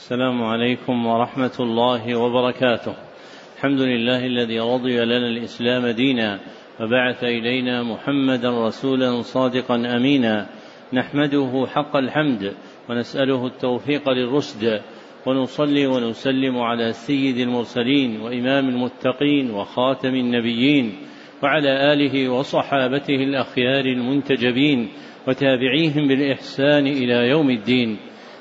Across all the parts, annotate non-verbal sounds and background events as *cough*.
السلام عليكم ورحمة الله وبركاته. الحمد لله الذي رضي لنا الإسلام دينا وبعث إلينا محمدا رسولا صادقا أمينا نحمده حق الحمد ونسأله التوفيق للرشد ونصلي ونسلم على سيد المرسلين وإمام المتقين وخاتم النبيين وعلى آله وصحابته الأخيار المنتجبين وتابعيهم بالإحسان إلى يوم الدين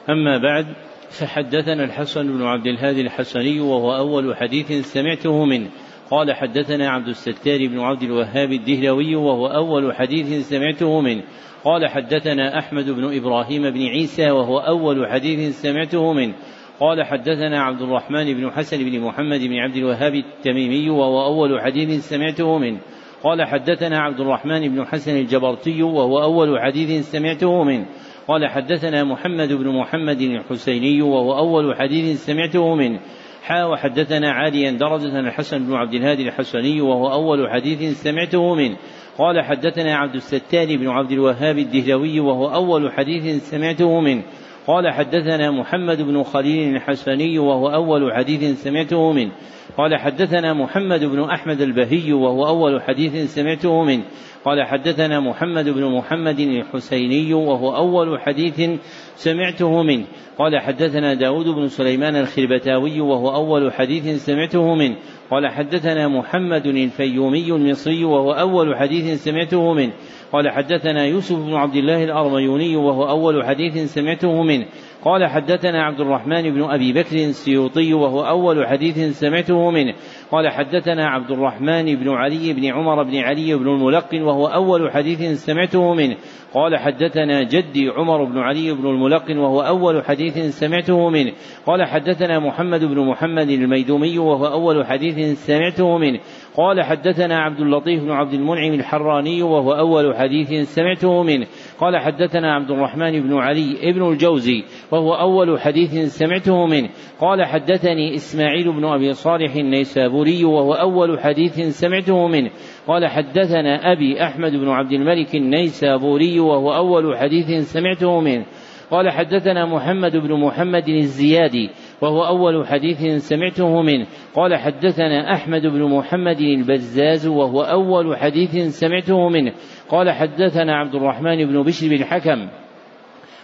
أما بعد فحدثنا الحسن بن عبد الهادي الحسني وهو أول حديث سمعته منه. قال حدثنا عبد الستار بن عبد الوهاب الدهلوي وهو أول حديث سمعته منه. قال حدثنا أحمد بن إبراهيم بن عيسى وهو أول حديث سمعته منه. قال حدثنا عبد الرحمن بن حسن بن محمد بن عبد الوهاب التميمي وهو أول حديث سمعته منه. قال حدثنا عبد الرحمن بن حسن الجبرتي وهو أول حديث سمعته منه. قال حدثنا محمد بن محمد الحسيني وهو أول حديث سمعته منه. حا وحدثنا عاليا درجة الحسن بن عبد الهادي الحسني وهو أول حديث سمعته منه. قال حدثنا عبد الستار بن عبد الوهاب الدهلوي وهو أول حديث سمعته منه. قال حدثنا محمد بن خليل الحسني وهو أول حديث سمعته منه. قال حدثنا محمد بن أحمد البهي وهو أول حديث سمعته منه. قال حدثنا محمد بن محمد الحسيني وهو أول حديث سمعته منه. قال حدثنا داود بن سليمان الخربتاوي وهو أول حديث سمعته منه. قال حدثنا محمد الفيومي المصري وهو أول حديث سمعته منه. قال حدثنا يوسف بن عبد الله الأرميوني وهو أول حديث سمعته منه. قال حدثنا عبد الرحمن بن أبي بكر السيوطي وهو أول حديث سمعته منه. قال حدثنا عبد الرحمن بن علي بن عمر بن علي بن الملقن وهو أول حديث سمعته منه. قال حدثنا جدي عمر بن علي بن الملقن وهو أول حديث سمعته منه. قال حدثنا محمد بن محمد الميدومي وهو أول حديث سمعته منه. قال حدثنا عبد اللطيف بن عبد المنعم الحراني وهو أول حديث سمعته منه. قال حدثنا عبد الرحمن بن علي بن الجوزي وهو أول حديث سمعته منه. قال حدثني إسماعيل بن أبي صالح النيسابوري وهو أول حديث سمعته منه. قال حدثنا أبي أحمد بن عبد الملك النيسابوري وهو أول حديث سمعته منه. قال حدثنا محمد بن محمد الزيادي وهو أول حديث سمعته منه. قال حدثنا أحمد بن محمد البزاز وهو أول حديث سمعته منه. قال حدثنا عبد الرحمن بن بشر بن الحكم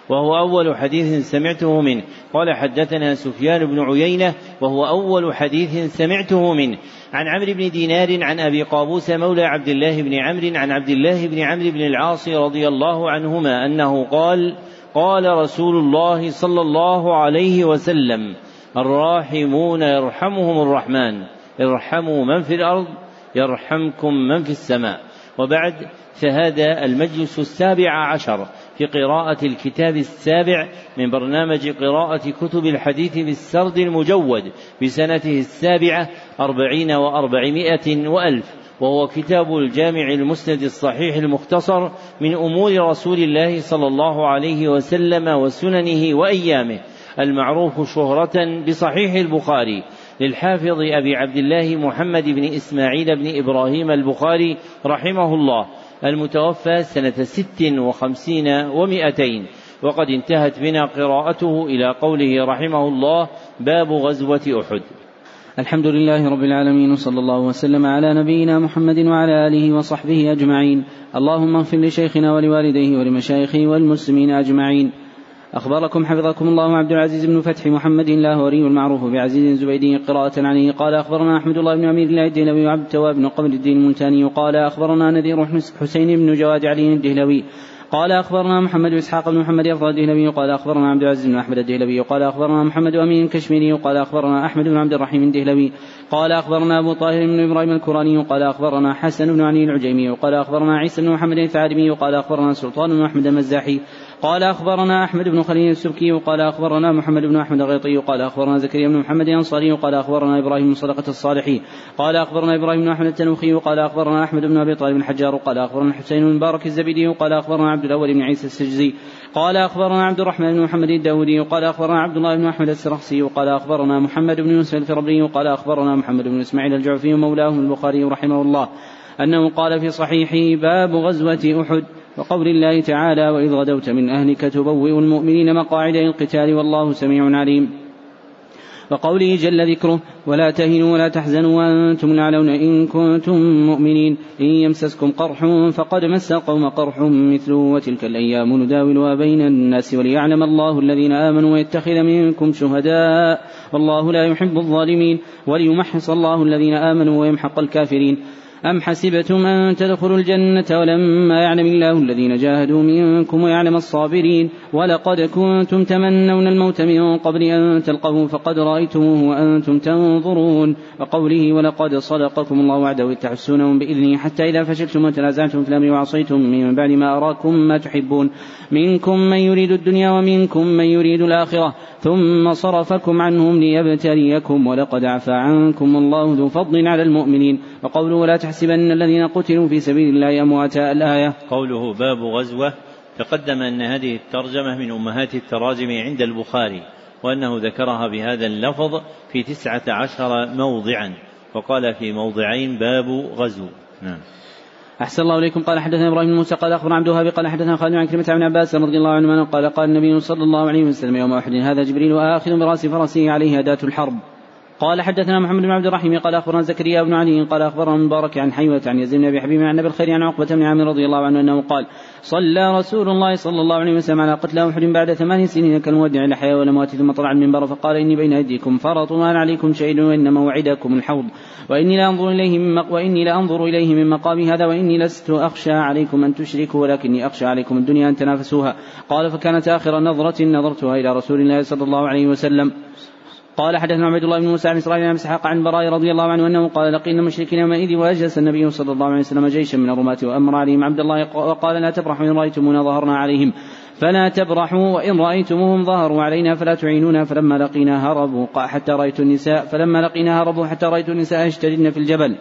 وهو أول حديث سمعته منه. قال حدثنا سفيان بن عيينة وهو أول حديث سمعته منه. عن عمرو بن دينار عن أبي قابوس مولى عبد الله بن عمرو عن عبد الله بن عمرو بن العاص رضي الله عنهما أنه قال قال رسول الله صلى الله عليه وسلم الراحمون يرحمهم الرحمن. ارحموا من في الأرض يرحمكم من في السماء. وبعد فهذا المجلس السابع عشر في قراءة الكتاب السابع من برنامج قراءة كتب الحديث بالسرد المجود بسنته السابعة أربعين وأربعمائة وألف. وهو كتاب الجامع المسند الصحيح المختصر من أمور رسول الله صلى الله عليه وسلم وسننه وأيامه. المعروف شهرة بصحيح البخاري للحافظ أبي عبد الله محمد بن إسماعيل بن إبراهيم البخاري رحمه الله المتوفى سنة ست وخمسين ومائتين وقد انتهت بنا قراءته إلى قوله رحمه الله باب غزوة أحد. الحمد لله رب العالمين وصلى الله وسلم على نبينا محمد وعلى آله وصحبه أجمعين. اللهم اغفر لشيخنا ولوالديه ولمشايخه والمسلمين أجمعين. أخبركم حفظكم الله عبد العزيز بن فتح محمد اللاهوري المعروف بعزيز الزبيدي قراءة عليه قال أخبرنا أحمد الله بن أمير الله الدهلوي وعبد التواب بن قمر الدين الملتاني قال أخبرنا نذير حسين بن جواد علي الدهلوي. قال أخبرنا محمد بن إسحاق بن محمد افضل الدهلوي. قال أخبرنا عبد العزيز بن أحمد الدهلوي. قال أخبرنا محمد أمين الكشميري. قال أخبرنا أحمد بن عبد الرحيم الدهلوي. قال أخبرنا أبو طاهر بن إبراهيم الكراني قال أخبرنا حسن بن علي العجيمي. قال أخبرنا عيسى بن محمد الثعلبي. قال أخبرنا سلطان بن أحمد المزاحي. قال أخبرنا أحمد بن خليل السبكي قال أخبرنا محمد بن أحمد الغيطي قال أخبرنا زكريا بن محمد الأنصاري قال أخبرنا إبراهيم بن صدقة الصالحي قال أخبرنا إبراهيم بن أحمد التنوخي قال أخبرنا أحمد بن أبي طالب الحجار قال أخبرنا حسين بن مبارك الزبيدي قال أخبرنا عبد الأول بن عيسى السجزي قال أخبرنا عبد الرحمن بن محمد الداودي قال أخبرنا عبد الله بن أحمد السرخسي قال أخبرنا محمد بن يوسف الفربري قال أخبرنا محمد بن إسماعيل الجعفي مولاه البخاري رحمه الله أنه قال في صحيحه باب غزوة أحد وقول الله تعالى وإذ غدوت من أهلك تبوئ المؤمنين مقاعد للقتال والله سميع عليم. وقوله جل ذكره ولا تهنوا ولا تحزنوا وأنتم الأعلون إن كنتم مؤمنين. إن يمسسكم قرح فقد مس قوم قرح مثله وتلك الأيام نداولها بين الناس وليعلم الله الذين آمنوا ويتخذ منكم شهداء والله لا يحب الظالمين. وليمحص الله الذين آمنوا ويمحق الكافرين. أم حسبتم أن تدخلوا الجنة ولما يعلم الله الذين جاهدوا منكم ويعلم الصابرين ولقد كنتم تمنون الموت من قبل أن تلقوه فقد رأيتموه وأنتم تنظرون وقوله ولقد صدقكم الله وعده تحسونهم بإذنه حتى إذا فشلتم وتنازعتم في الأمر وعصيتم من بعد ما أراكم ما تحبون منكم من يريد الدنيا ومنكم من يريد الآخرة ثم صرفكم عنهم ليبتليكم ولقد عفى عنكم الله ذو فضل على المؤمنين وقوله ولا تحسبن الذين قتلوا في سبيل الله أمواتا الآية. قوله باب غزوة تقدم أن هذه الترجمة من أمهات التراجم عند البخاري وأنه ذكرها بهذا اللفظ في تسعة عشر موضعا وقال في موضعين باب غزو. نعم. أحسن الله إليكم. قال حدثنا إبراهيم بن موسى قال أخبر عبد الوهاب قال حدثنا خالد عن كلمة عن عباس رضي الله عنهما قال قال النبي صلى الله عليه وسلم يوم أحد هذا جبريل آخذ برأس فرسه عليه أداة الحرب. قال حدثنا محمد بن عبد الرحيم قال أخبرنا زكريا بن علي قال أخبرنا مبارك عن حيوة عن يزيد بن ابي حبيب عن أبي الخير عن عقبة بن عامر رضي الله عنه أنه قال صلى رسول الله صلى الله عليه وسلم على قتلى أحد بعد ثمان سنين كالمودع الحياة والاموات ثم طلع المنبر فقال إني بين أيديكم فرط ما عليكم شيء وان موعدكم الحوض وإني لانظر إليه من مق... وإني لانظر إليه من مقام هذا وإني لست أخشى عليكم أن تشركوا ولكني أخشى عليكم الدنيا أن تنافسوها قال فكانت آخر نظرة نظرتها إلى رسول الله صلى الله عليه وسلم قال حدثنا عبد الله بن موسى عن إسرائيل عن إسحاق عن براء رضي الله عنه أنه قال لقينا المشركين يومئذ وأجلس النبي صلى الله عليه وسلم جيشا من الرماة وأمر عليهم. عبد الله وقال لا تبرحوا إن رأيتمونا ظهرنا عليهم. فلا تبرحوا وإن رأيتموهم ظهروا علينا فلا تعينونا. فلما لقينا هربوا حتى رأيت النساء فلما لقينا هربوا حتى رأيت النساء يشترين في الجبل.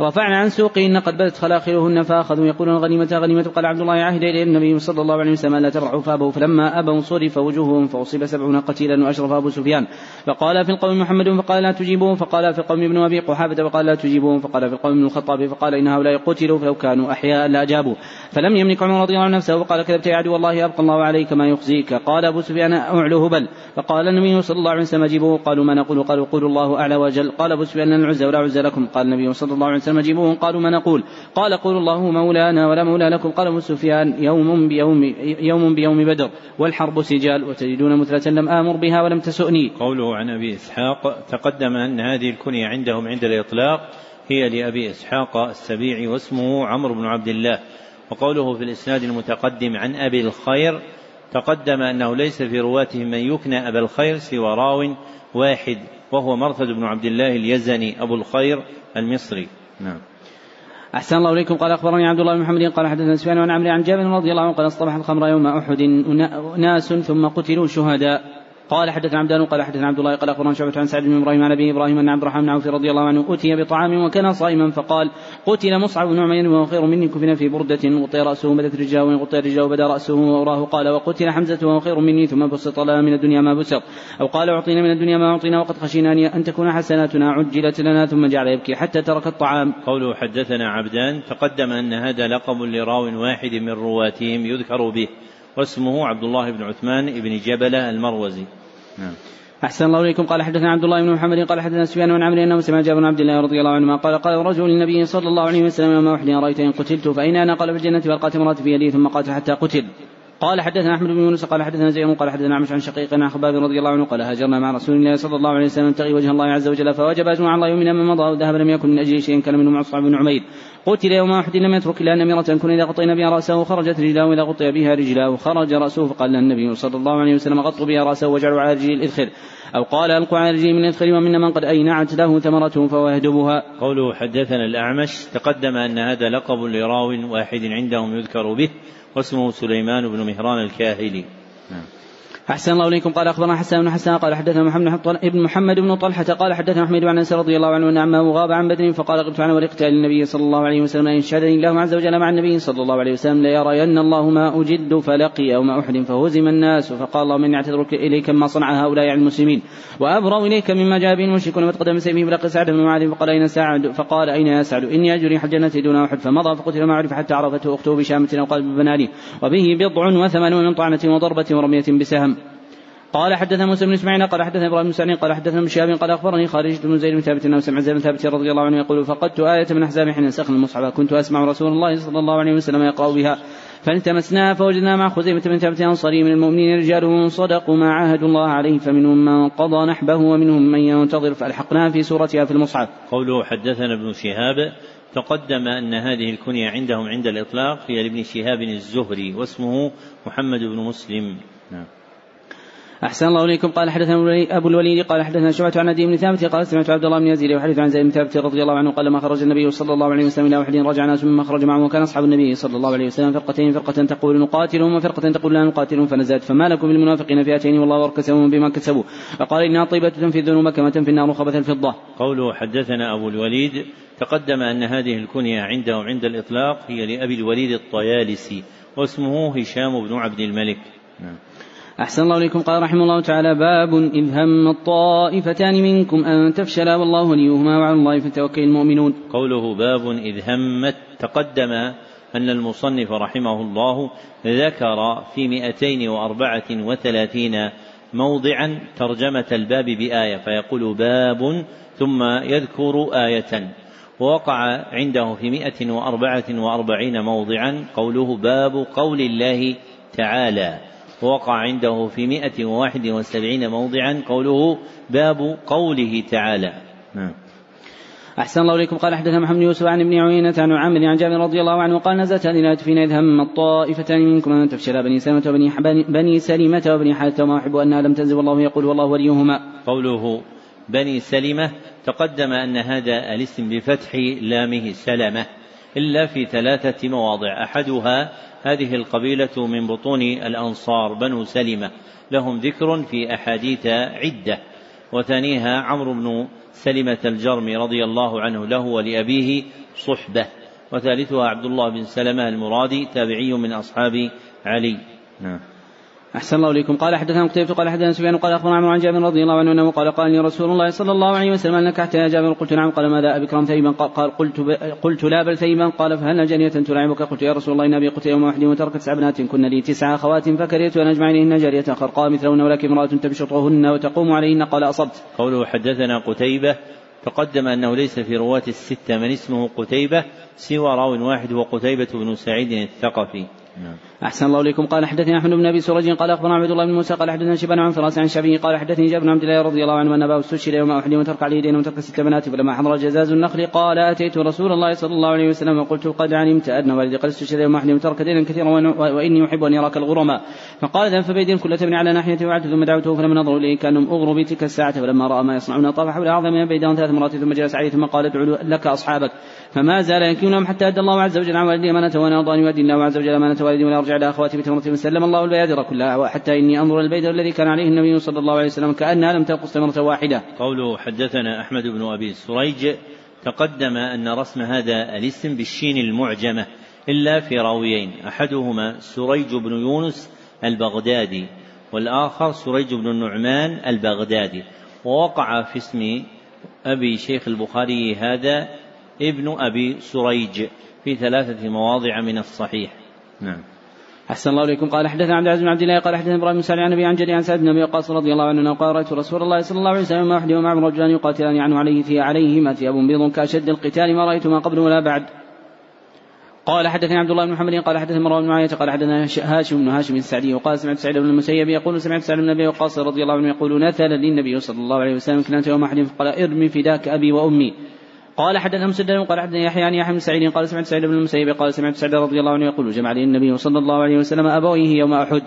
رفعنا عن سوقهن قد بدت خلاخلهن فأخذوا يقولون غنيمة غنيمة قال عبد الله عهد إلى النبي صلى الله عليه وسلم لا تبرعوا فابوا. فلما أبوا صرف وجوههم فأصيب سبعون قتيلا وأشرف أبو سفيان. فقال في القوم محمد فقال لا تجيبوهم. فقال في القوم ابن أبي قحافة فقال لا تجيبوهم. فقال في القوم ابن الخطاب فقال إن هؤلاء قتلوا فلو كانوا أحياء لاجابوا فلم يملك عمر رضي الله عنه نفسه وقال كذبت يا عدو الله أبقى الله عليك ما يخزيك. قال أبو سفيان أعلو هبل. فقال النبي صلى الله عليه وسلم اجيبوه. قالوا ما نقول؟ قالوا قولوا الله أعلى وجل. قال أبو سفيان العزى ولا عزى لكم. قال النبي صلى الله عليه وسلم اجيبوهم قالوا ما نقول؟ قال قول الله مولانا ولا مولى لكم. قال أبو سفيان يوم بيوم يوم بيوم بدر والحرب سجال وتجدون مثلة لم آمر بها ولم تسؤني. قوله عن أبي إسحاق تقدم أن هذه الكنية عندهم عند الإطلاق هي لأبي إسحاق السبيعي واسمه عمرو بن عبد الله. وقوله في الإسناد المتقدم عن أبي الخير تقدم أنه ليس في رواتهم من يكنى أبا الخير سوى راو واحد وهو مرثد بن عبد الله اليزني أبو الخير المصري. نعم. أحسن الله إليكم. قال أخبرني عبد الله بن محمد قال حدثنا سفيان عن عمرو عن جابر رضي الله عنه قال اصطبح الخمر يوم أحد ناس ثم قتلوا شهداء. قال حدثنا عبدان قال حدثنا عبد الله قال أخبرنا شعبة عن سعد بن إبراهيم عن أبي إبراهيم ان عبد الرحمن بن عوف رضي الله عنه اتي بطعام وكان صائما فقال قتل مصعب بن عمير وهو خير مني كفن في بردة غطي رأسه بدت رجاه وغطي رجاه بدا رأسه وأراه قال وقتل حمزة وهو خير مني ثم بسط لنا من الدنيا ما بسط أو قال أعطينا من الدنيا ما أعطينا وقد خشينا أن تكون حسناتنا عجلت لنا ثم جعل يبكي حتى ترك الطعام. قوله حدثنا عبدان تقدم أن هذا لقب لراو واحد من رواتهم يذكر به واسمه عبد الله بن عثمان بن جبلة المروزي. نعم. أحسن الله إليكم. قال حدثنا عبد الله بن محمد قال حدثنا سفيان بن عمرو أنه سمع جابر بن عبد الله رضي الله عنهما قال قال رجل للنبي صلى الله عليه وسلم يوم أحد أرأيت إن قتلت؟ فأين أنا قال في الجنة فألقت امرأتي في يدي ثم قاتل حتى قتل. قال حدثنا أحمد بن يونس قال حدثنا زيد قال حدثنا عمش عن شقيق عن خباب رضي الله عنه قال هاجرنا مع رسول الله صلى الله عليه وسلم نبتغي وجه الله عز وجل فوجب اجمع الله يومنا من مضى وذهب لم يكن من أجل شيء كان منه مصعب بن عمير. قتل يوم احد لم يترك إلا نميرة كن إذا غطينا بها رأسه خرجت رجلاه اذا غطي بها رجلاه خرج رأسه فقال النبي صلى الله عليه وسلم غطوا بها رأسه واجعلوا على رجله الاذخر أو قال ألقوا على رجله من الاذخر ومن من قد أينعت له ثمرته فهو يهدبها. قوله حدثنا الأعمش تقدم أن هذا لقب لراو واحد عندهم يذكر به. واسمه سليمان بن مهران الكاهلي. أحسن الله إليكم. قال أخبرنا حسن بن حسن قال حدثنا محمد بن محمد بن طلحة قال حدثنا حميد بن أنس رضي الله عنه أن عمه غاب عن بدر فقال غبت عن ولقت للنبي صلى الله عليه وسلم إن شهدني الله عز وجل مع النبي صلى الله عليه وسلم ليرين الله ما أجد فلقي يوم أحد فهزم الناس. فقال اللهم إني أعتذر إليك ما صنع هؤلاء عن المسلمين وأبرأ إليك مما جاء به المشركون وتقدم سيفه بلقي سعد بن معاذ فقال أين سعد؟ فقال أين يا سعد؟ إني أجري الجنة دون أحد فمضى فقتل ما عرف حتى عرفته أخته بشامة أو قلب وبه بضع وثمانون طعنة وضربة ورمية بسهم. قال حدثنا موسى بن إسماعيل قال حدثنا إبراهيم بن سعيد قال حدثنا ابن شهاب قال أخبرني خارج بن زيد بن ثابت أنه سمع زيد بن ثابت رضي الله عنه يقول فقدت آية من أحزاب حين نسخنا المصحف كنت أسمع رسول الله صلى الله عليه وسلم يقرأ بها فالتمسناها فوجدنا مع خزيمة بن ثابت أنصاري من المؤمنين رجال صدقوا ما عاهدوا الله عليه فمنهم من قضى نحبه ومنهم من ينتظر فألحقناها في سورتها في المصحف. قوله حدثنا ابن شهاب تقدم أن هذه الكنية عندهم عند الإطلاق هي لابن شهاب الزهري واسمه محمد بن مسلم. نعم. أحسن الله إليكم قال حدثنا أبو الوليد قال حدثنا شعبة عن ندي بن ثابت قال سمعت عبد الله بن يزيد يحدث عن زيد بن ثابت رضي الله عنه قال ما خرج النبي صلى الله عليه وسلم إلى أحد رجع ناس مما خرج معه وكان أصحاب النبي صلى الله عليه وسلم فرقتين فرقة تقول نقاتلهم وفرقة تقول لا نقاتلهم فنزلت فما لكم بالمنافقين فئتين والله أركسهم بما كسبوا فقال إنها طيبة تنفي الذنوب كما تنفي النار خبث الفضة. قوله حدثنا أبو الوليد تقدم أن هذه الكنية عنده عند الإطلاق هي لأبي الوليد الطيالسي واسمه هشام بن عبد الملك. نعم. أحسن الله إليكم. قال رحمه الله تعالى باب إذ هم الطائفتان منكم أن تفشلا والله وليهما وعلى الله فتوكل المؤمنون. قوله باب إذ همت تقدم أن المصنف رحمه الله ذكر في مئتين وأربعة وثلاثين موضعا ترجمة الباب بآية فيقول باب ثم يذكر آية. ووقع عنده في مئة وأربعة وأربعين موضعا قوله باب قول الله تعالى. ووقع عنده في مئة وواحد وسبعين موضعا قوله باب قوله تعالى. نعم. أحسن الله إليكم. قال حدثنا محمد بن يوسف عن ابن عيينة عن عامر عن جابر رضي الله عنه قال نزلت هذه الآية فينا إذ هم الطائفتان منكم. أن تفشل بني سلمة وبني بني سلمة وبني حارثة وما أحب أنها لم تنزل والله يقول والله وليهما. قوله بني سلمة تقدم أن هذا الاسم بفتح لامه سلمة إلا في ثلاثة مواضع. أحدها هذه القبيلة من بطون الأنصار بنو سلمة. لهم ذكر في أحاديث عدة. وثانيها عمرو بن سلمة الجرمي رضي الله عنه له ولأبيه صحبة. وثالثها عبد الله بن سلمة المرادي تابعي من أصحاب علي. نعم. أحسن الله إليكم. قال حدثنا قتيبة قال حدثنا سفيان قال أخبرنا عمرو عن جابر رضي الله عنه أنه قال قال لي رسول الله صلى الله عليه وسلم أنك نكحت يا جابر قلت نعم. قال ماذا أبكرم ثيبا؟ قال قلت قلت لا بل ثيبا. قال فهل جنية تلعبك قلت يا رسول الله إن أبي قتل يوم واحد وتركت سبع بنات كن لي تسع أخوات فكرهت أن أجمع إليهن جارية خرقاء مثلهن ولكن امرأة تبشطهن وتقوم عليهن. قال أصبت. قوله حدثنا قتيبة. تقدم أنه ليس في رواة الستة من اسمه قتيبة سوى راو واحد هو قتيبة بن سعيد الثقفي. أحسن الله إليكم. قال حدثني أحمد بن أبي سرج قال أخبرنا عبد الله بن موسى قال حدثنا شيبان عن فراس عن شعبي قال حدثني جابر بن عبد الله رضي الله عنه أن أباه استشهد يوم أحد وترك عليه دين وترك ست بنات فلما حضر جزاز النخل قال أتيت رسول الله صلى الله عليه وسلم وقلت قد علمت أن والدي قد استشهد يوم أحد وترك دينا كثيرا وإني أحب أن يراك الغرماء فقال ذهب فبيد كل تبني على ناحية وعدت ثم دعوته فلم نظروا إليه كأنهم أغروا بتلك الساعة فلما رأى ما يصنعون طاف حول أعظم بيدان ثلاث مرات ثم جلس عليه ثم قال ادعوا لك أصحابك. فما زال يكيل لهم حتى أدى الله عز وجل عن والدي أمانته وأنا أرضى أن يؤدي الله عز وجل أمانة والدي ولا أرجع إلى أخواتي بتمرة سلم الله البيادر كلها حتى إني أنظر إلى البيدر الذي كان عليه النبي صلى الله عليه وسلم كأنها لم تنقص تمرة واحدة. قوله حدثنا أحمد بن أبي سريج تقدم أن رسم هذا الاسم بالشين المعجمة إلا في راويين أحدهما سريج بن يونس البغدادي والآخر سريج بن النعمان البغدادي ووقع في اسم أبي شيخ البخاري هذا ابن أبي سريج في ثلاثة مواضع من الصحيح. نعم. أحسن الله إليكم. قال حدثنا عبد العزيز بن عبد الله قال حدثنا إبراهيم بن عن أبي عن جدي عن سعد بن أبي وقاص رضي الله عنه قال رأيت رسول الله صلى الله عليه وسلم مع أحد ومع رجلان يقاتلان عنه عليه في عليهما ثياب بيض كأشد القتال ما رأيت ما قبل ولا بعد. قال حدثني عبد الله بن محمد قال حدثني مروان بن معاوية قال حدثنا هاشم بن هاشم السعدي وقال سمعت سعيد بن المسيب يقول سمعت سعد بن أبي وقاص رضي الله عنه يقول نثل للنبي صلى الله عليه وسلم كنت يوم احد فقال ارمي فداك أبي وأمي. قال حدثنا مسدد قال حدثنا يحيى عن يحيى بن سعيد قال سمعت سعيد بن المسيب قال سمعت سعيد رضي الله عنه يقول جمع لي النبي صلى الله عليه وسلم أبويه يوم أحد.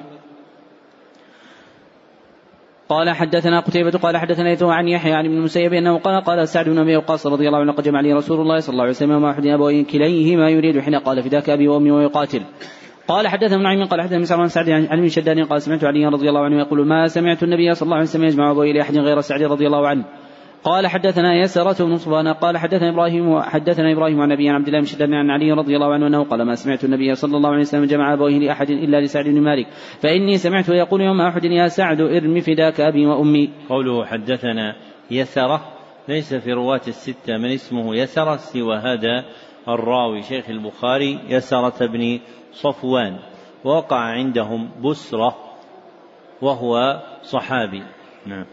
قال حدثنا قتيبة قال حدثنا يثوى عن يحيى عن ابن المسيب أنه قال قال سعد بن أبي وقاص رضي الله عنه قد جمع لي رسول الله صلى الله عليه وسلم يوم أحد ابويه كليهما يريد حين قال فداك أبي وأمي ويقاتل. قال حدثنا نعيم قال حدثنا مسعر بن سعد عن ابن شداد قال سمعت علي رضي الله عنه يقول ما سمعت النبي صلى الله عليه وسلم يجمع ابويه لأحد غير سعد رضي الله عنه. قال حدثنا يسرة بن صفوان قال حدثنا إبراهيم حدثنا إبراهيم عن أبي عبد الله بن شداد عن علي رضي الله عنه أنه قال ما سمعت النبي صلى الله عليه وسلم جمع أبويه لأحد إلا لسعد بن مالك فإني سمعته يقول يوم أحد يا سعد ارم فداك أبي وأمي. قوله حدثنا يسرة ليس في رواة الستة من اسمه يسرة سوى هذا الراوي شيخ البخاري يسرة بن صفوان ووقع عندهم بسرة وهو صحابي نعم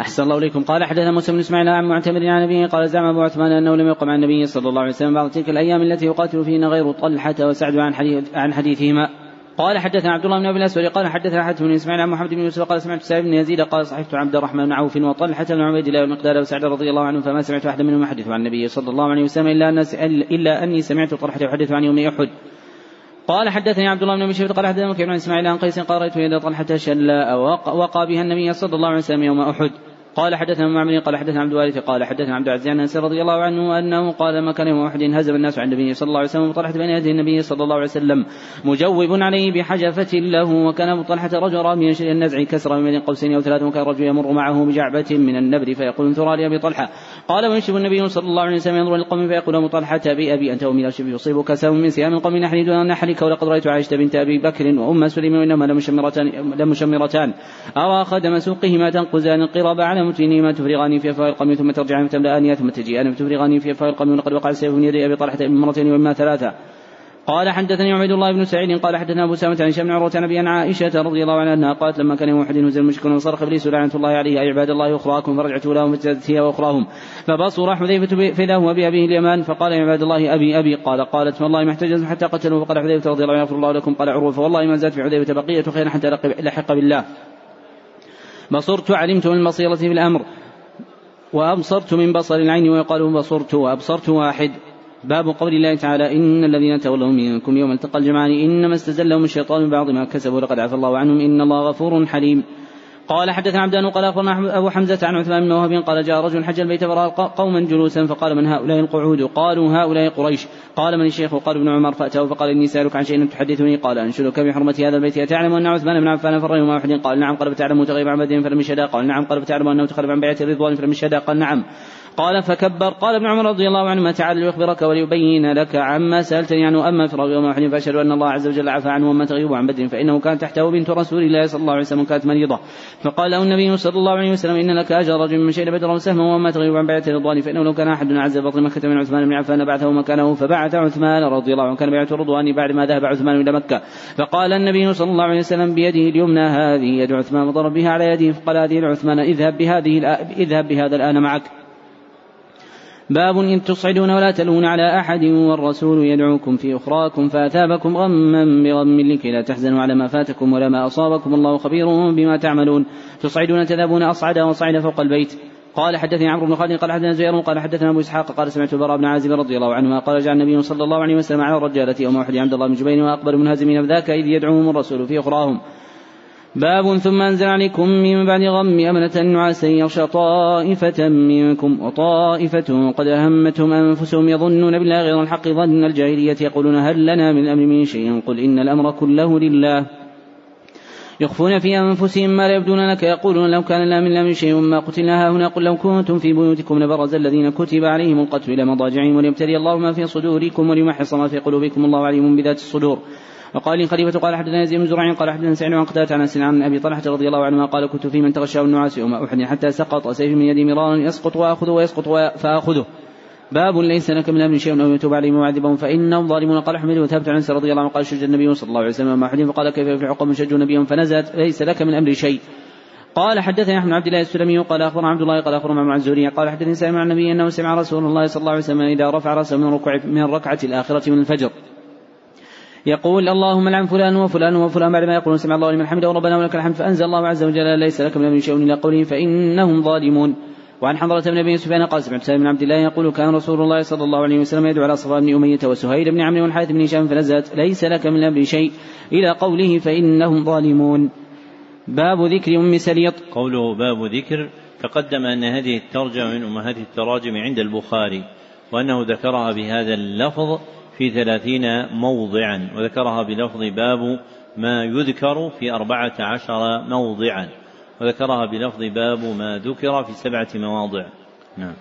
أحسن الله إليكم. قال حدثنا موسى بن إسماعيل عن معتمر عن نبيه قال زعم أبو عثمان أنه لم يقم عن النبي صلى الله عليه وسلم بعض تلك الأيام التي يقاتل فيهن غير طلحة وسعد عن حديث عن حديثهما. قال حدثنا عبد الله بن أبي الأسود قال حدثنا حاتم بن إسماعيل عن محمد بن يوسف قال سمعت سعيد بن يزيد قال صحبت عبد الرحمن بن عوف وطلحة بن عبيد الله والمقدار وسعد رضي الله عنه فما سمعت احدا منهم يحدث عن النبي صلى الله عليه وسلم إلا ان إلا أني سمعت طلحة يحدث عن يوم أحد. قال حدثني عبد الله بن ابي قال حدثنا مكي بن إسماعيل عن قيس قال رأيت يد طلحه شلا وقى بها النبي صلى الله عليه وسلم يوم أحد. قال حدثنا معمر قال حدثنا عبد الوارث قال حدثنا عبد العزيز عن أنس رضي الله عنه أنه قال لما كان يوم أحد هزم الناس عن النبي صلى الله عليه وسلم وطلحت بين يدي النبي صلى الله عليه وسلم مجوب عليه بحجفة له وكان ابو طلحة رجل من النزع كسر من قوسين أو ثلاث وكان الرجل يمر معه بجعبة من النبر فيقول انثرى لابي طلحة. قال ويشرب النبي صلى الله عليه وسلم ينظر للقوم فيقول أبو طلحة بأبي أنت ومن الشب يصيبك سهم من سهام القوم نحن دون نحرك ولقد رأيت عائشة بنت أبي بكر وأم سليم وإنهما لمشمرتان لمشمرتان. ارى خدم سوقهما تنقزان القرب على متنهما تفرغان في أفواه القوم ثم ترجعان فتملأني ثم تجيئان فتفرغاني في أفواه القوم وقد وقع السيف من يدي أبي طلحة مرتين وإما ثلاثة. قال حدثني عبيد الله بن سعيد قال حدثنا أبو سامة عن هشام بن عروه عن أبي عائشة رضي الله عنها أنها قالت لما كان يوم أحد نزل المشركون وصرخ إبليس لعنة الله عليه أي عباد الله أخراكم فرجعت لهم هي وأخراهم. فبصر حذيفة فداه وبابيه اليمان فقال يا عباد الله أبي أبي. قال قالت والله ما احتجز حتى قتلوا. فقال حذيفة رضي الله عنه يغفر الله لكم. قال عروه فوالله ما زاد في حذيفة بقية خير حتى لحق بالله. بصرت علمت من البصيره في الأمر وأبصرت من بصر العين ويقال بصرت وأبصرت واحد. باب قول الله تعالى إن الذين تولوا منكم يوم التقى الجمعان إنما استزلهم الشيطان ببعض ما كسبوا لقد عفى الله عنهم إن الله غفور حليم. قال حدثنا عبدان قال أخبرنا أبو حمزة عن عثمان بن وهب قال جاء رجل حج البيت فراى قوما جلوسا فقال من هؤلاء القعود؟ قالوا هؤلاء قريش. قال من الشيخ؟ قال ابن عمر فأتاه فقال إني سألك عن شيء تحدثني. قال أنشدك بحرمة هذا البيت أتعلم أن عثمان بن عفان فر يوم احد قال نعم. قال بتعلم تغيب عن بدر فلم يشهد. قال نعم. قال بتعلم أنه تخلف عن بيعة الرضوان فلم يشهد. قال نعم. قال فكبر. قال ابن عمر رضي الله عنهما تعالى ليخبرك وليبين لك عما سألتني عنه. أما فراغ يوم أحد فأشهد أن الله عز وجل عفى عنه وما تغيب عن بدر فإنه كانت تحته بنت رسول الله صلى الله عليه وسلم كانت مريضة. فقال له النبي صلى الله عليه وسلم إن لك أجر رجل من شهد بدر سهما وما تغيب عن بيعة الرضوان فإنه لو كان أحد أعز بطن مكة من عثمان بن عفان بعثه مكانه فبعث عثمان رضي الله عنه. كان بيعة الرضوان بعد ما ذهب عثمان إلى مكة. فقال النبي صلى الله عليه وسلم بيده اليمنى هذه يد عثمان وضرب بها على يده. فقال هذه العثمان اذهب بهذه اذهب بهذا الآن معك. باب إن تصعدون ولا تلون على أحد والرسول يدعوكم في أخراكم فأثابكم غما بغم لكي لا تحزنوا على ما فاتكم ولا ما أصابكم. الله خبير بما تعملون. تصعدون تذهبون أصعد وصعد فوق البيت. قال حدثني عمرو بن خالد قال حدثنا زهير قال حدثنا أبو إسحاق قال سمعت البراء بن عازب رضي الله عنهما قال جاء النبي صلى الله عليه وسلم على الرجالة يوم احد عبد الله بن جبين وأقبل منهزمين ذاك إذ يدعوهم الرسول في أخراهم. باب ثم أنزل عليكم من بعد غم أمنة نعاسا يغشى طائفة منكم وطائفة قد أهمتهم أنفسهم يظنون بالله غير الحق ظن الجاهلية يقولون هل لنا من الأمر من شيء قل إن الأمر كله لله يخفون في أنفسهم ما لا يبدون لك يقولون لو كان لنا من الأمر شيء ما قتلنا هنا قل لو كنتم في بيوتكم لبرز الذين كتب عليهم القتل إلى مضاجعهم وليبتلي الله ما في صدوركم وليمحص ما في قلوبكم الله عليم بذات الصدور وقال لي خليفة قال حدثنا يزيد بن زرع قال حدثنا سعيد عن قتادة عن عن أبي طلحة رضي الله عنه قال كنت في من تغشاه النعاس يوم أحد حتى سقط سيف من يدي مرارا يسقط وآخذه ويسقط فآخذه. باب ليس لك من أمر شيء أو يتوب عليهم ويعذبهم فانهم ظالمون قال احمد وثبت عن رضي الله عنه قال شج النبي صلى الله عليه وسلم مع أحد فقال كيف يفلح قوم شجوا نبيهم فنزلت ليس لك من أمر شيء. قال حدثني أحمد عبد الله السلمي قال أخبرنا عبد الله قال أخبرنا مع الزهري قال حدثني سامع النبي أنه سمع رسول الله صلى الله عليه وسلم إذا رفع رأسه من ركوع من الآخرة من الفجر. يقول اللهم لعن فلان وفلان وفلان بعد ما يقولون سمع الله لمن حمده وربنا ولك الحمد فأنزل الله عز وجل ليس لك من شيء إلا قوله فإنهم ظالمون. وعن حضرة بن أبي سفيان قال سمعت سالم بن عبد الله يقول كان رسول الله صلى الله عليه وسلم يدعو على صفوان بن أمية وسهيل بن عمرو والحارث بن هشام فنزلت ليس لك من الامر شيء إلى قوله فإنهم ظالمون. باب ذكر أم سليط. قوله باب ذكر تقدم أن هذه الترجمة من أمهات التراجم عند البخاري وأنه ذكرها بهذا اللفظ في ثلاثين موضعا وذكرها بلفظ باب ما يذكر في أربعة عشر موضعا وذكرها بلفظ باب ما ذكر في سبعة مواضع. نعم.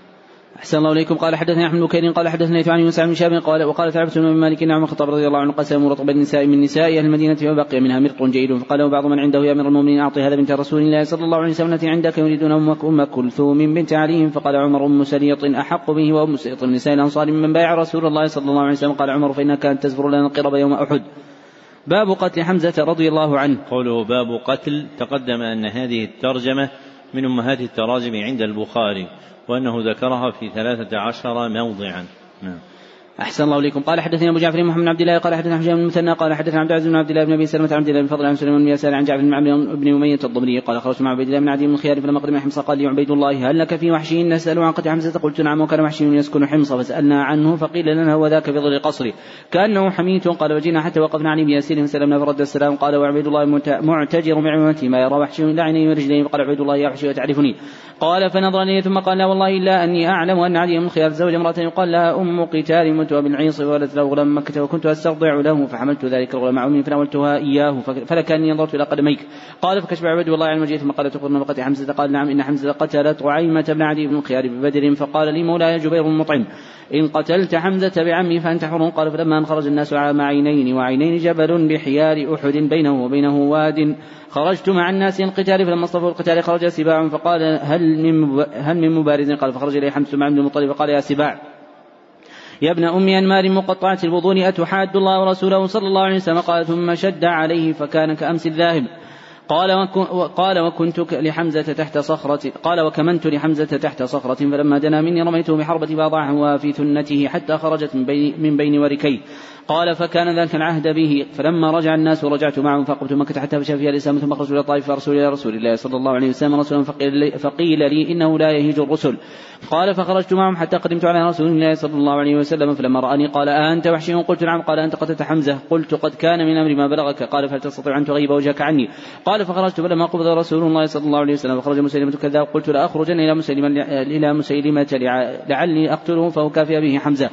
أحسن الله إليكم. قال حدثني أحمد بن قال حدثني عن موسى بن شاب قال وقال ثابت بن مالك نعم الخطاب رضي الله عنه قسم رطب النساء من نساء أهل المدينة وبقي منها مرق جيد. فقال بعض من عنده يا أمير المؤمنين أعطي هذا بنت رسول الله صلى الله عليه وسلم التي عندك يريدون أمك أم كلثوم بنت علي. فقال عمر أم سليط أحق به وأم سليط من نساء الأنصار ممن بايع رسول الله صلى الله عليه وسلم. قال عمر فإنها كانت تزفر لنا القرب يوم أحد. باب قتل حمزة رضي الله عنه. قوله باب قتل تقدم أن هذه الترجمة من أمهات التراجم عند البخاري وأنه ذكرها في ثلاثة عشر موضعا. نعم. أحسن الله إليكم. قال حدثنا أبو جعفر محمد بن عبد الله قال حدثنا حجاج بن المثنى قال حدثنا عبد العزيز بن عبد الله بن أبي سلمة عن عبد الله بن فضل عن سليمان بن يسار عن جعفر بن عمرو بن أمية الضمري قال خرجت مع عبيد الله بن عدي بن الخيار فلما قدم حمص قال لي عبيد الله هل لك في وحشي؟ نسأل عن قتل حمزة قلت نعم وكان وحشي يسكن حمص فسألنا عنه فقيل لنا هو ذاك في ظل قصري. كأنه حميت قال وجينا حتى وقفنا ابن ياسين فسلمنا فرد السلام قال وعبيد الله معتجر بعمامته ما يرى وحشي لا عينيه ورجليه فقال عبيد الله يا وحشي وتعرفني قال فنظر ثم قال لا والله إلا أني أعلم أن عدي بن الخيار زوج امرأة يقال لها أم قتال متوى بالعيص ولدت له غلام مكة وكنت أسترضع له فحملت ذلك الغلام مع أمي فناولتها إياه فلكأني نظرت إلى قدميك. قال فكشف عبد الله عن وجهه ثم قال تخبرنا بقتل حمزة؟ قال نعم إن حمزة قتلت عيمة بن عدي بن الخيار ببدر فقال لي مولاي جبير المطعم إن قتلت حمزة بعمي فأنت حر. قال فلما أن خرج الناس مع عينين وعينين جبل بحيار أحد بينه وبينه واد. خرجت مع الناس القتال فلما اصطفوا القتال خرج سباع فقال هل من هل من مبارز؟ قال فخرج إليه حمص مع عبد المطلب فقال يا سباع. يا ابن أم أنمار مقطعة البطون أتحاد الله ورسوله صلى الله عليه وسلم؟ قال ثم شد عليه فكان كأمس الذاهب. قال قال وكنت لحمزة تحت صخرة قال وكمنت لحمزة تحت صخرة فلما دنا مني رميته بحربة فأضاعه في ثنته حتى خرجت من بين, من بين وركيه. قال فكان ذلك العهد به. فلما رجع الناس ورجعت معهم فقبت مكة حتى فشى فيها الإسلام ثم خرجت إلى الطائف فرسول إلى رسول الله صلى الله عليه وسلم رسولا فقيل لي, إنه لا يهيج الرسل. قال فخرجت معهم حتى قدمت على رسول الله صلى الله عليه وسلم فلما رآني قال أنت وحشي؟ قلت نعم. قال أنت قتلت حمزة. قلت قد كان من أمر ما بلغك. قال فهل تستطيع أن تغيب وجهك عني؟ قال فخرجت فلما قبض رسول الله صلى الله عليه وسلم فخرج مسيلمة كذاب قلت لأخرجن إلى مسيلمة إلى مسيلمة لعلي أقتله فأكافئ به حمزة.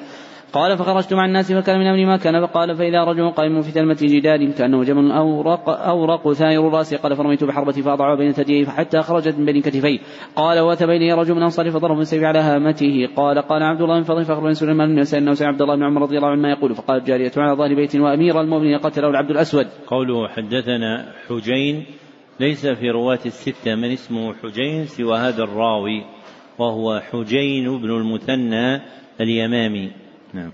قال فخرجت مع الناس فكان من أمري ما كان فقال فإذا رجل قائم في ثلمة جدار كأنه جمل اورق أورق ثائر الرأس قال فرميت بحربتي فاضعها بين ثدييه حتى خرجت من بين كتفيه قال واتى الي رجل من أنصار فضرب بالسيف على هامته. قال قال عبد الله بن فضل بن سليمان بن انه سمع عبد الله بن عمر رضي الله عنه ما يقول فقال جارية على ظهر بيت وأمير المؤمنين قتله العبد الأسود. قوله حدثنا حجين ليس في رواة الستة من اسمه حجين سوى هذا الراوي وهو حجين بن المثنى اليمامي. نعم.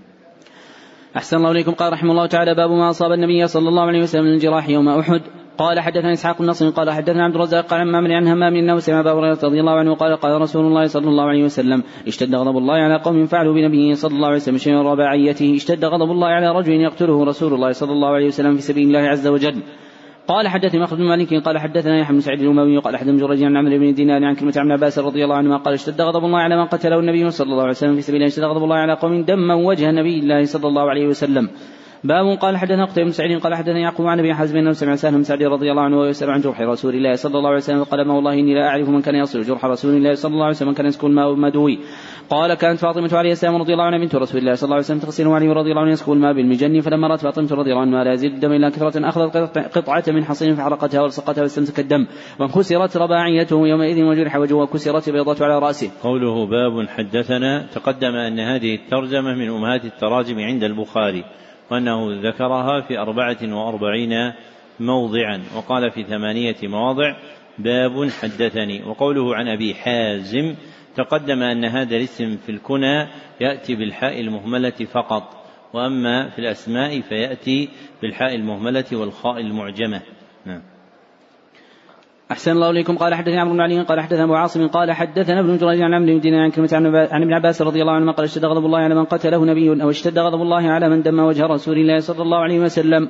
أحسن الله إليكم. قال رحمه الله تعالى باب ما أصاب النبي صلى الله عليه وسلم من الجراح يوم أحد. قال حدثنا إسحاق النصر قال حدثنا عبد الرزاق عن معمر عن همام إنه سمع أبا هريرة رضي الله عنه قال قال رسول الله صلى الله عليه وسلم اشتد غضب الله على قوم فعلوا بنبيه صلى الله عليه وسلم شيئا رباعيته اشتد غضب الله على رجل يقتله رسول الله صلى الله عليه وسلم في سبيل الله عز وجل. قال حدثني مخلد بن مالك قال حدثنا يحيى بن سعيد الأموي قال حدثنا جريج عن عمرو بن دينار عن كلمة عن عباس رضي الله عنهما قال اشتد غضب الله على من قتله النبي صلى الله عليه وسلم في سبيل الله. اشتد غضب الله على قوم دما وجه النبي الله صلى الله عليه وسلم. باب قال حدثنا قتيبة بن سعيد قال حدثنا يعقوب عن أبي حازم أنه سمع سهل بن سعد رضي الله عنه ويسأل عن جرح رسول الله صلى الله عليه وسلم قال ما والله إني لا أعرف من كان يصل جرح رسول الله صلى الله عليه وسلم من كان يسكن الماء مدوي. قال كانت فاطمة عليه السلام رضي الله عنها بنت رسول الله صلى الله عليه وسلم تغسل علي رضي الله عنه يسكب الماء بالمجن فلما رأت فاطمة رضي الله عنها لا يزيد الدم إلا كثرة أخذت قطعة من حصين فحرقتها والصقتها واستمسك الدم وانكسرت رباعيته يومئذ وجرح وجهه وكسرت بيضة على رأسه. قوله باب حدثنا تقدم أن هذه الترجمة من أمهات التراجم عند البخاري وأنه ذكرها في أربعة وأربعين موضعا وقال في ثمانية مواضع باب حدثني وقوله عن أبي حازم تقدم أن هذا الاسم في الكنى يأتي بالحاء المهملة فقط وأما في الأسماء فيأتي بالحاء المهملة والخاء المعجمة. نعم. أحسن الله إليكم. قال حدثنا عمرو بن علي قال حدثنا أبو عاصم قال حدثنا ابن جريج عن عمرو بن عن كلمة عن ابن عباس رضي الله عنهما قال اشتد غضب الله على من قتله نبي أو اشتد غضب الله على من دم وجه رسول الله صلى الله عليه وسلم.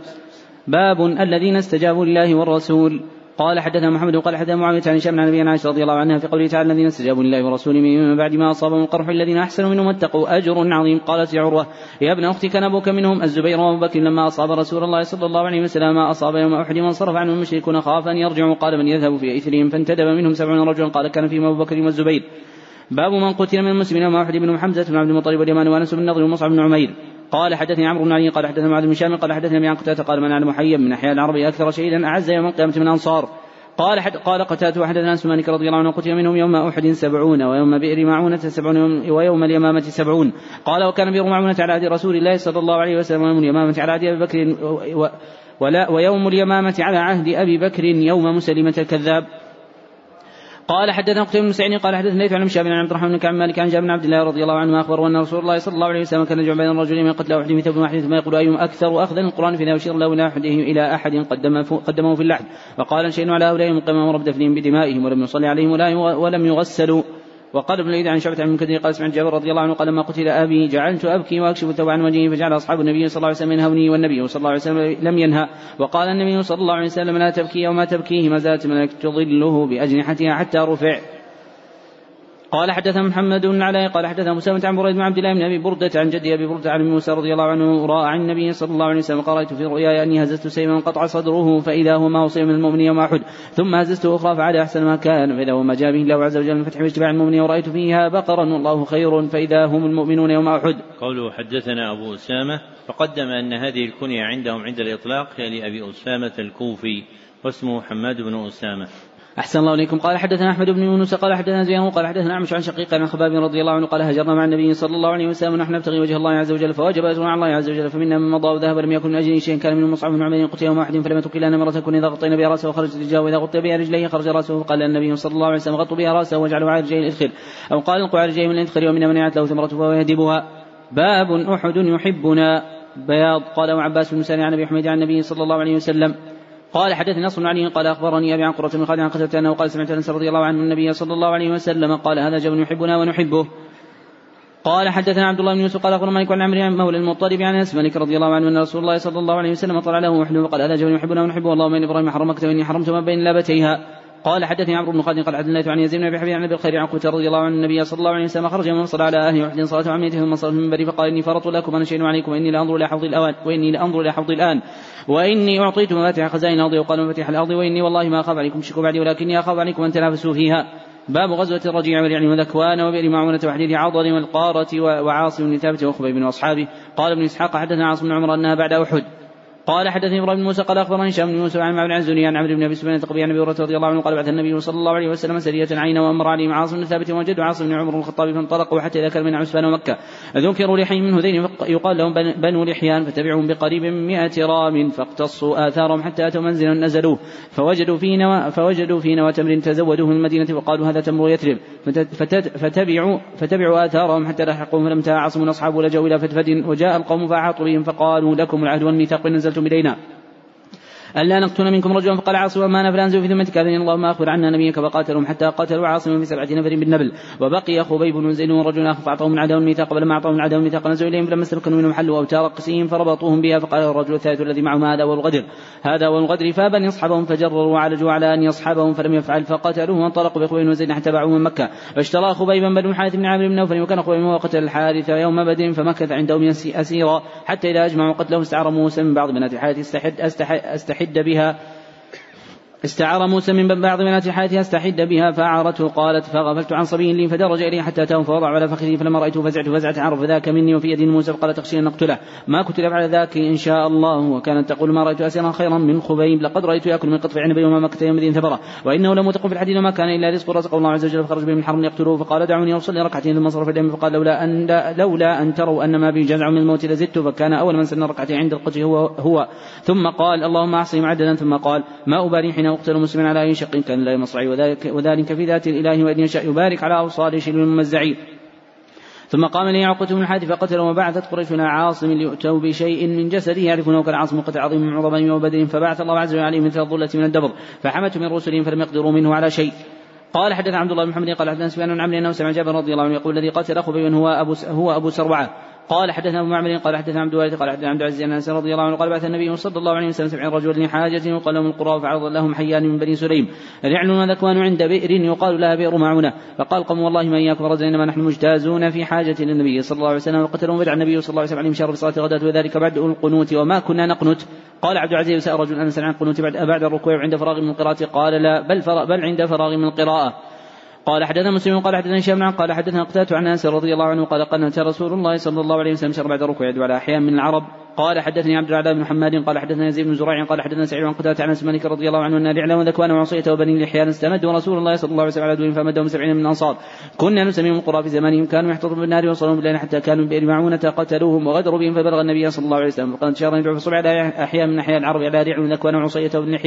باب الذين استجابوا لله والرسول. قال حدثنا محمد قال حدثنا معاوية عن هشام عن عائشة رضي الله عنها في قوله تعالى الذين استجابوا لله ورسوله من بعد ما أصابهم القرح الذين أحسنوا منهم واتقوا أجر عظيم. قالت يا عروة يا ابن أختي كان أبوك منهم الزبير وأبو بكر لما أصاب رسول الله صلى الله عليه وسلم. ما أصاب يوم أحد وانصرف عنه المشركون خاف ان يرجعوا قال من يذهب في إثرهم؟ فانتدب منهم سبعون رجلا. قال كان فيهم أبو بكر والزبير. باب من قتل من المسلمين. يوم أحد بن حمزة بن عبد المطلب واليمان وأنس بن النضر ومصعب بن عمير. قال حدثني عمرو بن علي قال حدثنا معاذ بن هشام قال حدثني ابي قتادة قال من اعلم حيا من أحياء العرب أكثر شيئا أعز يوم القيامة من الانصار قال حد قال قتادة وحدثنا أنس مالك رضي الله عنه قتل منهم يوم أحد سبعون ويوم بئر معونة سبعون ويوم اليمامة سبعون. قال وكان بئر معونة على عهد رسول الله صلى الله عليه وسلم ويوم اليمامة على عهد أبي بكر ولا ويوم اليمامة على عهد أبي بكر يوم مسلمة الكذاب. قال حدثنا قتيبة بن سعيد قال حدثنا ليث عن شاب عن عبد الرحمن بن كعب مالك عن جابر بن عبد الله رضي الله عنه اخبر أن رسول الله صلى الله عليه وسلم كان يجمع بين الرجلين من قتل احد في ثوب واحد ثم يقول أيهم أكثر اخذا القرآن فاذا يشير له إلى احدهم إلى أحد قدمه قدمه في اللحد. وقال شيء على هؤلاء مقيم أمر بدفنهم بدمائهم ولم يصلي عليهم ولم يغسلوا. وقال ابن العيد عن شعبة عن كثير قال سمعت جابر رضي الله عنه قال لما قتل أبي جعلت أبكي وأكشف الثوب عن وجهي فجعل أصحاب النبي صلى الله عليه وسلم ينهوني والنبي صلى الله عليه وسلم لم ينهى. وقال النبي صلى الله عليه وسلم لا تبكي يوم تبكيه ما زالت ملك تظله بأجنحتها حتى رفع. قال حدثنا محمد بن علاء قال حدثنا مسلمة عن بريد بن عبد الله بن أبي بردة عن جدي أبي بردة عن موسى رضي الله عنه رأى عن النبي صلى الله عليه وسلم قرأت في رؤياي أني هززت سيفا قطع صدره فإذا هو ما وصي من المؤمن يوم أحد ثم هززته أخرى فعاد أحسن ما كان فإذا هو ما جاء به الله عز وجل من فتح واجتماع المؤمنين ورأيت فيها بقرا والله خير فإذا هم المؤمنون يوم أحد. قوله حدثنا أبو أسامة فقدم أن هذه الكنية عندهم عند الإطلاق هي لأبي أسامة الكوفي واسمه حماد بن أسامة. أحسن الله إليكم. قال حدثنا أحمد بن يونس قال حدثنا زيان قال حدثنا أعمش عن شقيق عن خباب رضي الله عنه قال هجرنا مع النبي صلى الله عليه وسلم ونحن نبتغي وجه الله عز وجل فوجب أجر على الله عز وجل فمنا من مضى وذهب ولم يكن من أجل شيء كان منه مصعب بن عمير قتل يوم واحد فلم يترك إلا نمرة كن إذا غطينا بها رأسه وخرجت رجلاه وإذا غطي بها رجليه خرج رأسه فقال النبي صلى الله عليه وسلم غطوا بها رأسه واجعلوا على رجليه الإدخل أو قال القوا على رجليه من الإدخل ومن من له ثمرة فهو يهدبها. باب أحد يحبنا. بياض. قال عباس بن سالم عن أبي حميد عن النبي صلى الله عليه وسلم قال حدثني نصر بن علي قال أخبرني أبي عن قرة بن خالد عن قتلت أنه قال سمعت أنس رضي الله عنه النبي صلى الله عليه وسلم قال هذا جبل يحبنا ونحبه. قال حدثنا عبد الله بن يوسف قال أخبرنا مالك عن عمرو مولى المطلب عن أنس مالك رضي الله عنه أن رسول الله صلى الله عليه وسلم طلع له وحده وقال هذا جبل يحبنا ونحبه اللهم إن إبراهيم حرمك واني حرمت ما بين لابتيها. قال حدثني عمرو بن خالد قال حدثنا عن يزيد بن ابي حبيب عن أبي الخير عن قتل رضي الله عنه النبي صلى الله عليه وسلم خرج من صلى على أهله وحد صلاة عميته ثم صلى من فقال إني فرط لكم أنا شيء عليكم وإني لأنظر إلى حوض الاوان وإني لأنظر إلى حوض الآن. وإني أعطيت مفاتيح خزائن الأرض وقال مفاتيح الأرض وإني والله ما أخاف عليكم شكوا بعدي ولكني أخاف عليكم أن تنافسوا فيها. باب غزوة الرجيع واليعني وذكوان وبئر معونة وحديث عضل والقارة وعاصم بن ثابت وخبيب وأصحابه. قال ابن إسحاق حدثنا عاصم بن عمر أنها بعد أحد. قال حدثني إبراهيم بن موسى قال أخبرني هشام بن يوسف عن معبد عن زني عن عمرو بن أبي سفيان التقبي عن أبي هريرة رضي الله عنه قال بعث النبي صلى الله عليه وسلم سرية عين وامر عليهم عاصم بن ثابت وجدوا عاصم بن عمر الخطاب فانطلقوا حتى اذا كان من عسفان ومكة. ذكروا لحي من هذين يقال لهم بنو لحيان فتبعهم بقريب من 100 رام فاقتصوا آثارهم حتى أتوا منزلا نزلوه. فوجدوا في نوى فوجدوا في نوى تمر تزودوه من المدينة وقالوا هذا تمر يثرب فتبعوا فتبعوا آثارهم حتى لحقوهم. فلم عاصم أصحابه لجوا إلى فتفد وجاء القوم فاحاطوا بهم فقالوا لكم العهد والميثاق نزلتم الينا ألا نقتل منكم رجلا فقال عاصم وما أنا فلأنزل في ذمتك أذن اللهم أخبر عنا نبيك فقاتلهم حتى قاتلوا عاصما في سبعة نفر بالنبل. وبقي خبيب بن زيد ورجل آخر فأعطاهم من عداهم الميثاق ولما أعطاهم من عداهم الميثاق نزلوا إليهم فلما استمكنوا منهم حلوا أوتار قسيهم فربطوهم بها فقال الرجل الثالث الذي معهم هذا والغدر هذا والغدر فابا يصحبهم فجروا وعالجوا على أن يصحبهم فلم يفعل فقتلوه وانطلقوا بخبيب بن زيد حتى باعوه من مكة. فاشترى خبيبا بن الحارث بن عامر بن نوفل وكان خبيب وقتل الحارث يوم بدر فمكث عندهم أسيرا حتى إذا أجمعوا قتله استعار موسى من بعض بنات الحارث استحد, استحد, استحد بها استعار موسى من بعض بنات حياتها استحد بها فأعرته قالت فغفلت عن صبي لي فدرج إليه حتى أتاه فوضع على فخذه فلما رأيته فزعت فزعت عرف ذاك مني وفي يد موسى فقال تخشي أن نقتله. ما كتب على ذاك إن شاء الله وكانت تقول ما رأيت أسيرا خيرا من خبيب لقد رأيت يأكل من قطف عنب يوم مكة يوم ثبرة وإنه لم يتق في الحديد وما كان إلا رزق رزق الله عز وجل فخرج به من الحرم يقتلوه فقال دعوني أصلي ركعتين ثم صرف اليم فقال لولا أن لولا أن تروا أن ما بي جزع من الموت لزدت فكان أول من سن ركعتين عند القتل هو هو. ثم قال اللهم أحصهم عددا ثم قال ما أبالي حين أقتل مسلما على أي شق كان لا مصرعي وذلك, وذلك في ذات الإله وإن يشاء يبارك على أوصال شلو الممزعين ثم قام لي عقبة بن الحادث فقتل وبعثت قريش عاصم ليؤتوا بشيء من جسده. يعرفونه كالعاصم قتل عظيم من عظماء يوم بدر. فبعث الله عز وجل عليه مثل الظلة من الدبر. فحمت من رسلهم فلم يقدروا منه على شيء. قال حدث عبد الله بن محمد قال حدثنا سفيان بن عمرو انه سمع جابر رضي الله عنه يقول الذي قتل أخو هو أبو هو أبو سروعة. قال حدثنا أبو معمر قال حدثنا عبد الوارث قال حدثنا عبد العزيز عن أنس رضي الله عنه قال بعث النبي صلى الله عليه وسلم سبعين رجلا لحاجة وقال لهم القرى فعرض لهم حيان من بني سليم. رعل وذكوان عند بئر يقال لها بئر معونة. فقال قوم والله ما إياكم رجل إنما نحن مجتازون في حاجة للنبي صلى الله عليه وسلم. وقتلوا بدع النبي صلى الله عليه وسلم عليهم شر صلاة غداة وذلك بعد القنوت وما كنا نقنت. قال عبد العزيز سأل رجل أنس عن القنوت بعد بعد الركوع عند فراغ من القراءة. قال لا بل بل عند فراغ من القراءة. قال حدثنا مسلم قال حدثنا هشام قال حدثنا قتادة عن أنس رضي الله عنه قال قنت رسول الله صلى الله عليه وسلم شر بعد الركوع يدعو على أحيان من العرب. قال حدثني عبد العلاء بن محمد قال حدثنا زيد بن زريع قال حدثنا سعيد عن قتادة عن أنس مالك رضي الله عنه أن لعلم وذكوان وعصية وبني لحيان استمدوا رسول الله صلى الله عليه وسلم على دون فمدهم سبعين من الانصار كنا نسميهم القرى في زمانهم كانوا يحتضرون بالنار ويوصلون بالليل حتى كانوا بئر معونة قتلوهم وغدروا بهم فبلغ النبي صلى الله عليه وسلم. وقد انتشر يدعو في على احياء من أحياء العرب على رعل وذكوان وعصية وبني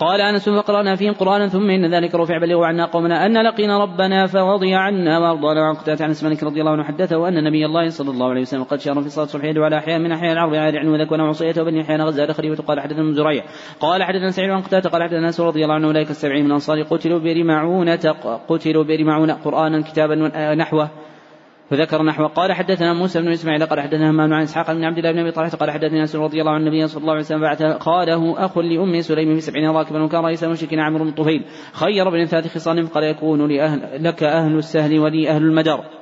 قال أنس فقرأنا فيهم قرآنا ثم إن ذلك رفع بلغوا عنا قومنا أن لقينا ربنا فرضي عنا وارضانا وعن قتادة عن مالك رضي الله عنه حدثه أن نبي الله صلى الله عليه وسلم قد شار في صلاة الصبح يدعو على أحياء من أحياء العرب على عنو وذكوان وعصية وبني أحياء غزال خليفه قال حدثنا من زريع. قال حدثنا سعيد عن قتادة قال حدثنا أنس رضي الله عنه أولئك السبعين من الأنصار. قتلوا برمعونة قتلوا برمعونة قرآنا كتابا نحوه وذكر نحو قال حدثنا موسى بن إسماعيل قال حدثنا همام عن إسحاق بن عبد الله بن أبي طلحة قال حدثنا أنس رضي الله عن النبي صلى الله عليه وسلم بعث قاله أخ لأم سليم في سبعين راكبا وكان رئيس المشركين عمرو بن طفيل خير بين ثلاث خصال فقال يكون لأهل لك أهل السهل ولي أهل المدر.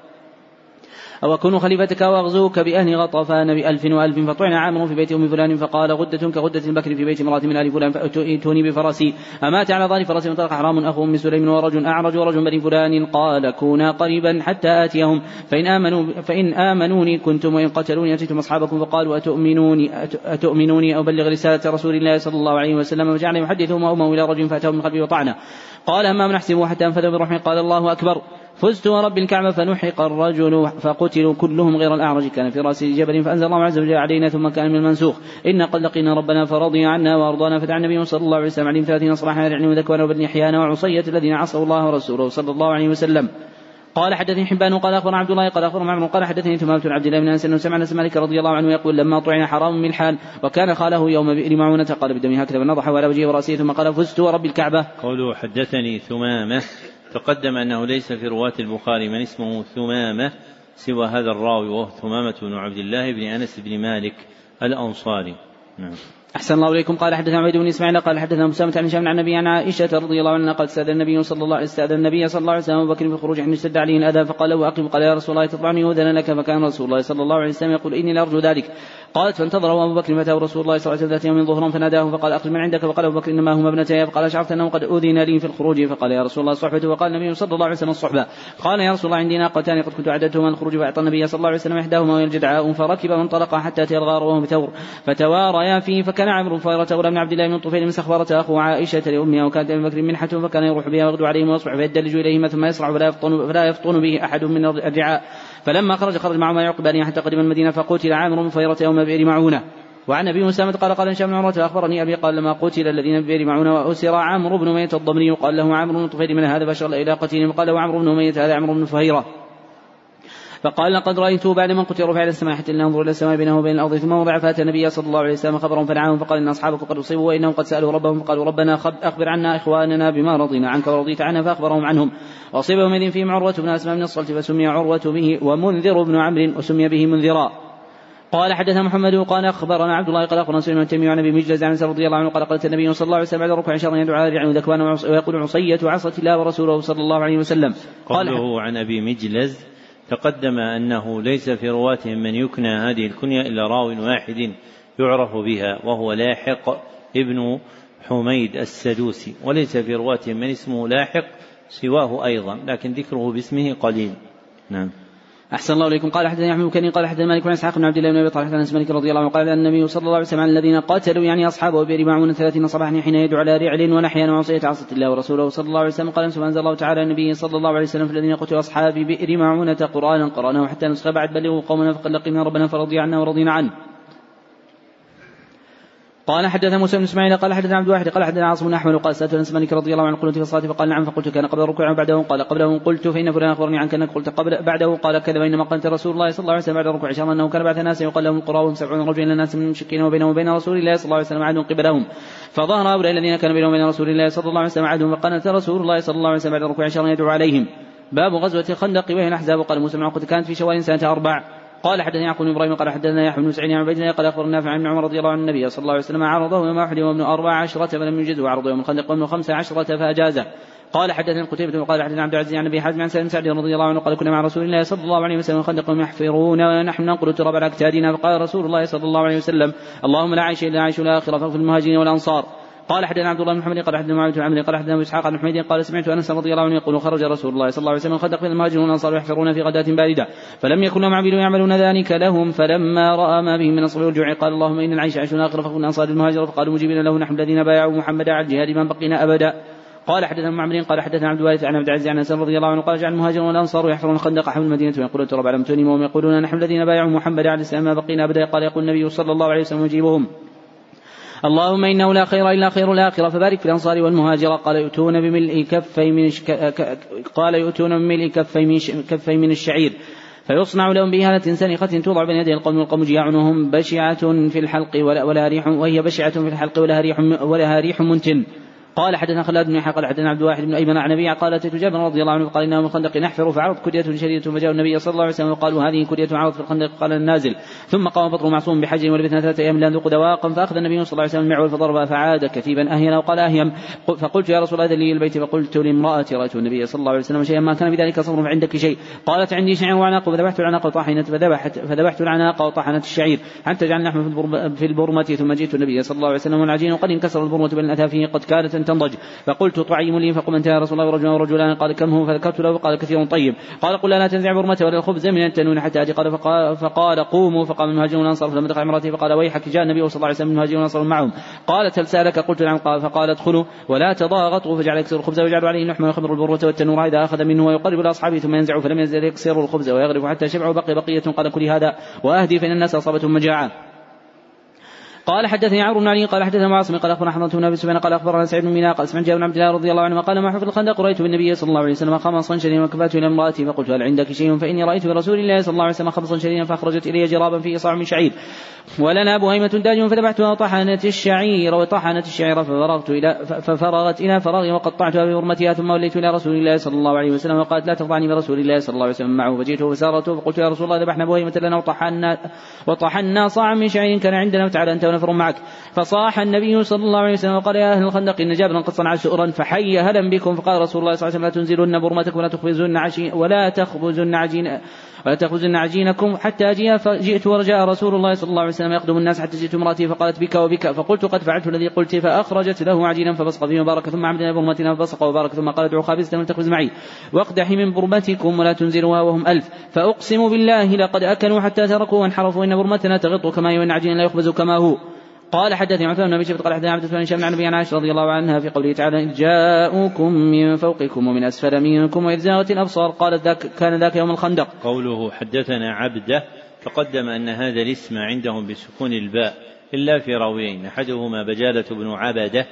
أو أكون خليفتك وأغزوك بأهل غطفان بألف وألف فطعن عامر في بيت أم فلان فقال غدة كغدة البكر في بيت امرأة من آل فلان فأتوني بفرسي. أمات على ظهر فرسي وانطلق حرام أخو أم سليم ورجل أعرج ورجل بني فلان قال كونا قريبا حتى آتيهم. فإن آمنوا فإن آمنوني كنتم وإن قتلوني أتيتم أصحابكم فقالوا أتؤمنوني أتؤمنوني أبلغ رسالة رسول الله صلى الله عليه وسلم وجعل يحدثهم وأمه إلى رجل فأتاه من قلبه وطعنه. قال أما نحسبه حتى أنفذوا بالرحم قال الله أكبر. فزت ورب الكعبة فنحق الرجل فقتلوا كلهم غير الأعرج. كان في رأس جبل فأنزل الله عز وجل علينا ثم كان من المنسوخ. إن قد لقينا ربنا فرضي عنا وأرضانا فدعا النبي صلى الله عليه وسلم عليهم ثلاثين صباحا يعني وذكوان وبني حيان وعصية الذين عصوا الله ورسوله صلى الله عليه وسلم. قال حدثني حبان قال أخبرنا عبد الله قال أخبرنا معمر قال حدثني ثمامة بن عبد الله بن أنس أنه سمع أنس مالك رضي الله عنه يقول لما طعن حرام من حال وكان خاله يوم بئر معونة قال بدم هكذا فنضح على وجهه ورأسه ثم قال فزت ورب الكعبة. قوله حدثني ثمامة. تقدم أنه ليس في رواة البخاري من اسمه ثمامة سوى هذا الراوي وهو ثمامة بن عبد الله بن أنس بن مالك الأنصاري. نعم. أحسن الله إليكم. قال حدثنا عبيد بن إسماعيل قال حدثنا مسامة عن هشام عن النبي عن عائشة رضي الله عنها قال استأذن النبي صلى الله استأذن النبي صلى الله عليه وسلم أبو بكر في الخروج حين اشتد عليه الأذى فقال له أقم قال يا رسول الله تطبعني أذن لك فكان رسول الله صلى الله عليه وسلم يقول إني لأرجو ذلك. قالت فانتظره أبو بكر فاتاه رسول الله صلى الله عليه وسلم ذات يوم ظهرا فناداه فقال أقل من عندك. فقال أبو بكر إنما هما ابنتي. فقال اشعرت أنه قد أذن لي في الخروج. فقال يا رسول الله صحبته وقال النبي صلى الله عليه وسلم الصحبة. قال يا رسول الله عندي ناقتان قد كنت أعددتهما الخروج فأعطى النبي صلى الله عليه وسلم إحداهما وهي الجدعاء فركب وانطلقا حتى أتي الغار وهو بثور فتواريا فيه فكان عمرو فيرة غلام بن عبد الله بن طفيل مسخبرة أخو عائشة لأمها وكانت ابي بكر منحة فكان يروح بها ويغدو عليهم ويصبح فيدلج إليهما ثم يصرع فلا يفطن فلا يفطن به أحد من الرعاء. فلما خرج خرج معهما يعقبان حتى قدم المدينة فقتل عامر من فيرة يوم بئر معونة. وعن أبي مسامة قال قال هشام بن عروة أخبرني أبي قال لما قتل الذين ببئر معونة وأسر عمرو بن أمية الضمري قال له عمرو بن طفيل من هذا فأشار إلى قتيل وقال له عمرو بن أمية هذا عمرو بن فهيرة. فقال لقد رايته بعد من قتل رفع إلى السماء حتى إلى السماء بينه وبين الأرض ثم وضع فأتى النبي صلى الله عليه وسلم خبرهم فدعاهم فقال إن أصحابك قد أصيبوا وإنهم قد سألوا ربهم فقالوا ربنا أخبر عنا إخواننا بما رضينا عنك ورضيت عنا فأخبرهم عنهم. واصيب يومئذ فيهم عروة بن أسماء من الصلت فسمي عروة به ومنذر بن عمرو وسمي به منذرا. قال حدثنا محمد قال أخبرنا عبد الله قال أخبرنا سليمان التيمي عن أبي مجلس عن رضي الله عنه قال قالت النبي صلى الله عليه وسلم بعد ركوع شر يدعو رعن ذكوان ويقول عصية عصت الله ورسوله صلى الله عليه وسلم. قال قوله عن أبي مجلس تقدم أنه ليس في رواتهم من يكنى هذه الكنية إلا راو واحد يعرف بها وهو لاحق ابن حميد السدوسي. وليس في رواتهم من اسمه لاحق سواه أيضا لكن ذكره باسمه قليل. نعم. أحسن الله إليكم. قال حدثني أحمد بن قال حدثنا مالك بن إسحاق بن عبد الله بن أبي طلحة عن مالك رضي الله عنه قال النبي صلى الله عليه وسلم عن الذين قاتلوا يعني أصحابه بئر معون ثلاثين صباحا حين يدعو على رعل ونحيا وعصية عصت الله ورسوله صلى الله عليه وسلم. قال أنزل الله تعالى النبي صلى الله عليه وسلم في الذين قتلوا أصحاب بئر معونة قرآنا قرأناه حتى نسخ بعد بلغوا قومنا فقد لقينا ربنا فرضي عنا ورضينا عنه. قال حدثنا موسى بن إسماعيل قال حدثنا عبد الواحد قال حدثنا عاصم بن أحمد وقال سألت أنس مالك رضي الله عنه قلت في الصلاة فقال نعم فقلت كان قبل الركوع وبعده قال قبله قلت فإن فلان أخبرني عنك أنك قلت قبل بعده قال كذا وانما قالت رسول الله صلى الله عليه وسلم بعد الركوع شهر أنه كان بعث ناس يقال لهم قراهم سبعون رجلا ناس من المشركين وبينهم وبين رسول الله صلى الله عليه وسلم عهد قبلهم. فظهر هؤلاء الذين كانوا بينهم وبين رسول الله صلى الله عليه وسلم عهدهم فقالت رسول الله صلى الله عليه وسلم بعد الركوع شهر يدعو عليهم. باب غزوة الخندق وهي الأحزاب قال موسى بن كانت في شوال سنة أربع. قال حدثني يعقوب بن إبراهيم قال حدثنا يحيى بن سعيد عن عبيد قال أخبرنا نافع عن عمر رضي الله عنه النبي صلى الله عليه وسلم عرضه يوم احد يوم أربع عشرة فلم يجزه وعرضه يوم الخندق يوم خمسة عشرة فأجازه. قال حدثني قتيبة وقال حدثنا عبد العزيز عن أبي حازم عن سالم سعد رضي الله عنه قال كنا مع رسول الله صلى الله عليه وسلم خندق يحفرون ونحن ننقل التراب على اكتادنا فقال رسول الله صلى الله عليه وسلم اللهم لا عيش إلا عيش الآخرة فاغفر المهاجرين والأنصار. قال حدثنا عبد الله بن محمد قال حدثنا معاوية بن عمرو قال أبو إسحاق بن حميد قال سمعت أنس رضي الله عنه يقول خرج رسول الله صلى الله عليه وسلم خندق في المهاجرون والأنصار يحفرون في غداة باردة فلم يكن لهم عبيد يعملون ذلك لهم فلما رأى ما بهم من الصبر والجوع قال اللهم إن العيش عيش آخر فقلنا انصار المهاجر فقالوا مجيبين له نحن الذين بايعوا محمدا على الجهاد ما بقينا أبدا. قال حدثنا معمر قال حدثنا عبد الوارث عن عبد العزيز عن أنس رضي الله عنه قال جعل المهاجرون والأنصار يحفرون الخندق حول المدينة ترى على متونهم وهم يقولون نحن الذين بايعوا محمدا على الاسلام ما بقينا أبدا قال يقول النبي صلى الله عليه وسلم يجيبهم اللهم إنه لا خير إلا خير الآخرة فبارك في الأنصار والمهاجرة. قال يؤتون بملء كفي من قال يؤتون بملء كفي من, كفي من الشعير فيصنع لهم بهالة سنخة توضع بين يدي القوم والقوم جياعنهم. بشعة في الحلق ولا ريح وهي بشعة في الحلق ولها ريح ولها ريح منتن. قال حدثنا خلاد بن يحيى قال حدثنا عبد الواحد بن ايمن عن ابي قال أتيت جابر رضي الله عنه فقال انه من الخندق نحفر فعرض كدية شديدة فجاء النبي صلى الله عليه وسلم وقالوا هذه كدية عرض في الخندق قال النازل. ثم قام بطر معصوم بحج ولبثنا ثلاثة أيام لا نذوق دواقا فأخذ النبي صلى الله عليه وسلم المعول فضرب فعاد كثيبا أهينا وقال أهيم. فقلت يا رسول الله لي البيت فقلت لامرأتي رأيت النبي صلى الله عليه وسلم شيئا ما كان بذلك صبر فعندك شيء. قالت عندي شعير وعناق فذبحت العناق وطحنت فذبحت فذبحت العناق وطحنت الشعير. حتى جعلنا في البرمة ثم جئت النبي صلى الله عليه وسلم والعجين وقد انكسر البرمة بين الاثافيه قد كادت ان تنضج. فقلت قلت طعيم لي فقم انت يا رسول الله ورجل ورجلان. قال كم هو؟ فذكرت له قال كثير طيب. قال قل لا تنزع برمته ولا الخبز من التنون حتى اتي قال فقال, فقال قوموا. فقام المهاجرون والانصار فلما دخل امراته فقال ويحك جاء النبي صلى الله عليه وسلم المهاجرون والانصار معهم. قالت هل سالك قلت نعم. قال فقال ادخلوا ولا تضاغطوا. فجعل يكسر الخبز ويجعل عليه اللحم ويخمر البروة والتنور. إذا أخذ منه ويقرب لاصحابه ثم ينزع فلم يزل يكسر الخبز ويغرف حتى شبع وبقي بقية. قال كل هذا وأهدي فإن الناس أصابتهم مجاعة. قال حدثني عمرو بن علي قال حدثنا معاصم قال أخبرنا حضرة بن ابي سفيان قال أخبرنا سعيد بن مينا قال سمعت جابر بن عبد الله رضي الله عنه قال ما حفظ الخندق؟ رأيت بالنبي صلى الله عليه وسلم خمصا شديدا وكفأت إلى امرأتي فقلت هل عندك شيء؟ فإني رأيت برسول الله صلى الله عليه وسلم خمصا شديدا فأخرجت إلي جرابا فيه صاع من شعير. ولنا بهيمة داج فذبحتها وطحنت الشعير وطحنت الشعير ففرغت إلى ففرغت إلى فراغي وقطعتها بحرمتها ثم وليت إلى رسول الله صلى الله عليه وسلم وقالت لا تخضعني برسول الله صلى الله عليه وسلم معه فجئته فسارته فقلت يا رسول الله ذبحنا بهيمة لنا وطحنا وطحنا صاعا من شعير كان عندنا وتعالى أنت ونفر معك. فصاح النبي صلى الله عليه وسلم وقال يا أهل الخندق إن جابرا قد صنع سؤرا فحي هلا بكم. فقال رسول الله صلى الله عليه وسلم لا تنزلن برمتكم ولا تخبزن عشي ولا تخبزن عجين ولا تخبزن عجينكم حتى أجي فجئت ورجاء رسول الله صلى الله عليه وسلم يقدم الناس حتى جئت امرأتي فقالت بك وبك. فقلت قد فعلت الذي قلت فأخرجت له عجينا فبصق فيه وبارك ثم عمدنا برمتنا فبصق وبارك ثم قال ادعوا خابزة ولتخبز معي. واقدحي من برمتكم ولا تنزلوها وهم ألف. فأقسم بالله لقد أكلوا حتى تركوا وانحرفوا إن برمتنا تغط كما هي وإن عجينا لا يخبز كما هو. قال حدثني عثمان بن ابي قال حدثنا عبد بن هشام عن أبي عائشة رضي الله عنها في قوله تعالى إذ جاءوكم من فوقكم ومن أسفل منكم وإذ زاغت الأبصار قالت ذاك كان ذاك يوم الخندق. قوله حدثنا عبده تقدم أن هذا الاسم عندهم بسكون الباء إلا في راويين أحدهما بجالة بن عبدة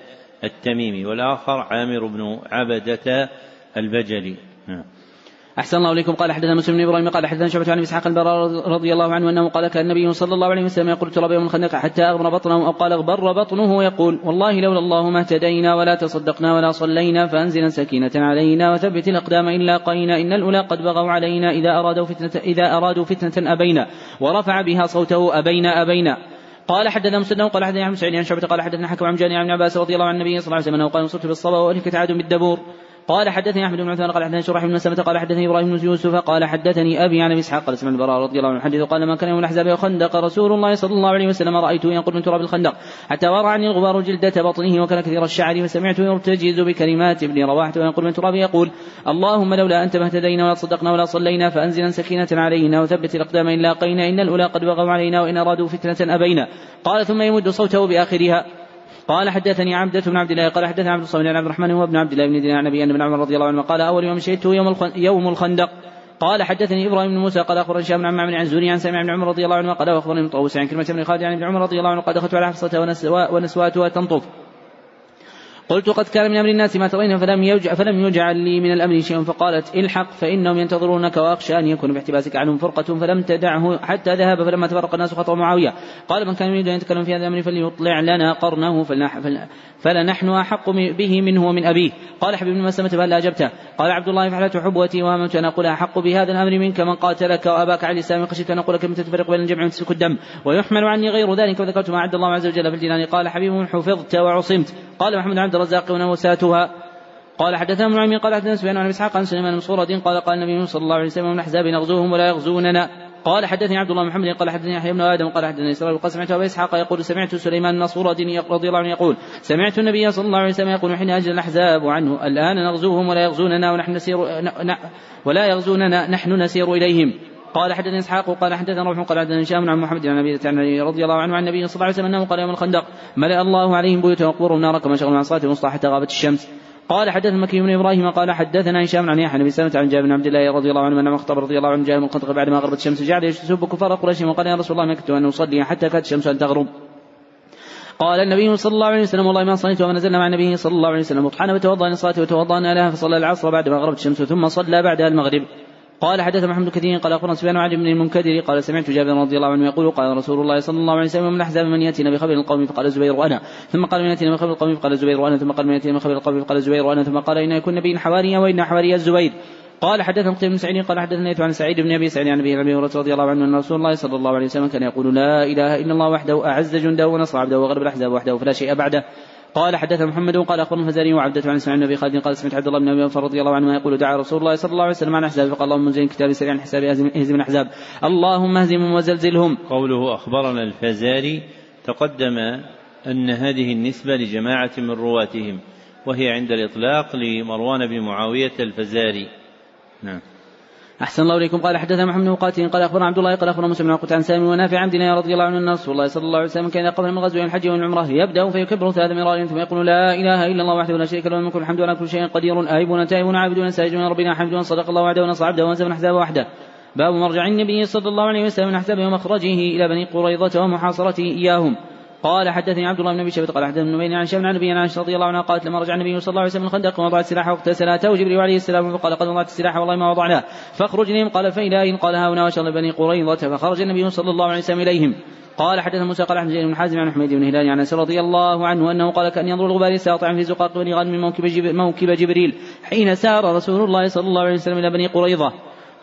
التميمي والآخر عامر بن عبدة البجلي. نعم. أحسن الله إليكم. قال حدثنا مسلم بن إبراهيم قال حدثنا شعبة عن إسحاق البراء رضي الله عنه أنه قال كان النبي صلى الله عليه وسلم يقول تراب يوم الخندق حتى أغبر بطنه أو قال أغبر بطنه يقول والله لولا الله ما اهتدينا ولا تصدقنا ولا صلينا فأنزلا سكينة علينا وثبت الأقدام إن لاقينا إن الأولى قد بغوا علينا إذا أرادوا فتنة إذا أرادوا فتنة أبينا ورفع بها صوته أبينا أبينا. قال حدثنا مسدد قال حدثنا عن سعيد عن شعبة قال حدثنا حكم عن جاني عن عباس رضي الله عن النبي صلى الله عليه وسلم أنه قال انصرت بالصبا واهلكت عاد بالدبور. قال حدثني أحمد بن عثمان قال حدثني شرح بن سلمة قال حدثني إبراهيم بن يوسف قال حدثني أبي عن إسحاق قال سمع البراء رضي الله عنه حدث قال ما كان يوم الأحزاب وخندق رسول الله صلى الله عليه وسلم رايته ينقل من تراب الخندق حتى ورى عني الغبار جلدة بطنه وكان كثير الشعر فسمعته يرتجز بكلمات ابن رواحة وينقل من تراب يقول اللهم لولا انت ما اهتدينا ولا صدقنا ولا صلينا فانزلا سكينة علينا وثبت الأقدام إن لاقينا إن الأولى قد بغوا علينا وإن أرادوا فتنة أبينا. قال ثم يمد صوته بآخرها. قال حدثني عبدة بن عبد الله قال حدثنا عبد الصمد عن عبد الرحمن هو ابن عبد الله بن دينار عن ابي ابن عمر رضي الله عنه قال أول يوم شهدته يوم يوم الخندق. قال حدثني إبراهيم بن موسى قال أخبرني بن عمرو عن زوري عن سامع بن عمر رضي الله عنه قال واخبرني مطوس عن كلمه بن خالد عن ابن عمر رضي الله عنه قال دخلت على حفصة ونسواتها تنطف. قلت قد كان من أمر الناس ما ترين فلم يجع فلم يجعل لي من الأمر شيء فقالت الحق فإنهم ينتظرونك وأخشى أن يكون باحتباسك عنهم فرقة فلم تدعه حتى ذهب فلما تفرق الناس خطب معاوية. قال من كان يريد أن يتكلم في هذا الأمر فليطلع لنا قرنه فلنحن أحق به منه ومن أبيه. قال حبيب بن مسلمة فهل اجبته قال عبد الله فعلت حبوتي وهممت أن أقول أحق بهذا الأمر منك من قاتلك وأباك على الإسلام. خشيت أن أقول كلمه تفرق بين الجمع وتسفك الدم ويحمل عني غير ذلك. وذكرت ما اعد الله عز وجل في الجنان. قال حبيب حفظت وعصمت. قال محمد عبد الرزاق ونوساتها. قال حدثنا ابن قال حدثنا سفيان عن إسحاق عن سليمان بن صورة قال قال النبي صلى الله عليه وسلم من الاحزاب نغزوهم ولا يغزوننا قال حدثني عبد الله بن محمد قال حدثني يحيى بن آدم قال حدثني اسرائيل قال سمعت أبي إسحاق يقول سمعت سليمان بن صورة رضي الله عنه يقول سمعت النبي صلى الله عليه وسلم يقول حين أجل الأحزاب عنه الآن نغزوهم ولا يغزوننا ونحن نسير ولا يغزوننا نحن نسير إليهم قال حدثني إسحاق قال حدثنا روح قال حدثنا هشام عن محمد عن أبي رضي الله عنه عن النبي صلى الله عليه وسلم أنه قال يوم الخندق ملأ الله عليهم بيوتهم وقبورهم نارا كما شغلوا عن صلاة الوسطى حتى غابت الشمس. قال حدثنا مكي بن إبراهيم قال حدثنا هشام عن يحيى بن سلمة عن جابر بن عبد الله رضي الله عنه ان مخطب رضي الله عنه جاء من الخندق بعد ما غربت الشمس جعل يسب كفار قريش وقال يا رسول الله ما كنت أن أصلي حتى كانت الشمس أن تغرب. قال النبي صلى الله عليه وسلم والله ما صليت وما نزلنا مع النبي صلى الله عليه وسلم. وطحن وتوضا للصلاه وتوضأنا لها فصلى العصر بعد ما غربت الشمس ثم صلى بعدها المغرب. قال حدث محمد كثير قال أخبرنا سفيان عن بن المنكدر قال سمعت جابر رضي الله عنه يقول قال رسول الله صلى الله عليه وسلم من الاحزاب من يأتينا بخبر القوم فقال الزبير وأنا ثم قال من يأتينا بخبر القوم فقال الزبير وأنا ثم قال من يأتينا بخبر القوم فقال الزبير وأنا ثم قال إن يكون نبي حواريا وإن حواري الزبير. قال حدثنا قتيبة بن سعيد قال حدثنا عن سعيد بن أبي سعيد عن أبي هريرة رضي الله عنه أن رسول الله صلى الله عليه وسلم كان يقول لا إله إلا الله وحده أعز جنده ونصر عبده وغلب الأحزاب وحده فلا شيء بعده. قال حدثنا محمد قال أخبرنا الفزاري وعبدة عن اسماعيل بن أبي خالد قال سمعت عبد الله بن أبي رضي الله عنه يقول دعا رسول الله صلى الله عليه وسلم عن أحزاب فقال اللهم زين كتابي سريعا عن حساب اهزم الأحزاب. اللهم اهزمهم وزلزلهم. قوله أخبرنا الفزاري تقدم أن هذه النسبة لجماعة من رواتهم وهي عند الإطلاق لمروان بن معاوية الفزاري. نعم. أحسن الله إليكم. قال حدثنا محمد بن مقاتل قال أخبرنا عبد الله قال أخبرنا مسلم بن عن سامي ونافع عن دينار رضي الله عنه أن رسول الله صلى الله عليه وسلم كان قبل من غزو الحج والعمرة يبدأ فيكبر ثلاث مرات ثم يقول لا إله إلا الله وحده لا شريك له الملك الحمد على كل شيء قدير آيبون تائبون عابدون ساجدون ربنا حمد صدق الله وعده ونصر عبده وانزل أحزاب وحده. باب مرجع النبي صلى الله عليه وسلم من أحزابه ومخرجه إلى بني قريظة ومحاصرته إياهم. قال حدثني عبد الله بن أبي شيبة قال حدثني ابن عن شيخ عن نبي عائشة رضي الله عنها قالت لما رجع النبي صلى الله عليه وسلم من الخندق ووضع السلاح واغتسل اتاه جبريل عليه السلام فقال قد وضعت السلاح والله ما وضعناه. فاخرج إليهم قال فإلى أين قال ها هنا وشر بني قريظة. فخرج النبي صلى الله عليه وسلم إليهم. قال حدثنا موسى قال عن بن حازم عن حميد بن هلال عن انس رضي الله عنه أنه قال كأن ينظر الغبار ساطعا في زقاق بني غانم من موكب جبريل حين سار رسول الله صلى الله عليه وسلم إلى بني قريظة.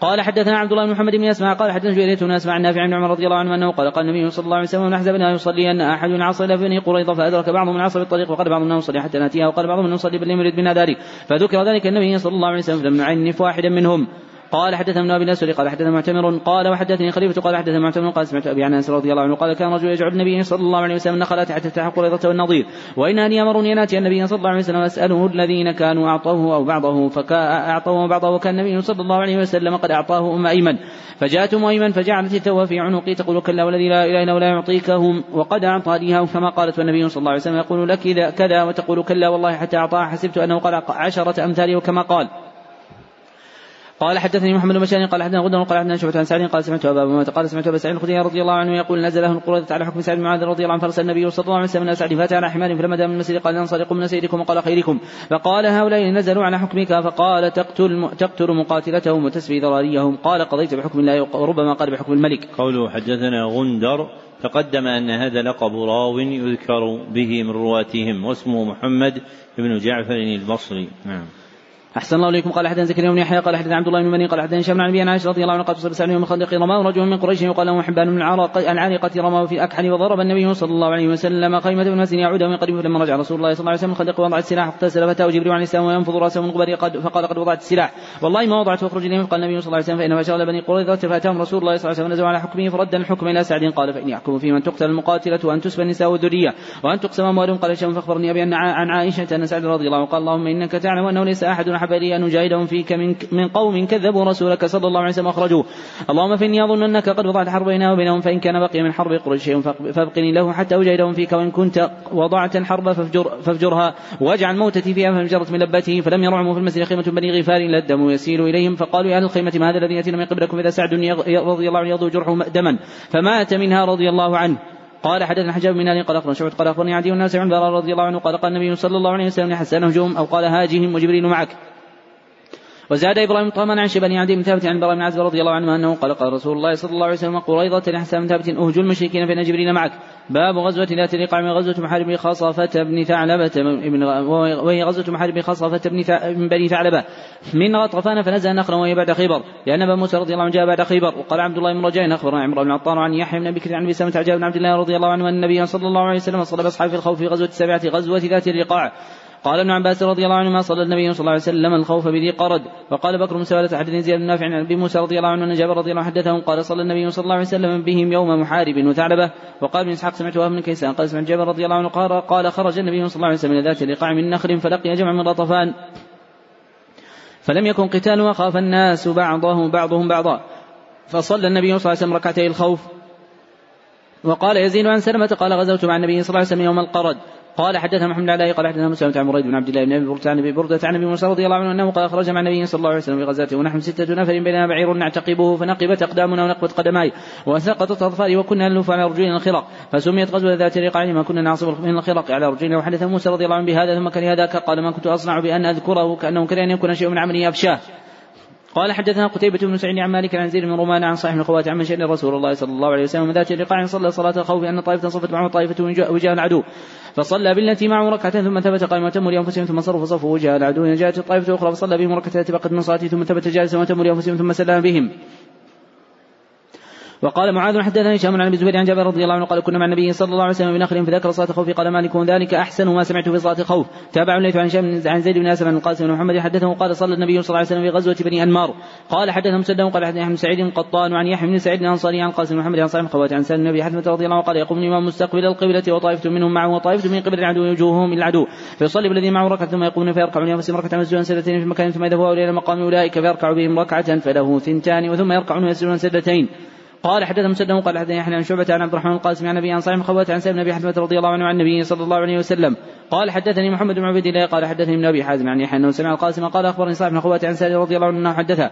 قال حدثنا عبد الله بن محمد بن أسماء قال حدثنا جريرة بن أسماء عن نافع بن عمر رضي الله عنه أنه قال قال النبي صلى الله عليه وسلم من أحزب أن يصلي أن أحد عصى بني قريظة فأدرك بعضهم العصر بالطريق وقال بعضهم انه يصلي حتى ناتيها وقال بعضهم انه يصلي بل يريد بنا ذلك. فذكر ذلك النبي صلى الله عليه وسلم فلم نعنف واحدا منهم. قال حدثنا ابن ابي الاسود قال حدثنا معتمر قال وحدثني خليفة قال حدثنا معتمر قال سمعت ابي عن انس رضي الله عنه قال كان رجل يجعل النبي صلى الله عليه وسلم نخلات حتى تفتح قريظه والنظير. وإن اني امرني أن آتي النبي صلى الله عليه وسلم اساله الذين كانوا أعطوه أو بعضه فاعطوه بعضه وكان النبي صلى الله عليه وسلم قد أعطاه أم أيمن. فجاءت أم أيمن فجعلت التوى في عنقي تقول كلا والذي لا إله إلا هو لا يعطيكهم وقد أعطى ليها كما قالت والنبي صلى الله عليه وسلم. يقول لك كذا وتقول كلا والله حتى أعطاها حسبت أنه قال عشرة امثاله كما قال. قال حدثني محمد بن قال حدثنا غدر قال حدثنا شعبة عن سعد قال سمعت أبا قال سمعت أبا سعيد الخدري رضي الله عنه يقول نزل له القرى على حكم سعد معاذ رضي الله عنه فرسل النبي صلى الله عليه وسلم إلى سعد فأتى على حمار فلما دام من المسجد قال انصرقوا من سيدكم وقال خيركم فقال هؤلاء نزلوا على حكمك فقال تقتل تقتل مقاتلتهم وتسبي ذراريهم قال قضيت بحكم الله وربما قال بحكم الملك. قوله حدثنا غندر تقدم أن هذا لقب راو يذكر به من رواتهم واسمه محمد بن جعفر البصري. نعم. أحسن الله إليكم. قال حدثنا زكريا بن يحيى قال حدثنا عبد الله بن مني قال حدثنا هشام عن ابي عائشة رضي الله عنه قال صلى الله عليه وسلم رماه رجل من قريش يقال له حبان من العارقة رماه في أكحل وضرب النبي صلى الله عليه وسلم خيمة بن مسن يعود من قريب فلما رجع رسول الله صلى الله عليه وسلم الخندق وضع السلاح اغتسل فتاه جبريل عليه السلام وينفض رأسه من قبل قد فقال قد وضعت السلاح. والله ما وضعت فاخرج إليهم. قال النبي صلى الله عليه وسلم فإنما شغل بني قريظة فأتاهم رسول الله صلى الله عليه وسلم نزل على حكمه فرد الحكم إلى سعد قال فإني أحكم في من تقتل المقاتلة وأن تسبى النساء والذرية وأن تقسم أموالهم. قال هشام فأخبرني أبي عن عائشة أن سعد رضي الله عنه قال اللهم إنك تعلم أنه ليس أحد أحب أن أجاهدهم فيك من, من قوم كذبوا رسولك صلى الله عليه وسلم أخرجوه. اللهم فإني أظن أنك قد وضعت حرب بيننا وبينهم فإن كان بقي من حرب قريش شيء فابقني له حتى أجاهدهم فيك وإن كنت وضعت الحرب فافجر فافجرها واجعل موتتي فيها فانفجرت من لبته فلم يرعموا في المسجد خيمة بني غفار إلا الدم يسيل إليهم فقالوا يا أهل الخيمة ما هذا الذي يأتينا من قبلكم إذا سعد رضي الله عنه يضو جرحه دما فمات منها رضي الله عنه. قال حدثنا حجاب من قال أخبرنا شعبة قال أخبرني عدي الناس عن رضي الله عنه قال قال النبي صلى الله عليه وسلم لحسن هجوم أو قال هاجهم وجبريل معك. وزاد إبراهيم طهما عن شبن عدي بن ثابت عن براء بن رضي الله عنه أنه قال قال رسول الله صلى الله عليه وسلم قريضة لحسن بن ثابت اهجوا المشركين فان جبريل معك. باب غزوة ذات الرقاع من غزوة محارب خصفة بن ثعلبة وهي غزوة محارب خصفة بن بني ثعلبة. من غطفان فنزل نخلا وهي بعد خيبر. لأن أبا موسى رضي الله عنه جاء بعد خيبر. وقال عبد الله بن رجاء أخبرنا عمرو بن عطار عن يحيى بن بكر عن أبي سلمة عجاب بن عبد الله رضي الله عنه أن النبي صلى الله عليه وسلم صلى بأصحابه في الخوف في غزوة السابعة غزوة ذات الرقاع. قال ابن عباس رضي الله عنهما صلى النبي صلى الله عليه وسلم الخوف بذي قرد. وقال بكر بن سوالة حدثني زياد بن نافع عن أبي موسى رضي الله عنه أن جابر رضي الله عنه حدثهم قال صلى النبي صلى الله عليه وسلم بهم يوم محارب وثعلبة. وقال ابن إسحاق سمعت وهب بن كيسان قال سمعت جابر رضي الله عنه قال قال خرج النبي صلى الله عليه وسلم إلى ذات الرقاع من نخل فلقي جمع من غطفان فلم يكن قتال وخاف الناس بعضهم بعضهم بعضا. فصلى النبي صلى الله عليه وسلم ركعتي الخوف. وقال يزيد عن سلمة قال غزوت مع النبي صلى الله عليه وسلم يوم القرد. قال حدثنا محمد علي قال حدثنا مسلم عن مريد بن عبد الله بن أبي بردة عن أبي بردة عن أبي موسى رضي الله عنه أنه قال خرج مع النبي صلى الله عليه وسلم في غزاته ونحن ستة نفر بيننا بعير نعتقبه فنقبت أقدامنا ونقبت قدماي وسقطت اظفاري وكنا نلف على رجلنا الخرق فسميت غزوة ذات رقاع ما كنا نعصب من الخرق على رجلنا وحدث موسى رضي الله عنه بهذا ثم كره ذاك قال ما كنت أصنع بأن أذكره كأنه كره ان يكون شيء من عملي افشاه قال حدثنا قتيبة بن سعيد عن مالك عن زيد بن رومان عن صاحب الخوات عن شأن رسول الله صلى الله عليه وسلم ذات الرقاع صلى صلاة الخوف أن طائفة صفت معه طائفة وجاه العدو. فصلى بالتي معه ركعة ثم ثبت قائما وتموا لأنفسهم ثم صرفوا صفوا وجه العدو. جاءت الطائفة الأخرى فصلى بهم ركعة التي بقت من صلاته ثم ثبت جالسا وتموا لأنفسهم ثم سلم بهم. وقال معاذ حدثني هشام عن أبي الزبير عن جابر رضي الله عنه قال كنا مع النبي صلى الله عليه وسلم بنخل فذكر صلاة الخوف قال مالك ذلك أحسن ما سمعت في صلاة الخوف تابع الليث عن هشام عن زيد بن أسلم عن القاسم بن محمد حدثه قال صلى النبي صلى الله عليه وسلم في غزوة بني أنمار. قال حدثنا مسدد قال حدثنا بن سعيد قطان وعن يحيى بن سعيد الأنصاري عن القاسم بن محمد عن صاحب الخوات عن سالم النبي حثمة رضي الله عنه قال يقوم الإمام مستقبل القبلة وطائفة منهم معه وطائفة من قبل العدو وجوههم العدو. فيصلي بالذي معه ركعة ثم يقومون فيركعون ينفسهم ركعة مسجدا سجدتين في مكان ثم يذهبوا إلى مقام أولئك فيركع بهم ركعة فله ثنتان وثم يركعون ويسجدون سجدتين قال حدثنا مسدد قال حدثنا يحيى عن شعبة عن عبد الرحمن القاسم عن أبي عن صالح خوات عن سيدنا أبي حنيفة رضي الله عنه عن النبي صلى الله عليه وسلم قال حدثني محمد بن عبيد الله قال حدثني ابن أبي حازم عن يحيى انه سمع القاسم قال أخبرني صالح بن خوات عن سالم رضي الله عنه أنه حدثه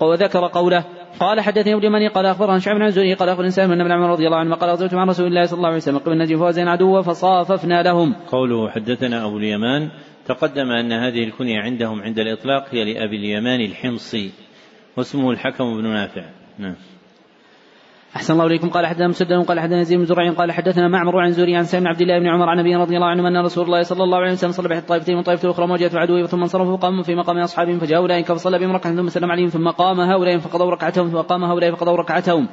وذكر قوله قال حدثني ابن مني قال اخبرنا شعب بن زهري قال أخبرني سالم بن عمر رضي الله عنه قال غزوت مع رسول الله صلى الله عليه وسلم قبل نجم فوزين عدوا فصاففنا لهم. قوله حدثنا أبو اليمان تقدم أن هذه الكنية عندهم عند الإطلاق هي لأبي اليمان الحمصي واسمه الحكم بن نافع. نعم. أحسن الله إليكم. قال حدثنا مسدد قال حدثنا زيد بن زرع قال حدثنا معمر عن زوري عن سالم عبد الله بن عمر عن ابي رضي الله عنه أن رسول الله صلى الله عليه وسلم صلى بين الطائفتين والطائفة الأخرى مواجهة عدوه ثم انصرفوا فقاموا في مقام أصحابهم فجاء أولئك فصلى بهم ركعة ثم سلم عليهم ثم قام هؤلاء فقضوا ركعتهم ثم قام هؤلاء فقضوا ركعتهم.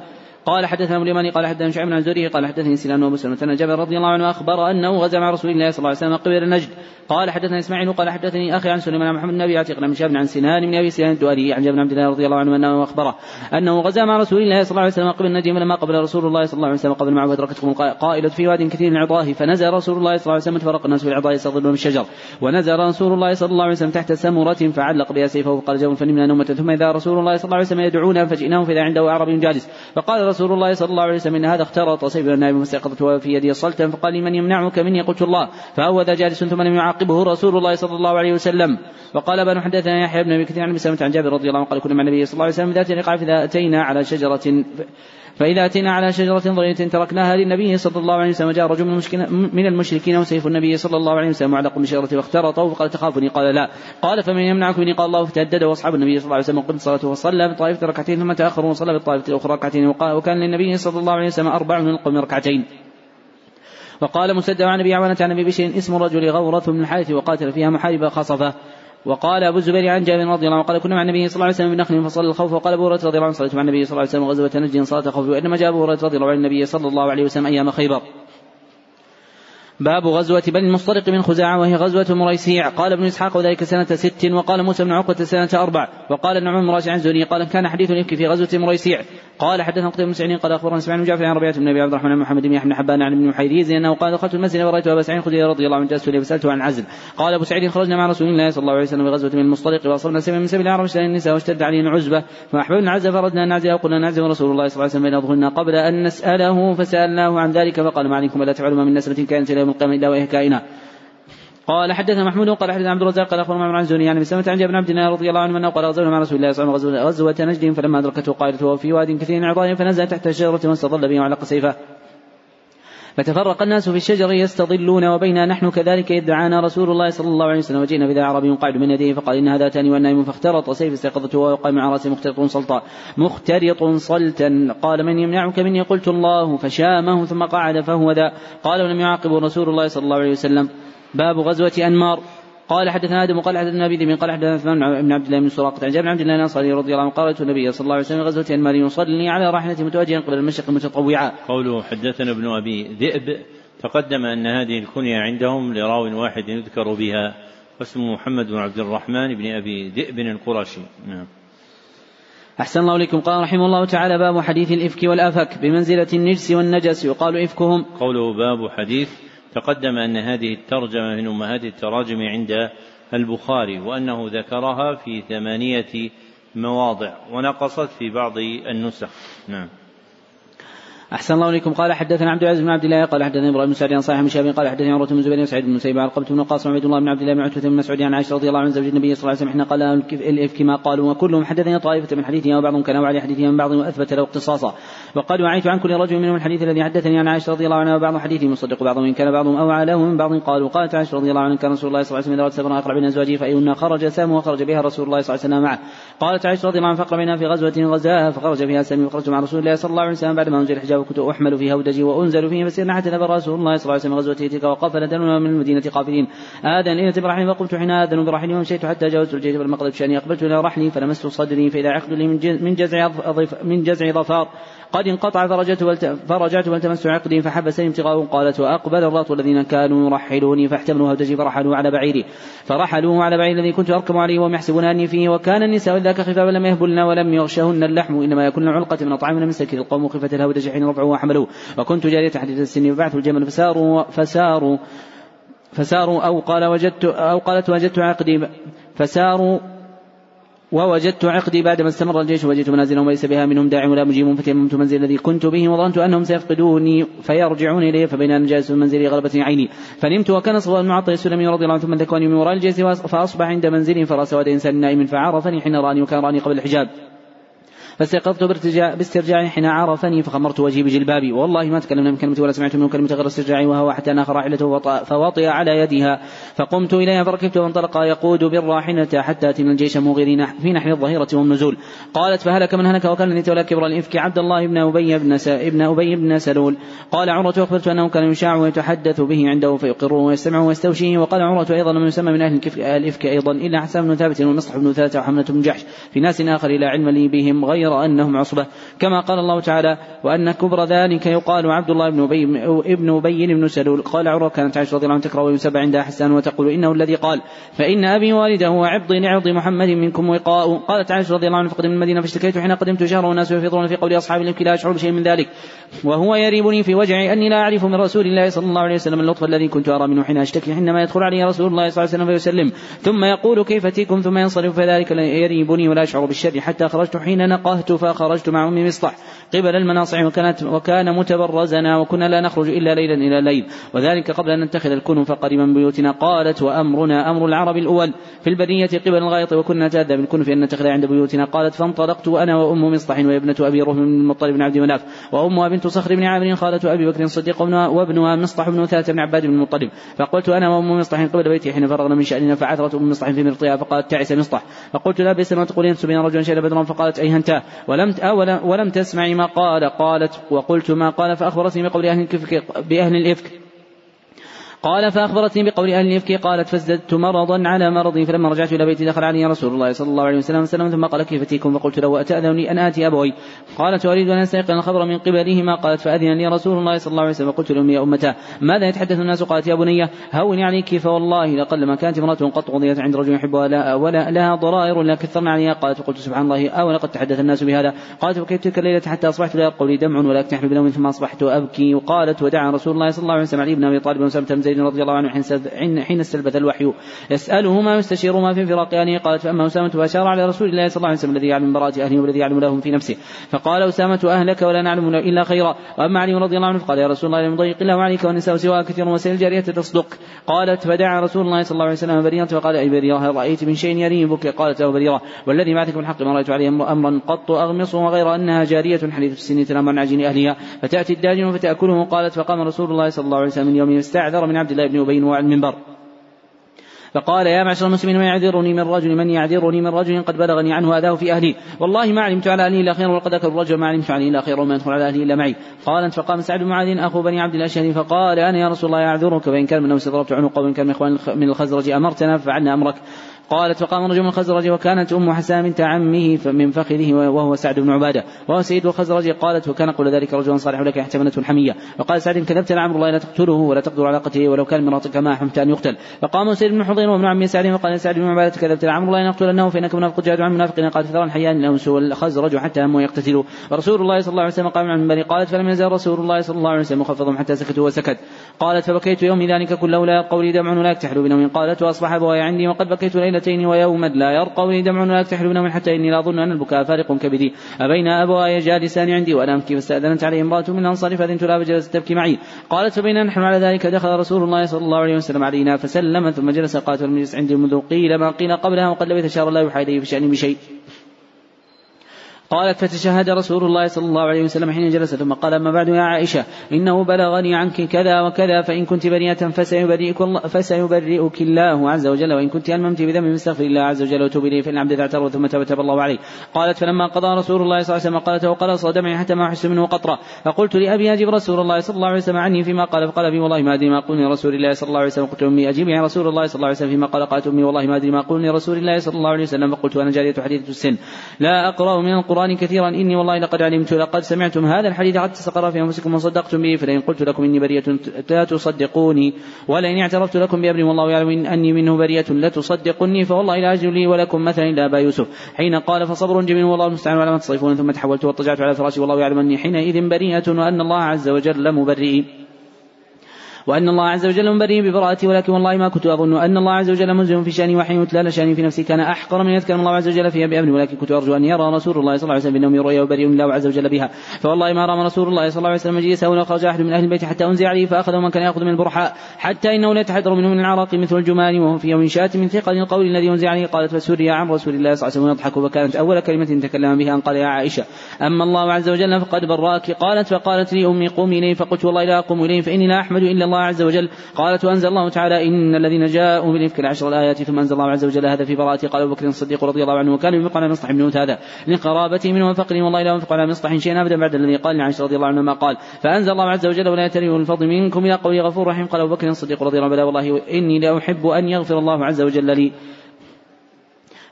قال حدثنا أبو اليماني قال حدثنا شعيب بن الزهري قال حدثني سنان وابو سلمة ان جابر رضي الله عنه أخبر أنه غزا مع رسول الله صلى الله عليه وسلم قبل نجد قال حدثنا إسماعيل قال حدثني أخي عن سليمان محمد بن ابي عتيق بن شهاب عن سنان بن أبي سنان الدواري عن جابر بن عبد الله رضي الله عنه أنه أخبره أنه غزا مع رسول الله صلى الله عليه وسلم قبل نجد فلما قبل رسول الله صلى الله عليه وسلم قبل معه أدركتكم قائلة في واد كثير من عضاه فنزل رسول الله صلى الله عليه وسلم تفرق الناس في العضاء يستظلون من الشجر ونزل رسول الله صلى الله عليه وسلم تحت سمرة فعلق بها سيفه فقال جون فنمنا نومة ثم إذا رسول الله صلى الله عليه وسلم يدعونا فجئناه فإذا عنده أعرابي جالس. فقال رسول الله صلى الله عليه وسلم إن هذا اخترط سيف النائب فاستيقظت في يدي صلتا فقال لمن يمنعك مني؟ قلت الله. فهو ذا جالس ثم لم يعاقبه رسول الله صلى الله عليه وسلم. وقال بن حدثنا يحيى بن أبي كثير عن أبي عن جابر رضي الله عنه قال كنا مع النبي صلى الله عليه وسلم ذات رقعه فاذا اتينا على شجرة فإذا أتينا على شجرة ضرية تركناها للنبي صلى الله عليه وسلم جاء رجل من المشركين وسيف النبي صلى الله عليه وسلم معلق بشجرة فاخترطوا فقال تخافني قال لا. قال فمن يمنعك مني؟ قال الله فتهدد وأصحاب النبي صلى الله عليه وسلم قد صلاته وصلى بالطائفة ركعتين ثم تأخروا وصلى بالطائفة الأخرى ركعتين وكان للنبي صلى الله عليه وسلم أربع من القوم ركعتين. وقال مسدد عن أبي عوانة عن أبي بشير اسم الرجل غورة بن الحارث وقاتل فيها محارب خصفه وقال أبو الزبير عن جابر رضي الله عنه قال كنا مع النبي صلى الله عليه وسلم بنخل فصلى الخوف وقال أبو هريرة رضي الله عنه صليت مع النبي صلى الله عليه وسلم غزوة نجد صلاة الخوف وإنما جاء أبو هريرة رضي الله عنه النبي صلى الله عليه وسلم أيام خيبر. باب غزوة بني المصطلق من خزاعة وهي غزوة مريسيع. قال ابن إسحاق وذلك سنة ست وقال موسى بن عقبة سنة أربع. وقال النعمان مراجع عن زهري قال كان حديث الإفك في غزوة مريسيع. قال حدثنا قتيبة بن سعيد قال أخبرنا سمعان بن جعفر عن ربيعة بن أبي عبد الرحمن محمد بن يحيى حبان عن ابن محيريز أنه قال دخلت المسجد ورأيت أبا سعيد الخدري رضي الله عنه جالس فسألته عن عزل قال أبو سعيد خرجنا مع رسول الله صلى الله عليه وسلم في غزوة من المصطلق وأصبنا سبع من سبيل العرب اشترى النساء واشتد علينا عزبة فأحببنا عزة فردنا أن نعزل وقلنا نعزل ورسول الله صلى الله عليه وسلم بين قبل أن نسأله فسألناه عن ذلك فقال ما عليكم ولا تفعلوا ما من نسبة كانت إلى يوم القيامة إلا وهي كائنة قال حدثنا محمود قال حدثنا عبد الرزاق قال أخبرنا عن زوني يعني بسمة عن بن عبد الله رضي الله عنه أنه قال غزونا مع رسول الله صلى الله عليه وسلم غزوة نجد فلما أدركته قائلته في واد كثير عظام فنزل تحت الشجرة واستظل به وعلق سيفه فتفرق الناس في الشجر يستظلون وبينا نحن كذلك إذ دعانا رسول الله صلى الله عليه وسلم وجئنا بذا عربي قاعد من يديه فقال إن هذا تاني والنائم فاخترط سيف استيقظته وقام على رأسه مختلط سلطا مختلط صلتا قال من يمنعك مني؟ قلت الله. فشامه ثم قعد فهو ذا. قال ولم يعاقبه رسول الله صلى الله عليه وسلم؟ باب غزوة أنمار. قال حدثنا آدم قال حدثنا أبي ذئب قال حدثنا عثمان بن عبد الله بن سراقة عن جابر بن عبد الله الانصاري رضي الله عنه قال النبي صلى الله عليه وسلم غزوة أنمار يصلي على راحلته متوجها قبل المشرق متطوعا. قوله حدثنا ابن أبي ذئب تقدم أن هذه الكنية عندهم لراو واحد يذكر بها واسمه محمد بن عبد الرحمن بن أبي ذئب القرشي. نعم. أحسن الله إليكم قال رحمه الله تعالى باب حديث الإفك والأفك بمنزلة النجس والنجس يقال إفكهم قوله باب حديث تقدم أن هذه الترجمة من أمهات التراجم عند البخاري وأنه ذكرها في ثمانية مواضع ونقصت في بعض النسخ. نعم. أحسن الله إليكم. قال حدثنا عبد العزيز بن عبد الله قال حدثنا إبراهيم بن سعد عن صالح بن قال حدثنا عروة بن زبير بن سعيد بن مسيب عن قبة بن قاسم عبد الله بن عبد الله بن عتبة بن مسعود عن عائشة رضي الله عنها زوج النبي صلى الله عليه وسلم حين قال الإفك ما قالوا وكلهم حدثني طائفة من حديثها وبعضهم كان على حديثها من بعض وأثبت له اختصاصا وقد وعيت عن كل رجل منهم الحديث الذي حدثني عن عائشة رضي الله عنها وبعض حديثه مصدق بعضهم إن كان بعضهم أوعى له من بعض قالوا. قالت عائشة رضي الله عنها كان رسول الله صلى الله عليه وسلم إذا أقرب من أزواجه فأيهن خرج سام وخرج بها رسول الله صلى الله عليه وسلم معه. قالت عائشة رضي الله عنها فأقرب منها في غزوة غزاها فخرج فيها سامي وخرجت مع رسول الله صلى الله عليه وسلم بعدما أنزل الحجاب وكنت أحمل في هودجي وأنزل فيه فسرنا حتى نبر رسول الله صلى الله عليه وسلم غزوة تلك وقفل دلنا من المدينة قافلين. آذن إلى برحلي فقمت حين آذن برحلي ومشيت حتى جاوزت الجيش بالمقلب شأني أقبلت إلى رحلي فلمست صدري فإذا عقد لي من جزع من جزع ظفار. قد انقطع فرجعت فرجعت والتمست عقدي فحبسني ابتغاء قالت وأقبل الرهط الذين كانوا يرحلوني فاحتملوا هودجي فرحلوا على بعيري. فرحلوه على بعير الذي كنت أركب عليه وهم يحسبون اني فيه وكان النساء ذاك خفافا لم يهبلن ولم يغشهن اللحم إنما يكون علقه من اطعام من سكر القوم خفه الهودج حين رفعوا وحملوه. وكنت جارية حديث السن وبعثوا الجمل فساروا فساروا فساروا أو قال وجدت أو قالت وجدت عقدي. فساروا ووجدت عقدي بعدما استمر الجيش وجدت منازلهم وليس بها منهم داع ولا مجيب فتيممت منزل الذي كنت به وظننت أنهم سيفقدوني فيرجعون إلي فبين أن جالس من منزلي غلبتني عيني. فنمت وكان صغار بن عطاء السلمي رضي الله عنه ثم ذكرني من وراء الجيش فأصبح عند منزلي فراس سواد إنسان نائم فعرفني حين رأني وكان رأني قبل الحجاب. فاستيقظت باسترجاع حين عرفني فخمرت وجهي بجلبابي والله ما تكلمنا من كلمة ولا سمعت منه كلمة غير استرجاعي وهو حتى ناخ راحلته فوطئ على يدها. فقمت إليها فركبت وانطلق يقود بالراحلة حتى أتينا الجيش مغيرين في نحر الظهيرة والنزول. قالت فهلك من هلك وكان الذي تولى كبر الإفك عبد الله بن أبي بن ابن أبي بن سلول. قال عروة أخبرت أنه كان يشاع ويتحدث به عنده فيقره ويستمع ويستوشيه. وقال عروة أيضا من يسمى من أهل الإفك أيضا إلا حسام بن ثابت ومصلح بن ثابت وحملة بن جحش. في ناس آخر لا علم لي بهم غير أنهم عصبة. كما قال الله تعالى وأن كبر ذلك يقال عبد الله بن أبي ابن أبي بن سلول. قال عروة كانت عائشة رضي الله عنها تكره ويسبع عندها حسان وتقول إنه الذي قال فإن أبي والده وعبضي لعرض محمد منكم وقاء. قالت عائشة رضي الله عنها فقدم المدينة فاشتكيت حين قدمت شهر والناس يفيضون في قول أصحاب الإفك لا أشعر بشيء من ذلك. وهو يريبني في وجعي أني لا أعرف من رسول الله صلى الله عليه وسلم اللطف الذي كنت أرى منه حين أشتكي حينما يدخل علي رسول الله صلى الله عليه وسلم فيسلم. ثم يقول كيف تيكم ثم ينصرف فذلك يريبني ولا أشعر بالشر حتى خرجت حين نقهت فخرجت مع أم مصطح قبل المناصع وكانت وكان متبرزنا وكنا لا نخرج إلا ليلا إلى الليل. وذلك قبل أن نتخذ الكنف قريبا من بيوتنا. قالت وأمرنا أمر العرب الأول. في البرية قبل الغائط وكنا نتأذى بالكنف أن نتخذ عند بيوتنا. قالت فانطلقت أنا وأم مصطح وابنة أبي رهم بن المطلب بن عبد مناف. وأمها بنت صخر بن عامر خالة أبي بكر الصديق وابنها مصطح بن ثلاثة بن عباد بن المطلب. فقلت أنا وأم مصطح قبل بيتي حين فرغنا من شأننا فعثرت أم مصطح في مرطها فقالت تعس مصطح فقلت لا بئس ما تقولين تسبين رجلا شهد بدرا فقالت أيهنتا ولم ولم تسمعي ما قال. قالت وقلت ما قال فأخبرتني بقول أهل الإفك. قال فأخبرتني بقول أهل الإفك قالت فازددت مرضا على مرضي فلما رجعت إلى بيتي دخل علي رسول الله صلى الله عليه وسلم وسلم ثم قال كيف تيكم فقلت له أتأذنني أن آتي أبوي. قالت أريد أن أستيقن الخبر من قبلهما. قالت فأذن لي رسول الله صلى الله عليه وسلم. فقلت لهم يا أمتا ماذا يتحدث الناس؟ قالت يا بنية هوني عليك فوالله لقل ما كانت امرأة قط قضيت عند رجل يحبها لا ولا لها ضرائر لا كثرنا عليها. قالت فقلت سبحان الله أو لقد تحدث الناس بهذا؟ قالت وكيف تلك الليلة حتى أصبحت لا يبقى لي دمع ولا أكتحل بنوم ثم أصبحت أبكي؟ وقالت ودعا رسول الله صلى الله عليه وسلم علي بن أبي طالب وسلمة زيد رضي الله عنه حين استلبث الوحي. يسأله ما يستشير ما في فراق أهله قالت فأما أسامة فأشار على رسول الله صلى الله عليه وسلم الذي يعلم براءة أهله والذي يعلم لهم في نفسه. فقال أسامة أهلك ولا نعلم إلا خيرا. وأما علي رضي الله عنه فقال يا رسول الله لم يضيق الله عليك والنساء سواء كثير وسيل الجارية تصدق. قالت فدعا رسول الله صلى الله عليه وسلم بريرة فقال أي بريرة هل رأيت من شيء يريبك قالت له بريرة والذي بعثك بالحق ما رأيت عليه أمرا قط أغمصه وغير أنها جارية حديث السن تنام عن عجين أهلها. فتأتي الداجن فتأكله. قالت فقام رسول الله صلى الله عليه وسلم من يوم يستعذر من عبد الله بن أبي وعن المنبر. فقال يا معشر المسلمين من يعذرني من رجل؟ من يعذرني من رجل قد بلغني عنه أذاه في أهلي. والله ما علمت على أهلي إلا خير ولقد ذكر الرجل ما علمت عليه إلا خير وما يدخل على أهلي إلا معي. قالت فقام سعد بن معاذ أخو بني عبد الأشهر فقال أنا يا رسول الله أعذرك فإن كان من نفسي ضربت عنقه وإن كان من إخوان من الخزرج أمرتنا ففعلنا أمرك. قالت فقام رجل من الخزرج وكانت أم حسام بنت عمه من فخذه وهو سعد بن عبادة. وهو سيد الخزرج قالت وكان قول ذلك رجل صالح لك احتملته حمية وقال سعد كذبت لعمر الله لا تقتله ولا تقدر على قتله ولو كان مراتك ما حمت أن يقتل. فقام سيد بن حضير وابن عمي سعد وقال سعد بن عبادة كذبت لعمر الله نقتلنه فإنك منافق جاد عن منافق قال فثرا حيان له سوى الخزرج حتى هموا يقتتلوا. ورسول الله صلى الله عليه وسلم قام عن بني قالت فلم يزال رسول الله صلى الله عليه وسلم مخفضهم حتى سكتوا وسكت. قالت فبكيت يوم ذلك كله لا يبقى لي دمع ولا يكتحل بنوم. قالت وأصبح ابواي عندي وقد بكيت ليلة ليلتين ويوما لا يرقوني دمع ولا يكتحل نوم حتى إني لا أظن أن البكاء فارق كبدي. أبين أبواي جالسان عندي وأنا أبكي فاستأذنت عليه امرأة من الأنصار فأذنت لها فجلست تبكي معي. قالت فبينا نحن على ذلك دخل رسول الله صلى الله عليه وسلم علينا فسلم ثم جلس قالت المجلس عندي منذ قيل ما قيل قبلها وقد لبث شهر الله يوحى إليه في شأني بشيء قالت فتشهد رسول الله صلى الله عليه وسلم حين جلس ثم قال أما بعد يا عائشة؟ إنه بلغني عنك كذا وكذا فإن كنت بريئة فسيبرئك الله, فسيبرئك الله عز وجل وإن كنت ألممت بذنب فاستغفر الله عز وجل وتوب إليه فإن العبد أعترض ثم تاب تاب الله عليه. قالت فلما قضى رسول الله صلى الله عليه وسلم قالت وقال دمعي حتى ما أحس منه قطرة. فقلت لأبي أجب رسول الله صلى الله عليه وسلم عني فيما قال فقال أبي والله ما أدري ما قلني رسول الله صلى الله عليه وسلم. قلت أمي أجيبي عن رسول الله صلى الله عليه وسلم فيما قال. قالت أمي والله ما أدري ما قلني رسول الله صلى الله عليه وسلم. فقلت أنا جارية حديثة السن. لا أقرأ من القرآن كثيرا. إني والله لقد علمت لقد سمعتم هذا الحديث. قد تسقر في أنفسكم وصدقتم به فلئن قلت لكم إني بريئة لا تصدقوني. ولئن اعترفت لكم بأمر والله يعلم أني منه بريئة لا تصدقني فوالله لا أجد لي ولكم مثلا إلا أبا يوسف. حين قال فصبر جميل والله المستعان على ما تصفون ثم تحولت واضطجعت على فراشي والله يعلم أني حينئذ بريئة وأن الله عز وجل مبرئي وأن الله عز وجل بريء ببراءتي ولكن والله ما كنت أظن أن الله عز وجل منزل في شأني وحين يتلى لشأني في نفسي كان أحقر من يذكر الله عز وجل فيها بأمري ولكن كنت أرجو أن يرى رسول الله صلى الله عليه وسلم بأنه رؤيا وبريء الله عز وجل بها. فوالله ما رام رسول الله صلى الله عليه وسلم مجلسه ولا خرج أحد من أهل البيت حتى أنزع عليه فأخذه من كان يأخذ من البرحاء حتى إنه لا يتحدر منه من العراق مثل الجمان وهو في يوم شات من ثقل القول الذي أنزع عليه. قالت فسري عن رسول الله صلى الله عليه وسلم يضحك وكانت أول كلمة تكلم بها أن قال يا عائشة. أما الله عز وجل فقد براك. قالت فقالت لي أمي قومي إليه فقلت والله لا أقوم إليه فإني لا أحمد إلا الله عز وجل قالت وأنزل الله تعالى إن الذين جاءوا بالإفك العشر الآيات ثم أنزل الله عز وجل هذا في براءة قال أبو بكر الصديق رضي الله عنه وكان ينفق على مصطح بن هذا لقرابته منه وفقره والله لا ينفق على مصطح شيئا أبدا بعد الذي قال لعائشة رضي الله عنه ما قال فأنزل الله عز وجل ولا يتريه الفضل منكم إلى قوله غفور رحيم قال أبو بكر الصديق رضي الله عنه والله إني لأحب أن يغفر الله عز وجل لي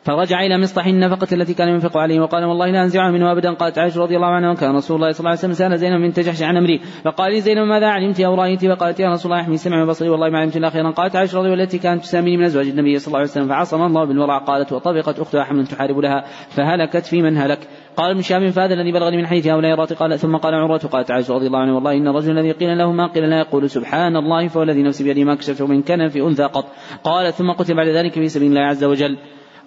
فرجع إلى مصطح النفقة التي كان ينفق عليه وقال والله لا أنزعها منه أبدا. قالت عائشة رضي الله عنها وكان رسول الله صلى الله عليه وسلم سأل زينب من تجحش عن أمري. فقال لي زينب ماذا علمت أو رأيت فقالت يا رسول الله احمي سمعي وبصري والله ما علمت إلا خيرا. قالت عائشة رضي الله التي كانت تساميني من أزواج النبي صلى الله عليه وسلم. فعصم الله بالورع. قالت وطبقت أختها حمل تحارب لها. فهلكت في من هلك. قال ابن شهاب فهذا الذي بلغني من حديث هؤلاء الرات قال ثم قال عروة. قالت عائشة رضي الله عنها والله إن الرجل الذي قيل له ما قيل لا يقول سبحان الله فوالذي نفسي بيده ما كشفت من كان في أنثى قط. قال ثم قتل بعد ذلك في سبيل الله عز وجل.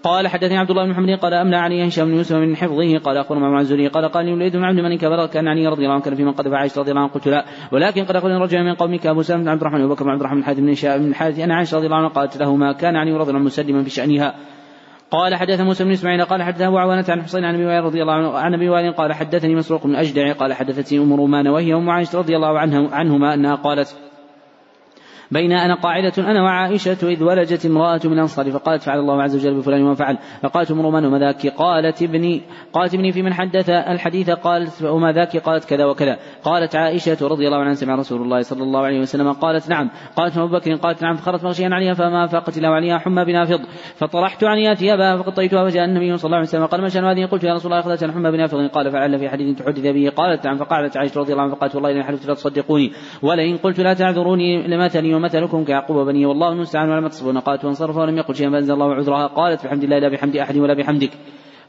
قال حدثني عبد الله بن محمد قال املا علي هشام بن يوسف من حفظه قال أخبرنا مع الزهري قال قال لي وليد بن عبد الملك كان علي رضي الله عنه كان في من قذف عائشة رضي الله عنها. قلت لا. ولكن قد أخبرني رجل من قومك أبو سلمة بن عبد الرحمن وابو بكر بن عبد الرحمن الحارث بن بن الحارث أن عائشة رضي الله عنها قالت له ما كان علي رضي الله عنه مسلما بشأنها. قال حدث موسى بن إسماعيل قال حدث ابو عوانة عن حسين عن أبي وائل رضي الله عنه عن أبي وائل قال حدثني مسروق بن أجدع قال حدثتني أم رومان وهي أم عائشة رضي الله عنها عنهما أنها قالت بين أنا قاعدة أنا وعائشة إذ ولجت امرأة من الأنصار فقالت فعل الله عز وجل بفلان وما فعل. فقالت أم رومان وما ذاك؟ قالت ابني قالت ابني في من حدث الحديث؟ قالت وما ذاك؟ قالت كذا وكذا. قالت عائشة رضي الله عنها سمع رسول الله صلى الله عليه وسلم قالت نعم. قالت أبو بكر قالت نعم. فخرت مغشيا عليها فما فاقت له عليها حمى بنافض فطرحت عنها ثيابها فقطيتها فجاء النبي صلى الله عليه وسلم. قال ما شأن هذه؟ قلت يا رسول الله أخذت حمى بنافض قال فعل في حديث تحدث به. قالت نعم. فقالت عائشة رضي الله عنها فقالت والله إن حلفت لا تصدقوني ولئن قلت لا تعذروني لمثلي. ومثلكم كيعقوب وبني والله المستعان ولم تصفون قالت وانصرف ولم يقل شيئا فأنزل الله عذرها. قالت بحمد الله لا بحمد أحد ولا بحمدك.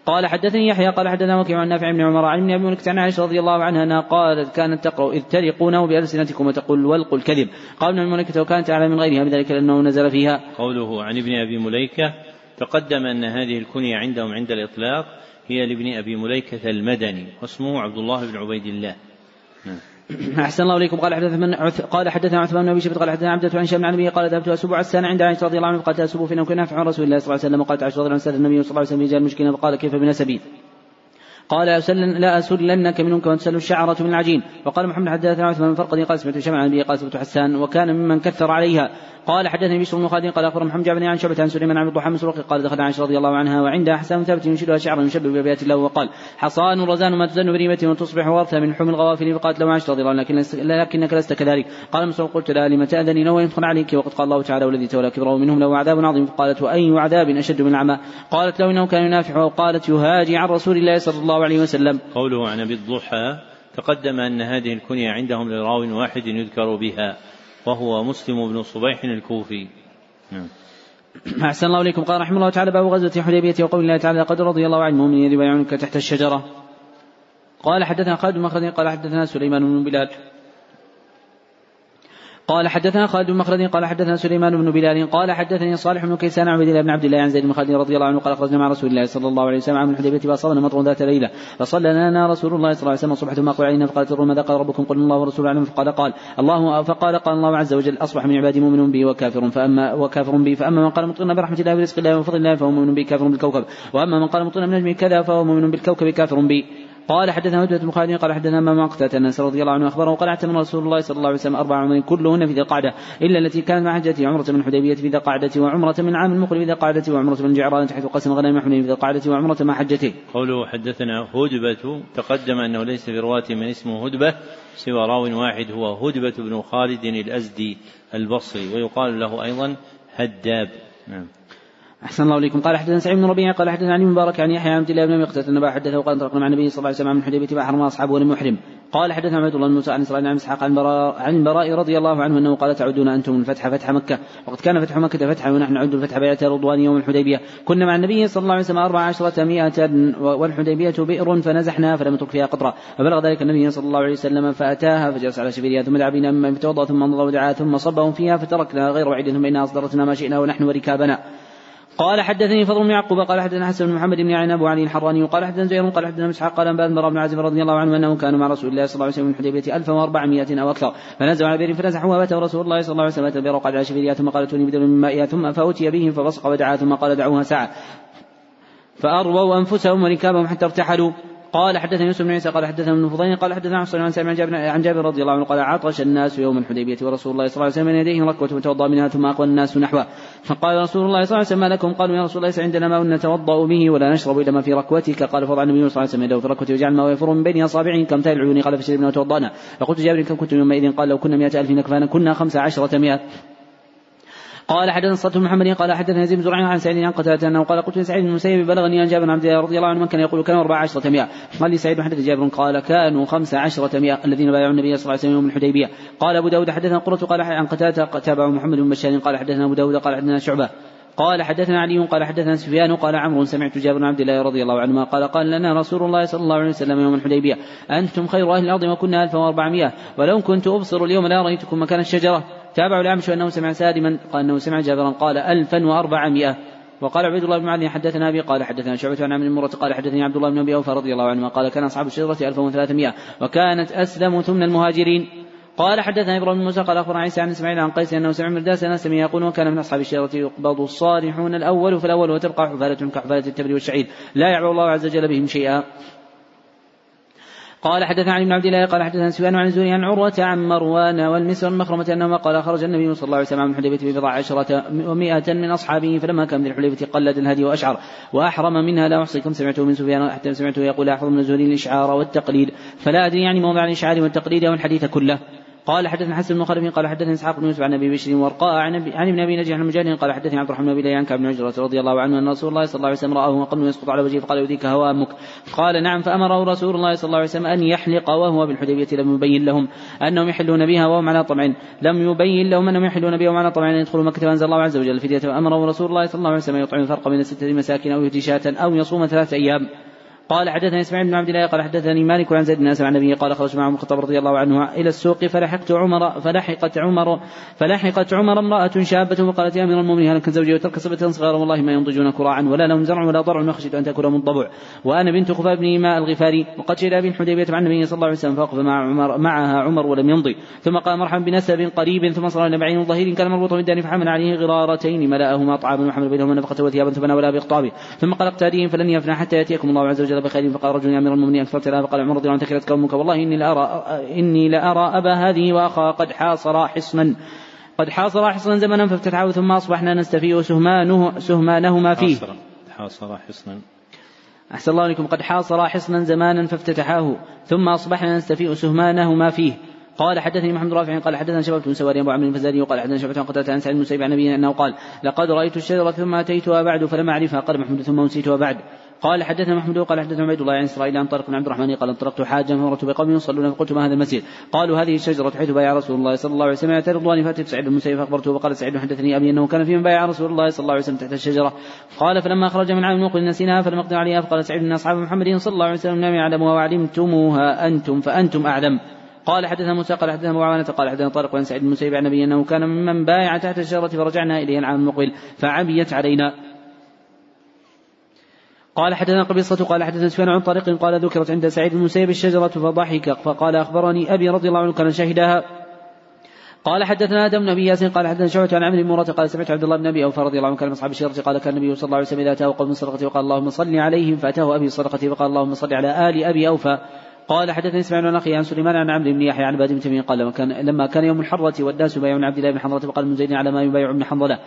قال حدثني يحيى قال حدثنا وكيع عن نافع بن عمر عن ابن ملك عن عائشة رضي الله عنها أنها قالت كانت تقرأ إذ ترقونه بألسنتكم وتقول والقوا الكذب. قال ابن مليكه وكانت أعلى من غيرها بذلك لأنه نزل فيها. قوله عن ابن أبي مليكة تقدم أن هذه الكنية عندهم عند الإطلاق هي لابن أبي مليكة المدني واسمه عبد الله بن عبيد الله. *clears throat* أحسن الله إليكم. قال حدثنا قال حدثنا عثمان بن أبي شيبة قال حدثنا عبدة عن شام عن قال ذهبت أسب عسان عند عائشة رضي الله عنها فقالت أسب في نوك نافع عن رسول الله صلى الله عليه وسلم وقالت عائشة رضي الله عنها النبي صلى الله عليه وسلم رجال مشكلة فقال كيف بنسبي قال أسلن لا أسلنك منك وتسل الشعرة من العجين. وقال محمد حدثنا عثمان بن فرقد قال سمعت شمع عن النبي قال حسان وكان ممن كثر عليها. قال حدثني بشر بن خالد قال اخبر محمد بن عن شعبة عن سليمان عن الضحى مسروق قال دخل عائشة رضي الله عنها وعندها حسان ثابت ينشدها شعرا يشبه بابيات الله وقال حصان رزان ما تزن بريمة وتصبح ورثة من حمل الغوافل فقالت له عائشة رضي الله عنها لكن لكنك لست كذلك. قال مسروق قلت لا لم تأذني نوى يدخل عليك؟ وقد قال الله تعالى والذي تولى كبره منهم له عذاب عظيم. فقالت وأي عذاب أشد من العمى؟ قالت له إنه كان ينافح وقالت يهاجي عن رسول الله صلى الله عليه وسلم. قوله عن أبي الضحى تقدم أن هذه الكنية عندهم لراو واحد يذكر بها. وهو مسلم بن صبيح الكوفي. نعم. *clears throat* أحسن الله إليكم. قال رحمه الله تعالى باب غزوة حديبية وقول الله تعالى قد رضي الله عن المؤمنين يبايعونك تحت الشجرة. قال حدثنا خالد بن قال حدثنا سليمان بن بلال. قال حدثنا خالد بن مخلد قال حدثنا سليمان بن بلال قال حدثني صالح بن كيسان عبد الله بن عبد الله عن زيد بن خالد رضي الله عنه قال خرجنا مع رسول الله صلى الله عليه وسلم عام الحديبية فاصابنا مطر ذات ليلة فصلى لنا رسول الله صلى الله عليه وسلم الصبح ثم اقبل علينا فقالت الروم ماذا قال ربكم؟ قل الله ورسوله أعلم. فقال قال الله فقال قال الله عز وجل أصبح من عبادي مؤمن بي وكافر فأما وكافر بي فأما من قال مطرنا برحمة الله ورزق الله وفضل الله فهو مؤمن بي كافر بالكوكب وأما من قال مطرنا من نجم كذا فهو مؤمن بالكوكب كافر بي. قال حدثنا هدبة بن خالد قال حدثنا ما مقتة أنس رضي الله عنه أخبره قال أعتمر رسول الله صلى الله عليه وسلم أربع عمر كلهن في ذي القعدة إلا التي كانت مع حجته عمرة من حديبية في ذي القعدة وعمرة من عام المقبل في ذي القعدة وعمرة من جعران تحت قسم غنم حنين في ذي القعدة وعمرة مع حجته. قوله حدثنا هدبة تقدم أنه ليس في رواة من اسمه هدبة سوى راو واحد هو هدبة بن خالد الأزدي البصري ويقال له أيضا هداب. نعم. أحسن الله إليكم. قال حدثنا سعيد بن ربيع قال حدثنا علي مبارك عن يحيى عبد الله بن مقتة أن حدثه وقال انطلقنا مع النبي صلى الله عليه وسلم من حديبية فأحرم أصحابه ولم يحرم. قال حدثنا عبد الله بن موسى عن إسرائيل عن إسحاق عن براء عن البراء رضي الله عنه أنه قال تعدون أنتم الفتح فتح مكة. وقد كان فتح مكة فتحا ونحن نعد الفتح بيعه رضوان يوم الحديبية. كنا مع النبي صلى الله عليه وسلم أربع عشرة مئة والحديبية بئر فنزحنا فلم نترك فيها قطرة. فبلغ ذلك النبي صلى الله عليه وسلم فأتاها فجلس على شبيرها ثم دعا بنا مما فتوضأ ثم انضى ودعا ثم صبهم فيها فتركنا غير وعيد ثم إنها أصدرتنا ما شئنا ونحن وركابنا. قال حدثني فضل بن يعقوب قال حدثنا حسن بن محمد بن عين أبو علي الحراني وقال حدثنا زهير قال حدثنا مسحاق قال انباء بن عازب رضي الله عنه أنه كانوا مع رسول الله صلى الله عليه وسلم من الحديبية 1400 أو أكثر. فنزلوا على بئر فنزحوا وباته رسول الله صلى الله عليه وسلم البئر وقعد على شفيرها ثم قال اتوني بدل من مائها ثم فاتي بهم فبصق ودعا ثم قال دعوها ساعة. فأرووا أنفسهم وركابهم حتى ارتحلوا. قال حدثنا يوسف بن عيسى قال حدثنا ابن فضيل قال حدثنا عن عن جابر عن جابر رضي الله عنه قال عطش الناس يوم الحديبية ورسول الله صلى الله عليه وسلم من يديه ركوه فتوضا منها ثم أقوى الناس نحوه. فقال رسول الله صلى الله عليه وسلم ما لكم؟ قالوا يا رسول الله ليس عندنا ماء نتوضأ به ولا نشرب إلا ما في ركوتك. قال فضع النبي صلى الله عليه وسلم يده في ركوته وجعل الماء يفر من بين أصابعه كمثال العيون؟ قال فشربنا وتوضأنا. فقلت جابر كم كنتم يومئذ قال لو كنا مئة ألف نكفانا كنا خمس عشرة مئة قال حدثنا صلت محمد قال حدثنا يزيد بن زرعين عن سعيد عن قتادة أنه قال قلت لسعيد بن المسيب بلغني عن جابر عبد الله رضي الله عنه كان يقول كانوا أربع عشرة مئة. قال لي سعيد حدث جابر قال كانوا خمس عشرة مئة الذين بايعوا النبي صلى الله عليه وسلم يوم الحديبية. قال أبو داود حدثنا قرة قال عن قتادة تابعه محمد بن بشار قال حدثنا أبو داود قال حدثنا شعبة. قال حدثنا علي قال حدثنا سفيان قال عمرو سمعت جابر بن عبد الله رضي الله عنهما قال قال لنا رسول الله صلى الله عليه وسلم يوم الحديبية. أنتم خير أهل الأرض وكنا 1400 ولو كنت أبصر اليوم لا رأيتكم مكان الشجرة. تابعوا الأعمش أنه سمع سالما قال أنه سمع جابرا قال ألفا وأربعمائة. وقال عبيد الله بن معدي حدثنا أبي قال حدثنا شعبة عن عمرو مرة قال حدثني عبد الله بن أبي أوفى رضي الله عنه قال كان أصحاب الشجرة 1300 وكانت أسلم ثمن المهاجرين. قال حدثنا إبراهيم بن موسى قال أخبرنا عيسى عن إسماعيل عن قيس أنه سمع مرداس انس يقول وكان من أصحاب الشجرة يقبض الصالحون الأول فالاول وتبقى حفاله كحفاله التبر والشعير لا يعبر الله عز وجل بهم شيئا. قال حدثنا علي بن عبد الله قال حدثنا سفيان عن زوري عن عروة عن مروان والمسر المخرمة أنهما قال خرج النبي صلى الله عليه وسلم من الحديبية ببضع عشرة ومائة من أصحابه فلما كان من الحديبية قلد الهدي وأشعر وأحرم منها لا أحصي كم سمعته من سفيان حتى سمعته يقول أحفظ من زوري الإشعار والتقليد فلا أدري يعني موضع الإشعار والتقليد أو الحديث كله قال حدثنا حسن بن خلف قال حدثني إسحاق بن يوسف عن أبي بشر ورقاء عن ابن أبي نجح عن مجاهد قال حدثني عبد الرحمن بن عن كعب بن عجرة رضي الله عنه أن رسول الله صلى الله عليه وسلم رآه وقبل يسقط على وجهه فقال يؤذيك هوامك. قال نعم فأمره رسول الله صلى الله عليه وسلم أن يحلق وهو بالحديبية لم يبين لهم أنهم يحلون بها وهم على طمع. لم يبين لهم أنهم يحلون بها وهم على طمع. ان يدخلوا مكه فأنزل الله عز وجل الفدية. فأمره رسول الله صلى الله عليه وسلم يطعم الفرق بين سته مساكين أو يهدي أو يصوم ثلاثة أيام. قال حدثني إسماعيل بن عبد الله قال حدثني مالك عن زيد بن أسلم عن النبي قال خرج معه الخطاب رضي الله عنه إلى السوق فلحقت عمر فلحقت عمر فلحقت عمر امرأة شابة وقالت يا أمير المؤمنين هلك زوجي وترك صبة صغارا والله ما ينضجون كراعا ولا لهم زرع ولا ضرع خشيت أن تاكلهم الضبع. وأنا بنت خفاف بن ماء الغفاري وقد شهد أبي الحديبية مع النبي صلى الله عليه وسلم فوقف مع عمر معها عمر ولم يمضي. ثم قال مرحبا بنسب قريب ثم صار إلى بعين ظهير كان مربوطا بالدان فحمل عليه غرارتين. ملأهما طعاما وحمل بينهما نفقة وثيابا باقطابه ثم قال اقتاديهم فلن يفنى حتى يأتيكم الله عز وجل بخير فقال رجل يا أمير المؤمنين أكثرت لها فقال عمر رضي الله عنه ثكلت قومك. والله إني لارى إني لارى أبا هذه وأخا قد حاصرا حصنا. قد حاصرا حصنا زمنا فافتتحه ثم أصبحنا نستفيء سهمانه سهمانهما فيه. حاصر حصنا. أحسن الله عليكم قد حاصر حصنا زمانا فافتتحاه ثم أصبحنا نستفيء سهمانهما فيه. قال حدثني محمد رافع قال حدثنا شباب بن سواري أبو عمرو الفزاري وقال حدثنا شباب قتادة عن سعيد المسيب عن نبينا أنه قال لقد رأيت الشجرة ثم اتيتها بعد فلم اعرفها قال محمود ثم نسيتها بعد قال حدثنا محمود قال حدثنا عبيد الله عن إسرائيل عن طارق بن عبد الرحمن قال انطلقت حاجا فمرت بقوم يصلون فقلت ما هذا المسجد؟ قالوا هذه الشجرة حيث بايع رسول الله صلى الله عليه وسلم اتى رضوان فأتيت سعيد بن المسيب فأخبرته فقال سعيد حدثني أبي أنه كان في من بايع رسول الله صلى الله عليه وسلم تحت الشجرة. قال فلما خرج من عام نوق نسيناها فلم أقدر عليها. فقال سعيد إن أصحاب محمد صلى الله عليه وسلم لم يعلموها وعلمتموها أنتم فأنتم أعلم. قال حدثنا موسى قال حدثنا عوانة قال حدثنا طارق بن سعيد بن عن النبي أنه كان ممن بايع تحت الشجرة فرجعنا إليه العام المقبل فعبيت علينا. قال حدثنا قبيصة قال حدثنا سفيان عن طريق قال ذكرت عند سعيد بن المسيب الشجرة فضحك فقال أخبرني أبي رضي الله عنه كان شهدها قال حدثنا آدم بن أبي ياسين قال حدثنا شعبة عن عمرو بن قال سمعت عبد الله بن أبي أوفى رضي الله عنه كان من أصحاب الشجرة قال كان النبي صلى الله عليه وسلم إذا أتاه قوم صدقته وقال اللهم صل عليهم فأتاه أبي صدقته فقال اللهم صل على آل أبي أوفى. قال حدثني اسماعيل عن أخي عن سليمان عن عمرو بن يحيى عن بن تيميه قال لما كان لما كان يوم الحرة والناس يبايعون عبد الله بن حنظلة فقال ابن زيد على ما يبايع ابن حنظلة.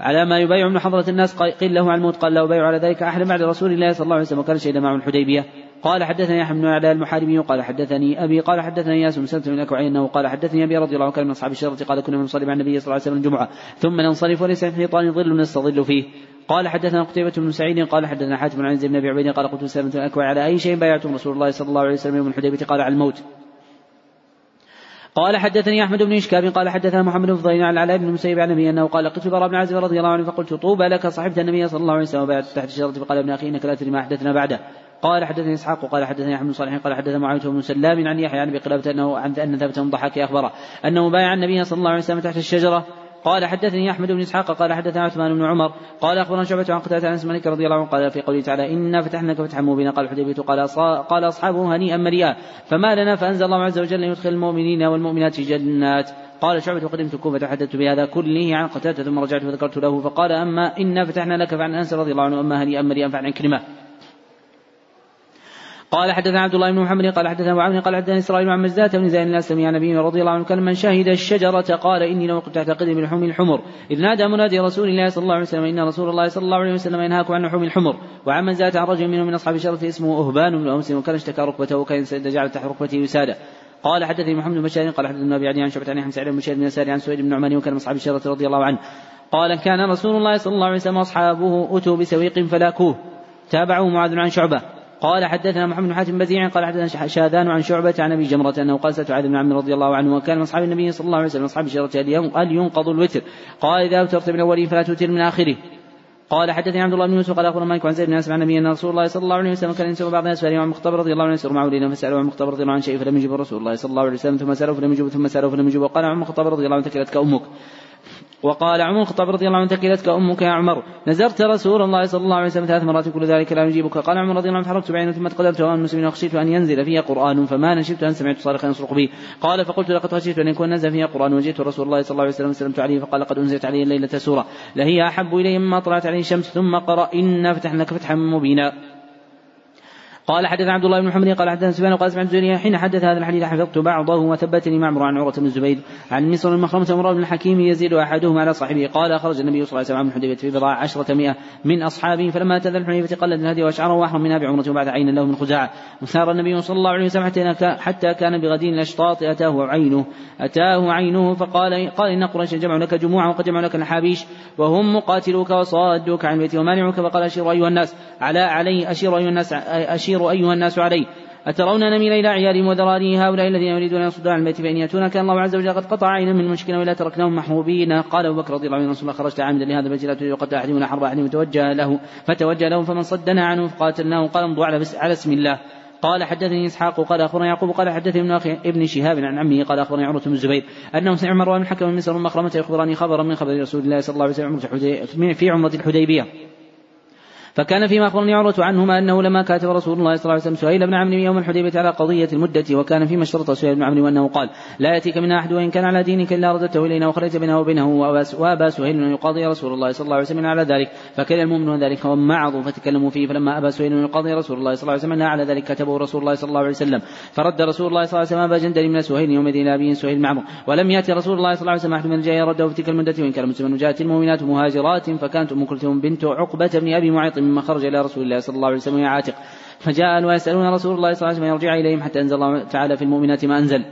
على ما يبايع من حضرة الناس قيل له عن الموت قال له بايع على ذلك أحد بعد رسول الله صلى الله عليه وسلم وكان شهد معه الحديبية. قال حدثني يحيى بن علاء المحاربي قال حدثني أبي قال حدثني ياس بن سلمة بن الاكوعي إنه قال حدثني أبي رضي الله عنه كان من أصحاب الشجرة قال كنا نصلي مع النبي صلى الله عليه وسلم الجمعة ثم ننصرف وليس في حيطان ظل نستظل فيه. قال حدثنا قتيبة بن سعيد قال حدثنا حاتم عن بن أبي عبيد قال قلت سلمة الاكوع على أي شيء بايعتم رسول الله صلى الله عليه وسلم يوم الحديبية؟ قال على الموت. قال حدثني أحمد بن إشكاب قال حدثنا محمد بن فضيل عن العلاء بن المسيب عن النبي أنه قال قلت براء بن عازب رضي الله عنه فقلت طوبى لك صحبت النبي صلى الله عليه وسلم وبعت تحت الشجرة فقال ابن أخي إنك لا تدري ما احدثنا بعده. قال حدثني إسحاق قال حدثني أحمد بن صالح قال حدثنا معاوية بن سلام عن يحيى عن ابي قلابه أنه عن أن ثبت بن ضحاك أخبره. أنه بايع النبي صلى الله عليه وسلم تحت الشجرة قال حدثني أحمد بن إسحاق قال حدثنا عثمان بن عمر قال أخبرنا شعبة عن قتادة عن مالك رضي الله عنه قال في قوله تعالى إنا فتحنا لك فتحا مبينا قال الحديبية قال قال أصحابه هنيئا مريئا فما لنا فأنزل الله عز وجل يدخل المؤمنين والمؤمنات جنات قال شعبة وقدمت الكوفة فحدثت بهذا كله عن قتادة ثم رجعت فذكرت له فقال أما إنا فتحنا لك فعن أنس رضي الله عنه أما هنيئا مريئا فعن كلمة قال حدثنا عبد الله بن محمد قال حدثنا وعون قال حدثنا إسرائيل عن مجداة بن زيد الأسلمي عن نبي رضي الله عنه كان من شهد الشجرة قال إني لو كنت اعتقد بلحوم الحمر. إذ نادى منادي رسول الله صلى الله عليه وسلم إن رسول الله صلى الله عليه وسلم ينهاكم عن لحوم الحمر. وعن من زاد عن رجل منهم من أصحاب الشجرة اسمه أهبان بن امس وكان اشتكى ركبته وكان جعل تحت ركبته وساده قال حدثني محمد بن بشار قال حدثنا أبي عدي عن شعبة عن سعيد بن بشار بن يسار عن سويد بن نعمان وكان من أصحاب الشجرة رضي الله عنه. قال كان رسول الله صلى الله عليه وسلم واصحابه أتوا بسويق فلاكوه. تابعه معاذ عن شعبة. قال حدثنا محمد بن حاتم بزيع قال حدثنا شاذان عن شعبة عن أبي جمرة أنه قال سألت عبد بن عمرو رضي الله عنه وكان من أصحاب النبي صلى الله عليه وسلم أصحاب الشجرة هل ينقض الوتر؟ قال إذا أوترت من الاولين فلا توتر من آخره. قال حدثني عبد الله بن يوسف قال أخبرنا مالك عن زيد بن عن النبي ان رسول الله صلى الله عليه وسلم كان ينسب بعض الناس فعن مختبر رضي الله عنه يسر معه ليلا فسأله عن مختبر رضي الله عنه شيء فلم يجب رسول الله صلى الله عليه وسلم ثم سأله فلم يجب ثم سأله فلم يجب وقال عن مختبر رضي الله عنه ثكلتك أمك وقال عمر الخطاب رضي الله عنه ثكلتك أمك يا عمر. نزرت رسول الله صلى الله عليه وسلم ثلاث مرات كل ذلك لا يجيبك. قال عمر رضي الله عنه فحركت بعينه ثم تقدمت امام المسلمين وخشيت أن ينزل فيها قرآن فما نشبت أن سمعت صارخا يصرخ به. قال فقلت لقد خشيت أن يكون نزل فيها قرآن وجئت رسول الله صلى الله عليه وسلم وسلمت عليه فقال لقد أنزلت علي الليلة سورة. لهي أحب إلي مما طلعت عليه الشمس ثم قرأ انا فتحنا لك فتحا مبينا. قال حدث عبد الله بن محمد قال حدثنا سفيان قال سمعت الزهري حين حدث هذا الحديث حفظت بعضه وثبتني معمر عن عروة بن الزبير عن مصر المخرمة ومراد بن الحكيم يزيد أحدهما على صاحبه قال خرج النبي صلى الله عليه وسلم من الحديبية في بضع عشرة مئة من أصحابه فلما أتى الحديبية قلد الهدي واشعره واحرم منها بعمرة وبعد عين له من خزاعة. وسار النبي صلى الله عليه وسلم حتى كان بغدين الأشطاط أتاه عينه أتاه عينه فقال قال إن قريش جمعوا لك جموعا وقد جمعوا لك الحابيش وهم مقاتلوك وصادوك عن البيت ومانعوك فقال أشيروا أيها الناس على علي أشيروا أيها الناس اشيروا أيها الناس علي. عليه أترون نميل إلى عيالهم وذراري هؤلاء الذين يريدون أن يصدوا عن البيت فإن يأتون كان الله عز وجل قد قطع عينا من مشكلة ولا تركناهم محبوبين. قال أبو بكر رضي الله عنه الله خرجت عامدا لهذا البيت لا تريد قتل أحد ولا حرب أحد وتوجه له فتوجه له فمن صدنا عنه فقاتلناه. قال امضوا على, على اسم الله. قال حدثني إسحاق قال اخبرنا يعقوب قال حدثني ابن أخي ابن شهاب عن عمه قال أخبرني عروة بن الزبير أنه سمع مروان بن حكم من مصر مخرمة يخبرني خبرا من خبر رسول الله صلى الله عليه وسلم في عمرة الحديبية. فكان فيما أخبرني عروة عنهما أنه لما كاتب رسول الله صلى الله عليه وسلم سهيل بن عمرو يوم الحديبية على قضية المدة وكان فيما اشترط سهيل بن عمرو أنه قال لا يأتيك منها أحد وإن كان على دينك إلا رددته إلينا وخرجت بينه وبينه وأبى سهيل أن يقاضي رسول الله صلى الله عليه وسلم على ذلك فكره المؤمنون ذلك ومعظوا فتكلموا فيه فلما أبى سهيل أن يقاضي رسول الله صلى الله عليه وسلم على ذلك كتبه رسول الله صلى الله عليه وسلم فرد رسول الله صلى الله عليه وسلم أبا جندل من سهيل يومئذ إلى أبيه سهيل معمر ولم يأتي رسول الله صلى الله عليه وسلم أحد من الجاي رده في تلك المدة وإن كان مسلما وجاءت المؤمنات مهاجرات فكانت أم كلثوم بنت عقبة بن أبي معيط مما خرج إلى رسول الله صلى الله عليه وسلم عاتق. فجاء ويسألون رسول الله صلى الله عليه وسلم يرجع إليهم حتى أنزل الله تعالى في المؤمنات ما أنزل.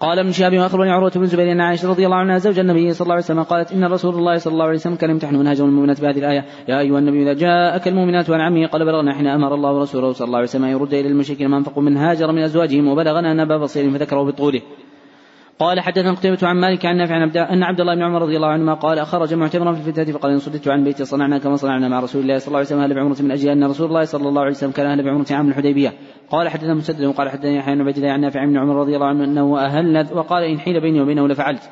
قال ابن شهاب وأخبرني عروة بن زبير أن عائشة رضي الله عنها زوج النبي صلى الله عليه وسلم قالت إن رسول الله صلى الله عليه وسلم كان يمتحن منهاج المؤمنات بهذه الآية. يا أيها النبي إذا جاءك المؤمنات عن عمه قال بلغنا حين أمر الله ورسوله صلى الله عليه وسلم أن يرد إلى المشركين ما أنفقوا من هاجر من أزواجهم وبلغنا ان ابا بصير فذكره بطوله. قال حدثنا قتيبة عن مالك عن نافع أن عبد الله بن عمر رضي الله عنهما قال خرج معتمرا في الفتنة فقال إن صددت عن بيتي صنعنا كما صنعنا مع رسول الله صلى الله عليه وسلم. أهل بعمرة من أجل أن رسول الله صلى الله عليه وسلم كان أهل بعمرة عام الحديبية. قال حدثنا مسدد وقال حدثني يحيى بن عبد الله عن نافع بن عمر رضي الله عنه أنه أهل وقال إن حيل بيني وبينه لفعلت.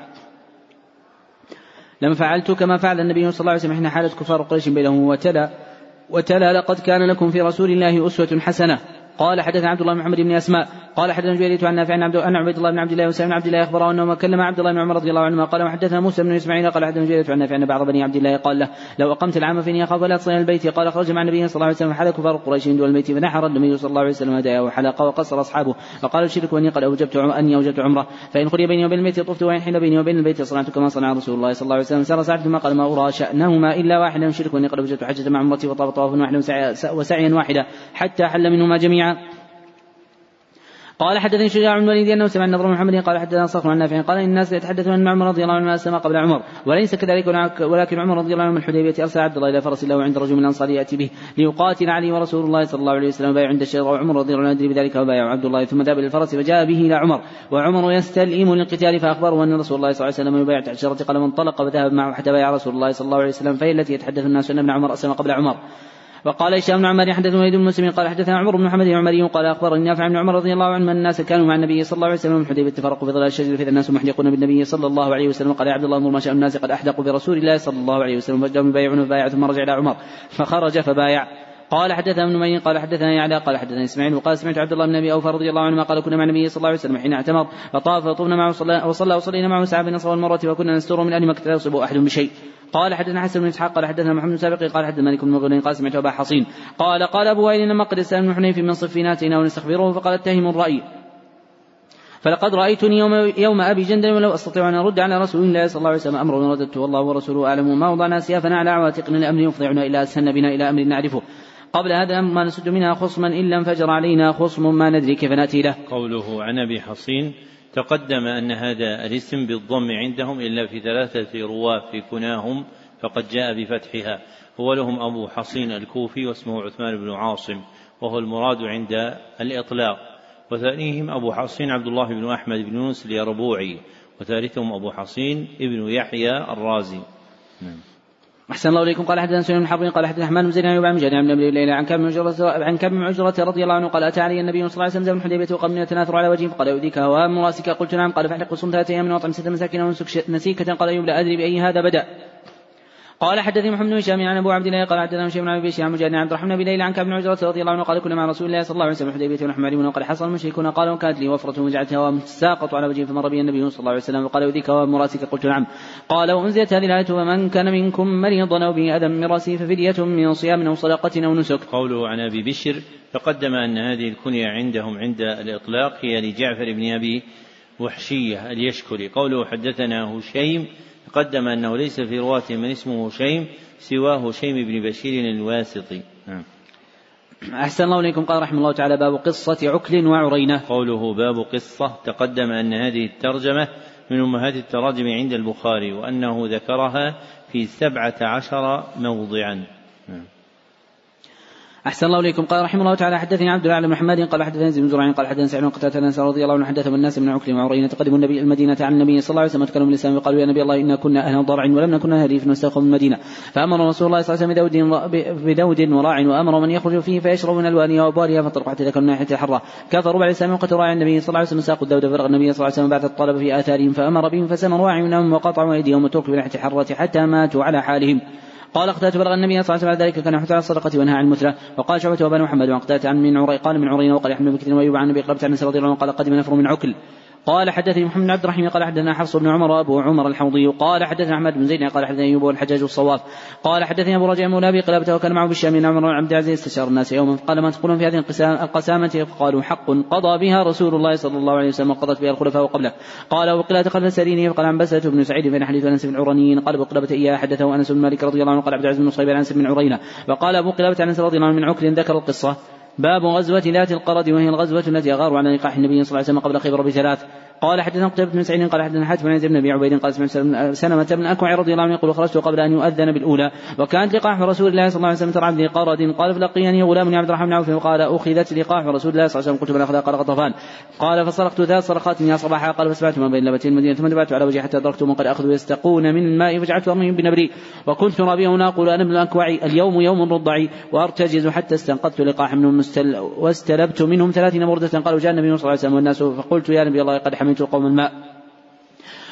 لما فعلت كما فعل النبي صلى الله عليه وسلم حين حالت كفار قريش بينهم. وتلا وتلا لقد كان لكم في رسول الله أسوة حسنة. قال حدثنا عبد الله بن محمد بن أسماء قال حدثنا جريرة عن نافع عن عبد الله بن عبد الله وسلم بن عبد الله أخبره أنه كلم عبد الله بن عمر رضي الله عنهما قال وحدثنا موسى بن إسماعيل؟ قال حدثنا جريرة عن نافع أن بعض بني عبد الله قال له لو أقمت العام فاني أخاف لا تصل البيت. قال خرج مع النبي صلى الله عليه وسلم فحل كفار قريش دون البيت فنحر النبي صلى الله عليه وسلم هدايا وحلق وقصر أصحابه فقال الشرك اني قد أوجبت أني أوجبت عمرة فإن خلي بيني وبين البيت طفت وان حين بيني وبين البيت صنعت كما صنع رسول الله صلى الله عليه وسلم سار ساعة ثم قال ما أرى شأنهما إلا واحدا يشرك اني قد أوجبت حجة مع عمرتي وطاف طوافا واحدا وسعيا واحدا حتى حل منهما جميعا. قال حدثني شجاع بن الوليد أنه سمع النضر محمد قال حدثنا صخر عن نافع قال إن الناس يتحدثون ان عمر رضي الله عنه اسلم قبل عمر. وليس كذلك ولكن عمر رضي الله عنه من الحديبية أرسل عبد الله إلى فرس له عند رجل من الأنصار يأتي به ليقاتل علي ورسول الله صلى الله عليه وسلم بايع عند الشجره وعمر رضي الله عنه يدري بذلك وبايع عبد الله ثم ذهب للفرس فجاء به إلى عمر. وعمر يستلئم للقتال فأخبره أن رسول الله صلى الله عليه وسلم يبايع تحت الشجره قال انطلق وذهب معه حتى بايع رسول الله صلى الله عليه وسلم فهي التي يتحدث الناس أن ابن عمر أسلم قبل عمر. وقال هشام بن عمار حدث وليد بن مسلم قال حدثنا عمر بن محمد العمري قال أخبرني نافع بن عمر رضي الله عنه أن الناس كانوا مع النبي صلى الله عليه وسلم من حديبيه تفرقوا في ظلال الشجر فإذا الناس محدقون بالنبي صلى الله عليه وسلم. قال يا عبد الله انظر ما شاء الناس قد احدقوا برسول الله صلى الله عليه وسلم. فجاءوا يبايعون فبايع ثم رجع إلى عمر. فخرج فبايع. قال حدثنا ابن مين قال حدثنا يعلى قال حدثنا إسماعيل وقال سمعت عبد الله بن أبي أوفى رضي الله عنه قال كنا مع النبي صلى الله عليه وسلم حين اعتمر فطاف وطفنا معه وصلى وصلى وصلينا معه ساعة بين والمرة وكنا نستر من مكه لا يصيب أحد بشيء. قال حدثنا حسن بن إسحاق قال حدثنا محمد بن سابق قال حدثنا مالك بن مغني قال سمعت أبا حصين. قال قال أبو وائل لما قد استلم حنيف من صفيناتنا ونستخبره فقال اتهم الرأي. فلقد رأيتني يوم, يوم أبي جندل ولو أستطيع أن أرد على رسول الله صلى الله عليه وسلم أمرا رددت والله ورسوله أعلم ما وضعنا سيافنا على عواتقنا لأمر يفضعنا إلى أسن بنا إلى أمر نعرفه. قبل هذا ما نسد منها خصما إلا انفجر علينا خصم ما ندري كيف نأتي له قوله عن أبي حصين تقدم أن هذا الاسم بالضم عندهم إلا في ثلاثة رواة في كناهم فقد جاء بفتحها. هو لهم أبو حصين الكوفي واسمه عثمان بن عاصم وهو المراد عند الإطلاق. وثانيهم أبو حصين عبد الله بن أحمد بن يونس اليربوعي وثالثهم أبو حصين ابن يحيى الرازي. نعم. أحسن الله إليكم. قال حدثنا سليمان بن حرب قال حدثنا حماد بن زيد عن عن عن ابي الليل عن كعب بن عجرة عن بن عجرة رضي الله عنه قال أتى علي النبي صلى الله عليه وسلم من الحديبية وقام من التناثر على وجهه فقال يؤذيك. هوام رأسك؟ قلت نعم. قال فاحلق صوم ثلاثة أيام وأطعم ستة مساكين وانسك نسيكة. قال أيوب لا أدري بأي هذا بدأ. قال حدثني محمد بن هشام عن أبو عبد الله قال حدثنا هشام بن أبي مجاهد عن عبد الرحمن بن ليلى عن كعب بن عجرة رضي الله عنه قال كنا مع رسول الله صلى الله عليه وسلم الحديبية ونحن معلمون وقد حصل المشركون قالوا وكانت لي وفرة وجعلت هواء ساقط على وجهي فمر بي النبي صلى الله عليه وسلم وقال يؤذيك هواء مراسك قلت نعم. قال وأنزلت هذه الآية ومن كان منكم مريضا أو به أذى من رأسه ففدية من صيام أو صدقة أو نسك. قوله عن أبي بشر تقدم أن هذه الكنية عندهم عند الإطلاق هي لجعفر بن أبي وحشية اليشكري. قوله حدثنا هشيم تقدم أنه ليس في رواته من اسمه هشيم سواه هشيم بن بشير الواسطي. نعم. أحسن الله إليكم. قال رحمه الله تعالى باب قصة عكل وعرينة. قوله باب قصة تقدم أن هذه الترجمة من أمهات التراجم عند البخاري وأنه ذكرها في سبعة عشر موضعا. نعم. أحسن الله إليكم. قال رحمه الله تعالى حدثني عبد الله بن محمد قال حدثني زيد بن زرع قال حدثني سعيد بن قتادة أنس رضي الله عنه حدث الناس من عكل وعرين تقدموا النبي المدينة عن النبي صلى الله عليه وسلم تكلموا الإسلام وقالوا يا نبي الله إنا كنا أهل ضرع ولم نكن أهل ريف نستخف من المدينة. فأمر رسول الله صلى الله عليه وسلم بدود وراع وأمر من يخرج فيه فيشرب من ألوانها وأبوالها فطرق حتى ذكر ناحية الحرة كفروا بعد الإسلام وقد راعي النبي صلى الله عليه وسلم ساقوا الدود فرغ النبي صلى الله عليه وسلم بعد الطلب في آثارهم فأمر بهم فسمروا أعينهم وقطعوا أيديهم وتركوا بناحية الحرة حتى ماتوا على حالهم. قال اقتات بلغ النبي صلى الله عليه وسلم ذلك كان يحث على الصدقه وينهى عن المثلى. وقال شعبة وبن محمد وقتات عن من عري قال من عرين وقال يحمل بكثير ويوب عن النبي قلبت عن رضي الله عنه قال قدم نفر من عكل. قال حدثني محمد بن عبد الرحيم قال حدثنا حفص بن عمر أبو عمر الحوضي قال حدثنا أحمد بن زيد قال حدثنا أيوب والحجاج الصواف قال حدثني أبو رجاء مولى أبي قلابة وكان معه بالشام من عمر عبد العزيز استشار الناس يوما فقال ما تقولون في هذه القسامة؟ فقالوا حق قضى بها رسول الله صلى الله عليه وسلم وقضت بها الخلفاء قبله قال وقلات خلف سرينه فقال عن بسة بن سعيد بن حديث انس بن عرانيين قال أبو قلابة إياه حدثه انس بن مالك رضي الله عنه قال عبد العزيز بن صهيب عن أنس بن عرينة وقال أبو قلابة عن أنس رضي الله عنه من عكر ذكر القصة. باب غزوة ذات القرد وهي الغزوة التي أغاروا على لقاح النبي صلى الله عليه وسلم قبل خيبر بثلاث. قال حدثنا قتيبة بن سعيد قال حدثنا حاتم بن بن أبي عبيد قال سمعت سلمة بن أكوع رضي الله عنه يقول خرجت قبل أن يؤذن بالأولى وكانت لقاح رسول الله صلى الله عليه وسلم ترعى بن قارد قال فلقيني غلام عبد الرحمن بن عوف وقال أخذت لقاح رسول الله صلى الله عليه وسلم قلت من اخذها قال غطفان قال فصرخت ذات صرخات يا صباحا قال فسمعت ما بين لبتين المدينة ثم تبعت على وجهي حتى ادركت من قد أخذوا يستقون من الماء فجعلت ارميهم بنبري وكنت رابيا هنا أقول أنا ابن الاكوع اليوم يوم رضعي وأرتجز حتى استنقذت لقاح منهم واستلبت منهم ثلاثين مرده قالوا جاء النبي صلى الله عليه وسلم والناس فقلت يا نبي الله قد حملت القوم الماء.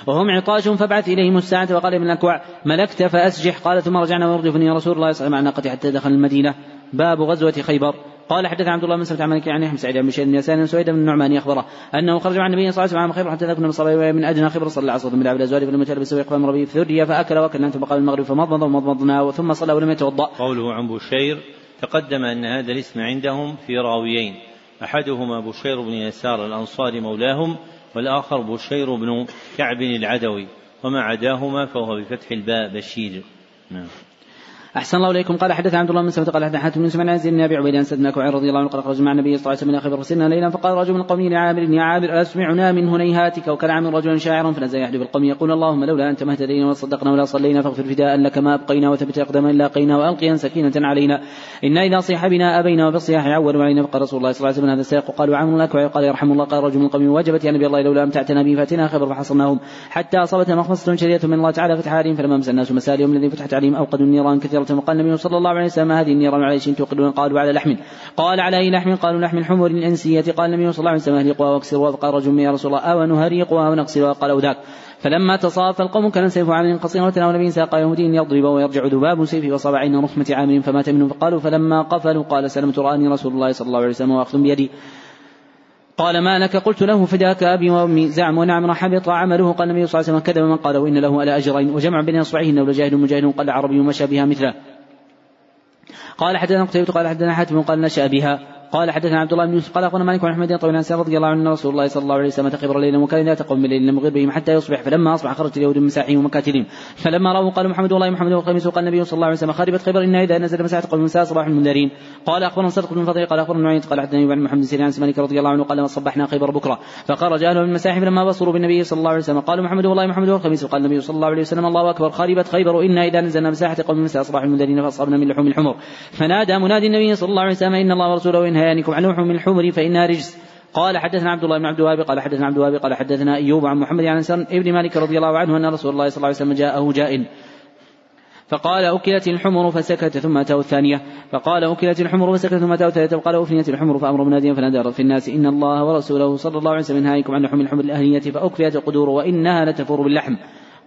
وهم عطاش فابعث إليهم الساعة وقال ابن الأكوع ملكت فأسجح. قال ثم رجعنا ويردفني رسول الله صلى الله عليه وسلم حتى دخل المدينة. باب غزوة خيبر. قال حدث عبد الله بن سلمة عن مالك يعني أحمد سعيد بن بشير بن يسار سويد بن النعمان أخبره أنه خرج مع النبي صلى الله عليه وسلم خيبر حتى ذكرنا بالصلاه من أدنى خبر صلى العصر من عبد الازواج فلم ويقف من ربيع ثري فأكل وكلنا ثم قال المغرب فمضمض ومضمضنا ثم صلى ولم يتوضأ. قوله عن بشير تقدم أن هذا الاسم عندهم في راويين. أحدهما بشير بن يسار الأنصاري مولاهم والآخر بشير بن كعب العدوي وما عداهما فهو بفتح الباء بشير. نعم. أحسن الله إليكم. قال حدث عبد الله بن سلمة قال حدث حاتم بن سمعان عن أبي عبيد عن سيدنا كوعي رضي الله عنه قال خرج مع النبي صلى الله عليه وسلم خبر سنة ليلا فقال رجل من لعامر يا عامر أسمعنا من هنيهاتك. وكان عامر رجلا شاعرا فنزل يحدث بالقوم يقول اللهم لولا أنت ما اهتدينا ولا صدقنا ولا صلينا فاغفر فداء لك ما أبقينا وثبت أقدام إلا قينا وألقيا سكينة علينا. إنا إذا صيح بنا أبينا وبالصياح عول علينا فقال رسول الله صلى الله عليه وسلم هذا السياق. قالوا عامر الأكوع قال يرحم الله. قال رجل من القوم وجبت يا نبي الله لولا أمتعتنا به فأتنا خبر فحصرناهم. حتى أصابتنا مخمصة شديدة من الله تعالى فتح عليهم فلما مس الناس مسالهم الذي فتحت عليهم أوقدوا النيران كثيرة وقال النبي صلى الله عليه وسلم هذه النيران على شيء توقدون؟ قالوا على لحم. قال على أي لحم؟ قالوا لحم الحمر الأنسية. قال النبي صلى الله عليه وسلم أهرقوها واكسروها. فقال رجل يا رسول الله أو نهرقها ونغسلها قال أو ذاك. فلما تصاف القوم كان سيف عامر قصيرا وتناول نبي ساق يهودي يضرب ويرجع ذباب سيفه وصاب عين رحمة عامر فمات منهم. فقالوا فلما قفلوا قال سلمت رآني رسول الله صلى الله عليه وسلم وأخذ بيدي. قال ما لك؟ قلت له فداك أبي وأمي زعم ونعم حبط عمله. قال النبي صلى الله عليه وسلم كذب من قال وإن له على أجرين. وجمع بين اصبعيه انه لجاهد مجاهد قال عربي ومشى بها مثله. قال حدثنا قتيبة قال حدثنا حاتم قال نشأ بها. قال حدثنا عبد الله بن يوسف قال أخبرنا مالك بن أحمد طويل عن رضي الله عنه رسول الله صلى الله عليه وسلم تخبر الليل وكان لا تقوم بالليل يغير بهم حتى يصبح فلما أصبح خرجت اليهود من مساحهم ومكاتلهم فلما رأوا قالوا محمد والله محمد والخميس وقال النبي صلى الله عليه وسلم خربت خيبر انها إذا نزل مساحة قوم مساء صباح المنذرين. قال أخبرنا صدق بن فضيل قال أخبرنا نعيد قال حدثني عن محمد بن عن مالك رضي الله عنه قال ما صبحنا خيبر بكرة. فخرج أهل المساحف لما بصروا بالنبي صلى الله عليه وسلم. قالوا محمد والله محمد والخميس وقال النبي صلى الله عليه وسلم الله أكبر. خربت خيبر أنا إذا نزلنا مساحة قوم مساء صباح المنذرين فأصابنا من لحوم الحمر. فنادى منادي النبي صلى الله عليه وسلم إن الله ورسوله ينهيانكم عن لحوم الحمر فإنها رجس. قال حدثنا عبد الله بن عبد الوهاب قال حدثنا عبد الوهاب قال حدثنا أيوب عن محمد عن أنس ابن مالك رضي الله عنه أن رسول الله صلى الله عليه وسلم جاءه جاء فقال أكلت الحمر فسكت ثم أتاه الثانية. فقال أكلت الحمر فسكت ثم أتاه الثالثة. وقال أفنيت الحمر فأمر مناديا فنادى في الناس. إن الله ورسوله صلى الله عليه وسلم نهاكم عن لحوم الحمر الأهلية فأكفيت القدور وإنها لتفور باللحم.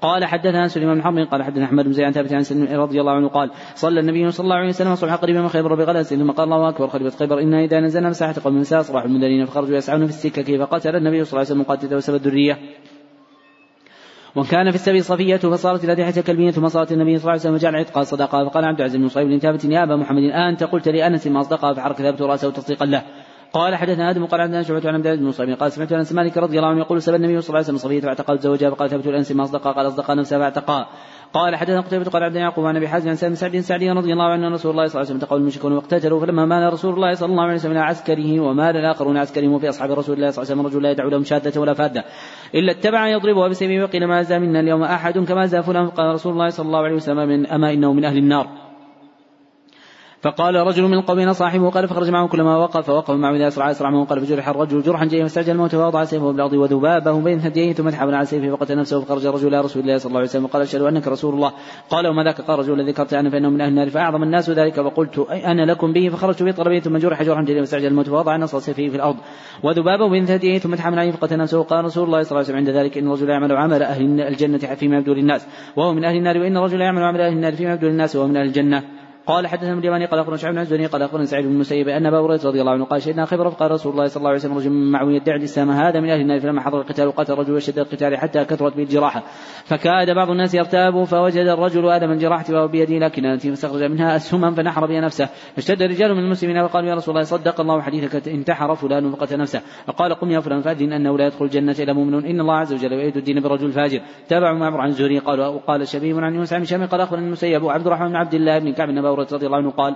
قال حدثنا سليمان بن حرب قال حدثنا أحمد بن زيد عن ثابت عن سلم رضي الله عنه قال صلى النبي صلى الله عليه وسلم الصبح قريبا من خيبر بغلس ثم قال الله أكبر خربت خيبر إنا إذا نزلنا مساحة قوم مساء صباح المدلين فخرجوا يسعون في السكة فقاتل النبي صلى الله عليه وسلم قاتل وسب الذرية؟ وكان في السبي صفية فصارت ريحة كلبية ثم صارت النبي صلى الله عليه وسلم وجعل عتقها صدقة فقال عبد العزيز بن صهيب بن ثابت يا أبا محمد أنت قلت لأنس ما أصدقها فحرك ثابت رأسه تصديقا له. قال حدثنا آدم قال عندنا شعبة عن عبد بن مصعب قال سمعت انس مالك رضي الله عنه يقول سبى النبي صلى الله عليه وسلم صفية فاعتقلت زوجها فقال ثبت الأنس ما اصدقها قال اصدقها نفسها فاعتقها قال حدثنا قتيبة قال عبد يعقوب عن أبي حازم عن سالم سعد سعدي رضي الله عنه رسول الله صلى الله عليه وسلم تقول المشركون واقتتلوا فلما مال رسول الله صلى الله عليه وسلم إلى عسكره ومال الآخرون عسكرهم وفي أصحاب رسول الله صلى الله عليه وسلم رجل لا يدعو لهم شاده ولا فادة إلا اتبع يضربها بسيفه وقيل ما زال منا اليوم أحد كما زال فلان. قال رسول الله صلى الله عليه وسلم من أما إنه من أهل النار. فقال رجل من القوم صاحبه قال فخرج معه كلما وقف وقف معه اذا اسرع أسرع معه قال فجرح الرجل جرحا جيدا فاستعجل الموت فوضع سيفه بالارض وذبابه بين ثدييه ثم تحول على سيفه فقتل نفسه فخرج الرجل إلى رسول الله صلى الله عليه وسلم وقال أشهد أنك رسول الله. قال وما ذاك؟ قال الرجل الذي ذكرت عنه فإنه من أهل النار فأعظم الناس ذلك فقلت أنا لكم به؟ فخرجت في طلبه ثم جرح جرحا جيدا فاستعجل الموت فوضع نص سيفه في الأرض وذبابه بين ثدييه ثم تحمل عليه فقتل نفسه قال رسول الله صلى الله عليه وسلم عند ذلك إن الرجل يعمل عمل أهل الجنة فيما يبدو للناس وهو من أهل النار وإن الرجل يعمل عمل أهل النار فيما يبدو للناس وهو من أهل الجنة. قال حدثنا ابن اليماني قال أخبرنا شعيب بن الزهري قال أخبرنا سعيد بن المسيب أن أبا هريرة رضي الله عنه قال شهدنا خبر فقال رسول الله صلى الله عليه وسلم رجل معه يدعي الإسلام هذا من أهل النار فلما حضر القتال قاتل الرجل وشد القتال حتى كثرت به الجراحة. فكاد بعض الناس يرتاب فوجد الرجل آدم الجراحة وهو بيده لكن فاستخرج منها اسهما فنحر بها نفسه. فاشتد رجال من المسلمين وقالوا يا رسول الله صدق الله حديثك انتحر فلان فقتل نفسه. فقال قم يا فلان فأذن أنه لا يدخل الجنة إلا مؤمن إن الله عز وجل يؤيد الدين بالرجل الفاجر تابعوا معمر عن الزهري قال وقال شبيب عن يونس عن هشام قال أخبرني المسيب عبد الرحمن بن عبد الله بن كعب رضي الله عنه قال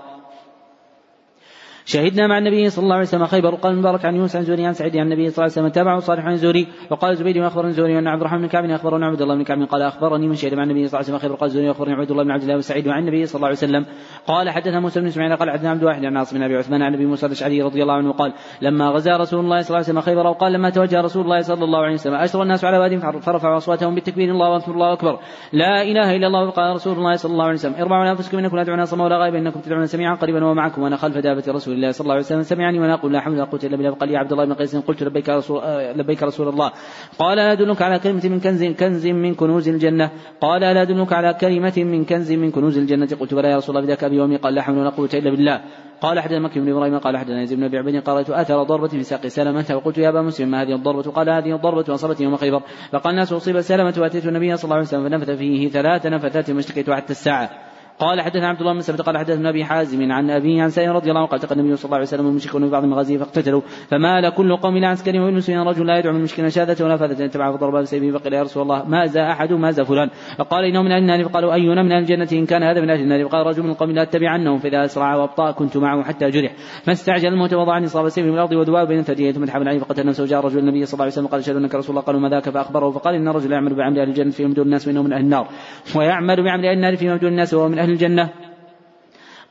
شهدنا مع النبي صلى الله عليه وسلم خيبر. وقال المبارك عن يونس عن زوري عن سعيد عن النبي صلى الله عليه وسلم. تابعه صالح عن زوري. وقال زبيد أخبرني زوري وان عبد الرحمن بن كعب؟ اخبرنا عبد الله بن كعب؟ قال أخبرني من شهد مع النبي صلى الله عليه وسلم خيبر. قال زوري أخبرني عبد الله بن عبد الله وسعيد وعن النبي صلى الله عليه وسلم. قال حدثنا موسى بن إسماعيل قال حدثنا عبد الواحد عن عاصم بن أبي عثمان عن أبي موسى الأشعري رضي الله عنه قال لما غزا رسول الله صلى الله عليه وسلم خيبر وقال لما توجه رسول الله صلى الله عليه وسلم أشر الناس على واد فرفعوا أصواتهم بالتكبير. الله أكبر الله أكبر. لا إله إلا الله وقال رسول الله صلى الله عليه وسلم. اربعوا أنفسكم إنكم لا تدعون صم ولا غائبا إنكم تدعون سميعا قريبا ومعكم وأنا خلف دابة رسول الله صلى الله عليه وسلم سمعني وأنا أقول لا حول ولا قوة إلا بالله قال يا عبد الله بن قيس قلت لبيك رسول آه، لبيك رسول الله. قال لا أدلك على كلمة من كنز كنز من كنوز الجنة. قال لا أدلك على كلمة من كنز من كنوز الجنة. قلت بلى يا رسول الله بذاك أبي وامي قال لا حول ولا قوة إلا بالله. قال حدثنا مكي بن إبراهيم. قال حدثنا يزيد بن أبي عبيد. قال اثر ضربة في ساق سلمة. وقلت يا أبا مسلم ما هذه الضربة؟ قال هذه الضربة أصابتني يوم خيبر. فقال الناس أصيب سلمه وأتيت النبي صلى الله عليه وسلم فنفث فيه ثلاث نفثات ما اشتكيت حتى الساعة. قال حدثنا عبد الله بن سبت قال حدثنا ابي حازم عن ابي عن سائر رضي الله عنه قال التقى النبي صلى الله عليه وسلم المشركون في بعض المغازي فاقتتلوا. فمال كل قوم إلى عسكر والمسلمين رجل لا يدعو من المشكلة شهاده ولا فاذة. يتبع فضرب بسيفه فقيل يا رسول الله ماذا أحد ماذا فلان. فقال إنه من أهل النار. فقالوا أينا من أهل الجنة إن كان هذا من أهل النار. فقال رجل من القوم لا اتبعنهم فإذا أسرع وأبطأ كنت معه حتى جرح. فاستعجل الموت وضع عن اصابه سيفه من الأرض ودواء بين ثدييه ثم تحمل عليه فقتل نفسه. وجاء رجل النبي صلى الله عليه وسلم قال أشهد أنك رسول الله. قالوا ما ذاك فاخبره فقال إن الرجل يعمل بعمل أهل الجنة في مدون الناس وإنه من أهل النار. ويعمل بعمل أهل النار في مدون الناس وهو من أهل الجنة.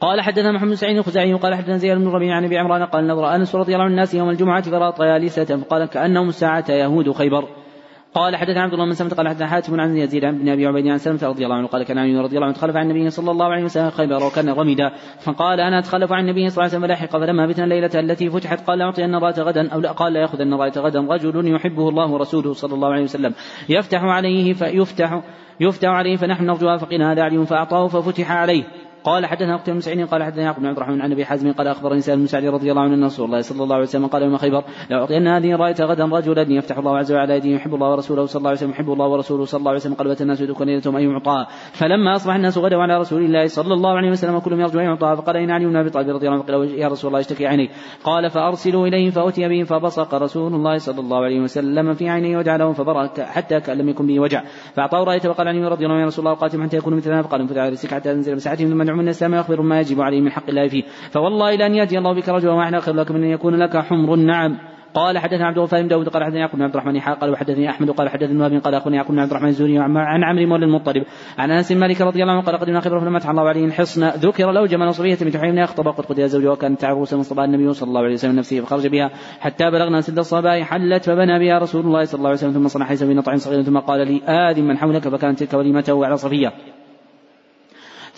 قال حدثنا محمد سعيد الخزاعي وقال حدثنا زياد بن ربيع عن أبي عمران قال نظر أنس رضي الله عنه الناس يوم الجمعة فرأى طيالسة فقال كأنهم الساعة يهود خيبر. قال حدثنا عبد الله بن سلمة قال حدثنا حاتم عن يزيد بن أبي عبيد عن سلمة رضي الله عنه قال كان علي رضي الله عنه تخلف عن النبي صلى الله عليه وسلم خيبر وكان غمدا فقال أنا أتخلف عن النبي صلى الله عليه وسلم لاحق فلما بتنا الليلة التي فتحت قال أعطي النرايه غدا أو لا قال لا يأخذ النرايه غدا. رجل يحبه الله ورسوله صلى الله عليه وسلم. يفتح عليه فيفتح يفتح عليه فنحن نرجوها فقيل هذا علي فأعطاه ففتح عليه. قال حدثنا أختي بن سعيد قال حدثنا يعقوب بن عبد الرحمن عن أبي حازم قال أخبرني سالم بن سعد رضي الله عنه أن رسول الله صلى الله عليه وسلم قال يوم خيبر لاعطين هذه رايه غدا رجلا يفتح الله عز وجل على يديه يحب الله ورسوله صلى الله عليه وسلم يحب الله ورسوله صلى الله عليه وسلم قلبت الناس يدركون ليلتهم ان يعطى. فلما أصبح الناس غدوا على رسول الله صلى الله عليه وسلم وكلهم يرجو ان يعطى. فقال إن علي بن أبي طالب رضي الله عنه قال يا رسول الله اشتكي عيني. قال فأرسلوا إليه فأتي به فبصق رسول الله صلى الله عليه وسلم في عينيه وجعله فبرأ حتى كان لم يكن به وجع. فأعطاه رايه وقال علي رضي الله عنه يا رسول الله قاتم حتى يكون مثلنا فقال انفذ على حتى تنزل مساحتهم ثم ادعو من السلام يخبر ما يجب عليه من حق الله فيه. فوالله لأن يأتي الله بك رجلا واحدا خير لك من أن يكون لك حمر النعم. قال حدثنا عبد الغفار بن داود قال حدثني يعقوب بن عبد الرحمن حاق قال وحدثني أحمد قال حدثني وهب قال اخبرني يعقوب بن عبد الرحمن الزوري عن عمرو مولى المطلب. عن أنس مالك رضي الله عنه قال قدمنا خبره فلما فتح الله عليه الحصن ذكر له جمل صبية بنت حيين يخطب قد قضي زوجها وكانت عروسا مصطفى النبي صلى الله عليه وسلم نفسه فخرج بها حتى بلغنا سد الصباح حلت فبنى بها رسول الله صلى الله عليه وسلم ثم صنع حيث بين طعام صغير ثم قال لي آذن من حولك فكانت تلك وليمته على صفية.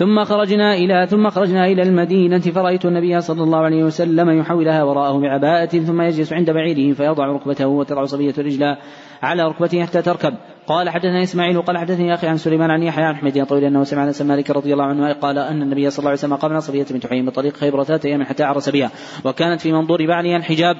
ثم خرجنا إلى ثم خرجنا إلى المدينة فرأيت النبي صلى الله عليه وسلم يحولها وراءه بعباءة ثم يجلس عند بعيره فيضع ركبته وتضع صبية رجلا على ركبته حتى تركب. قال حدثنا إسماعيل قال حدثني أخي عن سليمان عن يحيى عن حميد طويل إنه سمع انس مالك رضي الله عنه قال أن النبي صلى الله عليه وسلم قام صبية بنت حيين بطريق خيبر ثلاثة أيام حتى عرس بها وكانت في منظور بعلها الحجاب.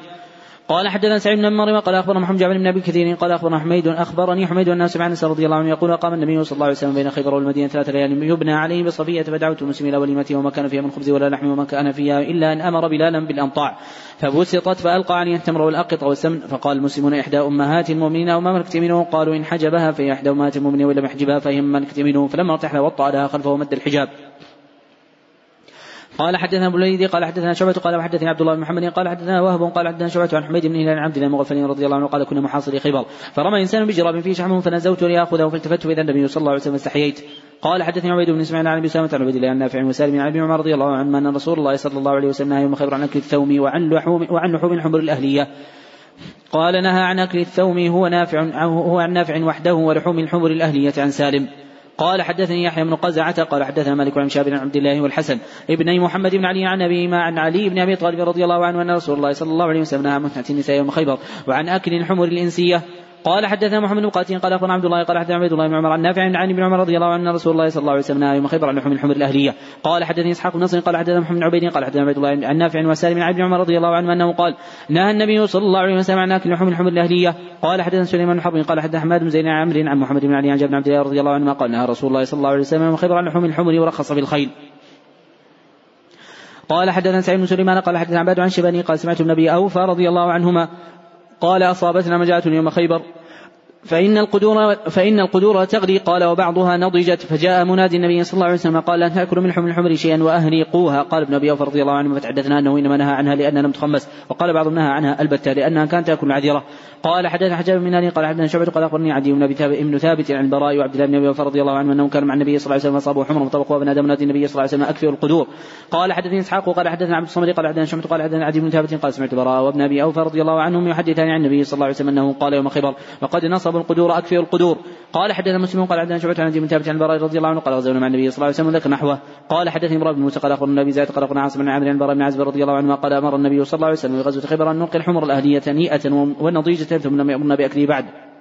قال حدثنا سعيد بن مريم قال أخبرنا محمد جابر بن أبي كثير قال أخبرنا حميد أخبرني حميد أن سمع انس رضي الله عنه يقول قام النبي صلى الله عليه وسلم بين خيبر والمدينة ثلاث ليال يبنى عليه بصفية فدعوت المسلمين إلى وليمته وما كان فيها من خبز ولا لحم وما كان فيها إلا أن أمر بلالا بالامطاع فبسطت فألقى عليه التمر والأقط والسمن فقال المسلمون إحدى أمهات المؤمنين وما ملكت منه قالوا إن حجبها فهي إحدى أمهات المؤمنين وإن لم يحجبها فهي ملكت منه فلما ارتحل وطأ لها خلفه ومد الحجاب. قال حدثنا أبو الوليد قال حدثنا شعبة قال وحدثني عبد الله بن محمد قال حدثنا وهب قال حدثنا شعبة عن حميد بن هلال عبد الله المغفلين رضي الله عنه قال كنا محاصري خيبر فرمى إنسان بجراب فيه شحم فنزوت ليأخذه فالتفت فاذا النبي صلى الله عليه وسلم استحييت قال حدثني عبيد بن إسماعيل عن أبي سلمة عن عبيد الله عن نافع وسالم عن أبي عمر رضي الله عنه أن رسول الله صلى الله عليه وسلم نهى يوم خيبر عن أكل الثوم وعن لحوم وعن لحوم الحمر الأهلية. قال نهى عن أكل الثوم هو نافع هو عن نافع وحده ولحوم الحمر الأهلية عن سالم. قال حدثني يحيى بن قزعة قال حدثنا مالك عن شاب بن عبد الله والحسن. ابني محمد بن علي عن أبي ما عن علي بن أبي طالب رضي الله عنه أن رسول الله صلى الله عليه وسلم نهى عن النساء يوم خيبر وعن أكل الحمر الإنسية. قال حدثنا محمد بن قاتل قال أخبرنا عبد الله قال حدثنا عبد الله بن عمر عن نافع عن ابن عمر رضي الله عنه رسول الله صلى الله عليه وسلم نهى يوم خيبر عن لحوم الحمر الأهلية. قال حدثني إسحاق بن قال حدثنا محمد بن عبيد قال حدثنا عبد الله عن نافع وسالم عن ابن عمر رضي الله عنه أنه قال نهى النبي صلى الله عليه وسلم عن أكل لحوم الحمر الأهلية. قال حدثنا سليمان بن حرب قال حدثنا حماد بن زيد عن عمرو عن محمد بن علي عن جابر بن عبد الله رضي الله عنه قال نهى رسول الله صلى الله عليه وسلم يوم خيبر عن لحوم الحمر ورخص في الخيل. قال حدثنا سعيد بن سليمان قال حدثنا عباد عن شباني قال سمعت النبي أوفى رضي الله عنهما قال أصابتنا مجاعة يوم خيبر. فإن القدور فإن القدور تغلي قال وبعضها نضجت فجاء منادي النبي صلى الله عليه وسلم قال لا تأكلوا من حمل الحمر شيئا وأهريقوها قال ابن أبي أوفى رضي الله عنه فتحدثنا أنه إنما نهى عنها لأنها لم تخمس وقال بعضهم نهى عنها البتة لأنها كانت تأكل العذرة. قال حدثنا حجاب بن ناري قال حدثنا شعبة قال أخبرني عدي بن ابن ثابت عن البراء وعبد الله بن أبي أوفى رضي الله عنه أنه كان مع النبي صلى الله عليه وسلم أصابه حمر وطبق وبنادى منادي النبي صلى الله عليه وسلم أكثر القدور. قال حدثني إسحاق وقال حدثنا عبد الصمد قال حدثنا شعبة قال حدثنا عدي بن ثابت قال سمعت البراء وابن أبي أوفى رضي الله عنهم يحدثان عن النبي صلى الله عليه وسلم أنه قال يوم خبر وقد نصبوا القدور أكثر القدور. قال حدثنا مسلم قال حدثنا شعبة عن ابن ثابت عن البراء رضي الله عنه قال غزونا مع النبي صلى الله عليه وسلم ذكر نحوه قال حدثني امرأة بن موسى قال أخبرنا أبي زيد قال عاصم بن عامر عن البراء بن عازب رضي الله عنه قال أمر النبي صلى الله عليه وسلم في غزوة خيبر أن نلقي الحمر الأهلية نيئة ونضيجة ثم لم يأمرنا بأكله بعد.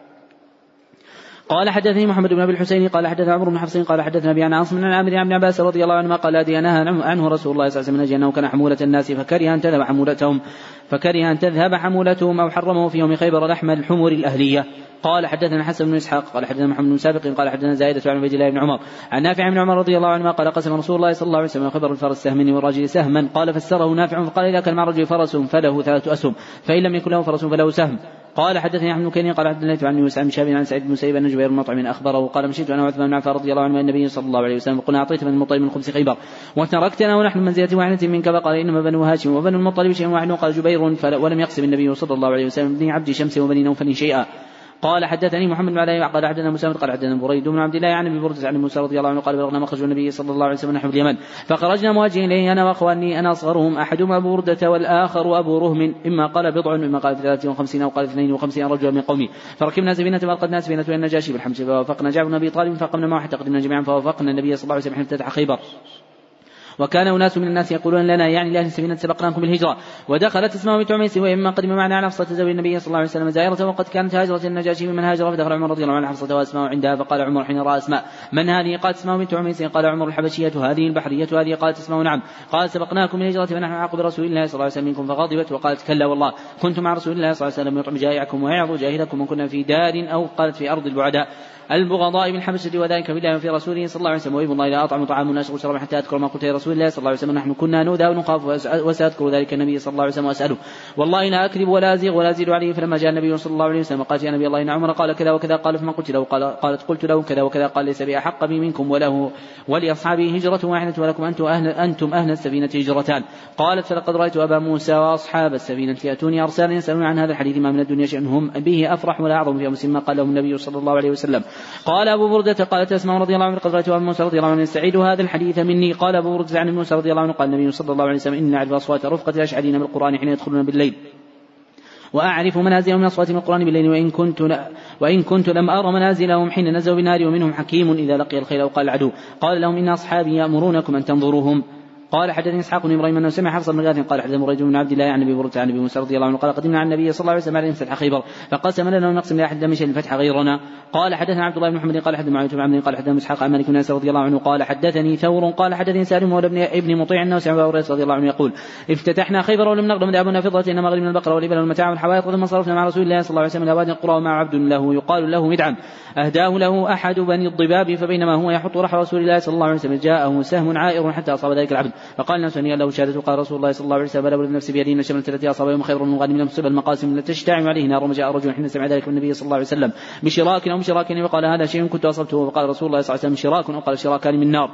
قال حدثني محمد بن أبي الحسين قال حدثنا عمرو بن حفص قال حدثنا أبي عن عاصم بن عامر عن عباس رضي الله عنهما قال ادي نهى عنه رسول الله صلى الله عليه وسلم أنه كان حمولة الناس فكره أن تذهب حمولتهم فكره أن تذهب حمولتهم أو حرمه في يوم خيبر لحم الحمر الأهلية. قال حدثنا حسن بن إسحاق قال حدثنا محمد بن سابق قال حدثنا زائدة عن عبيد الله بن عمر. عن نافع بن عمر رضي الله عنهما قال قسم رسول الله صلى الله عليه وسلم خبر الفرس سهمين والرجل سهما. قال فسره نافع فقال إذا كان مع الرجل فرس فله ثلاثة أسهم فإن لم يكن له فرس فله سهم. قال حدثني أحمد بن قال حدثني عن يوسف بن شهاب عن سعيد بن مسيب ان جبير بن مطعم أخبره قال مشيت أنا وعثمان بن عفان رضي الله عنه النبي صلى الله عليه وسلم قلنا أعطيت من المطلب من خبز خيبر وتركتنا ونحن من منزله واحدة منك فقال إنما بنو هاشم وبنو المطلب شيء واحد قال جبير ولم يقسم النبي صلى الله عليه وسلم ابن عبد شمس وبني نوفل شيئا. قال حدثني محمد بن علي قال حدثنا مسلم قال حدثنا بريد بن عبد الله عن أبي بردة عن موسى رضي الله عنه قال بلغنا مخرج النبي صلى الله عليه وسلم نحو اليمن. فخرجنا مواجهين إليه أنا وإخواني أنا أصغرهم احدهما أبو بردة والآخر أبو رهم إما قال بضع إما قال ثلاثة وخمسين أو قال اثنين وخمسين رجلا من قومي. فركبنا سفينة فالقدنا سفينة إلى النجاشي بالحمص فوافقنا جعفر بن أبي طالب فقمنا معه حتى قدمنا جميعا فوافقنا النبي صلى الله عليه وسلم حين افتتح خيبر. وكان أناس من الناس يقولون لنا يعني لأهل السفينة سبقناكم بالهجرة. ودخلت اسمه بنت عميس وإما قدم معنا على حفصة زوج النبي صلى الله عليه وسلم. زائرة وقد كانت هاجرة النجاشي ممن هاجر فدخل عمر رضي الله عنه حفصة وأسماء عندها فقال عمر حين رأى أسماء. من هذه؟ قالت أسماء بنت عميس. قال عمر الحبشية هذه البحرية هذه؟ قالت أسماء نعم. قال سبقناكم بالهجرة فنحن أحق برسول الله صلى الله عليه وسلم منكم فغضبت وقالت كلا والله. كنت مع رسول الله صلى الله عليه وسلم يطعم جائعكم ويعظ جاهلكم وكنا في دار أو قالت في أرض البعداء. البغضاء من حبسة وذلك بالله وفي رسوله صلى الله عليه وسلم. وإذ الله لا أطعم طعام الناس وشرب حتى أذكر ما قلت لرسول الله صلى الله عليه وسلم. نحن كنا نؤذى ونخاف وسأذكر ذلك النبي صلى الله عليه وسلم وأسأله. والله لا أكذب ولا أزيغ ولا أزيد عليه. فلما جاء النبي صلى الله عليه وسلم قال يا نبي الله إن عمر قال كذا وكذا قال فما قلت له؟ قال قالت قلت له كذا وكذا. قال ليس بأحق بي منكم وله ولأصحابه هجرة واحدة ولكم أنتم أهل أنتم أهل السفينة هجرتان. قالت فلقد رأيت أبا موسى وأصحاب السفينة يأتوني أرسالا يسألون عن هذا الحديث. ما من الدنيا شيء هم به أفرح ولا أعظم في مسلم ما قال لهم النبي صلى الله عليه وسلم. قال أبو بردة قالت أسماء رضي الله عنه قد رأيت أبا موسى رضي الله عنه يستعيد هذا الحديث مني. قال أبو بردة عن موسى رضي الله عنه قال النبي صلى الله عليه وسلم إن نعرف أصوات رفقة الأشعرين بالقرآن حين يدخلون بالليل. وأعرف منازلهم من أصوات من القرآن بالليل وإن كنت لا وإن كنت لم أرى منازلهم حين نزلوا بالنار ومنهم حكيم إذا لقي الخيل أو قال العدو. قال لهم إن أصحابي يأمرونكم أن تنظروهم. قال حدثني إسحاق بن إبراهيم أنه سمع حفص بن غاث قال حدثنا مريج بن عبد الله عن أبي برده عن أبي موسى رضي الله عنه قال قدمنا على النبي صلى الله عليه وسلم على فتح خيبر فقسم لنا ونقسم لأحد لم يشهد الفتح غيرنا. قال حدثنا عبد الله بن محمد قال حدثنا معاوية بن عمرو قال حدثنا إسحاق عن مالك بن رضي الله عنه قال حدثني ثور قال حدثني سالم مولى ابن ابن مطيع أنه سمع أبو رضي الله عنه يقول افتتحنا خيبر ولم نغنم ذهبنا فضة إنما غنمنا البقره والإبل والمتاع والحوائط ثم صرفنا مع رسول الله صلى الله عليه وسلم إلى وادي القرى ومع عبد له يقال له مدعم. أهداه له أحد بني الضباب فبينما هو يحط رحل رسول الله صلى الله عليه وسلم جاءه سهم عائر حتى أصاب ذلك العبد. فقال الناس له شهادة. قال رسول الله صلى الله عليه وسلم بلغ النفس بيده ان الشملة التي اصاب يوم خير من غانم تصب المقاسم التي تشتعل عليه نار وجاء رجل حين سمع ذلك من النبي صلى الله عليه وسلم بشراك أو بشراك وقال هذا شيء كنت أصبته. وقال رسول الله صلى الله عليه وسلم شراك أو قال شراكان من نار.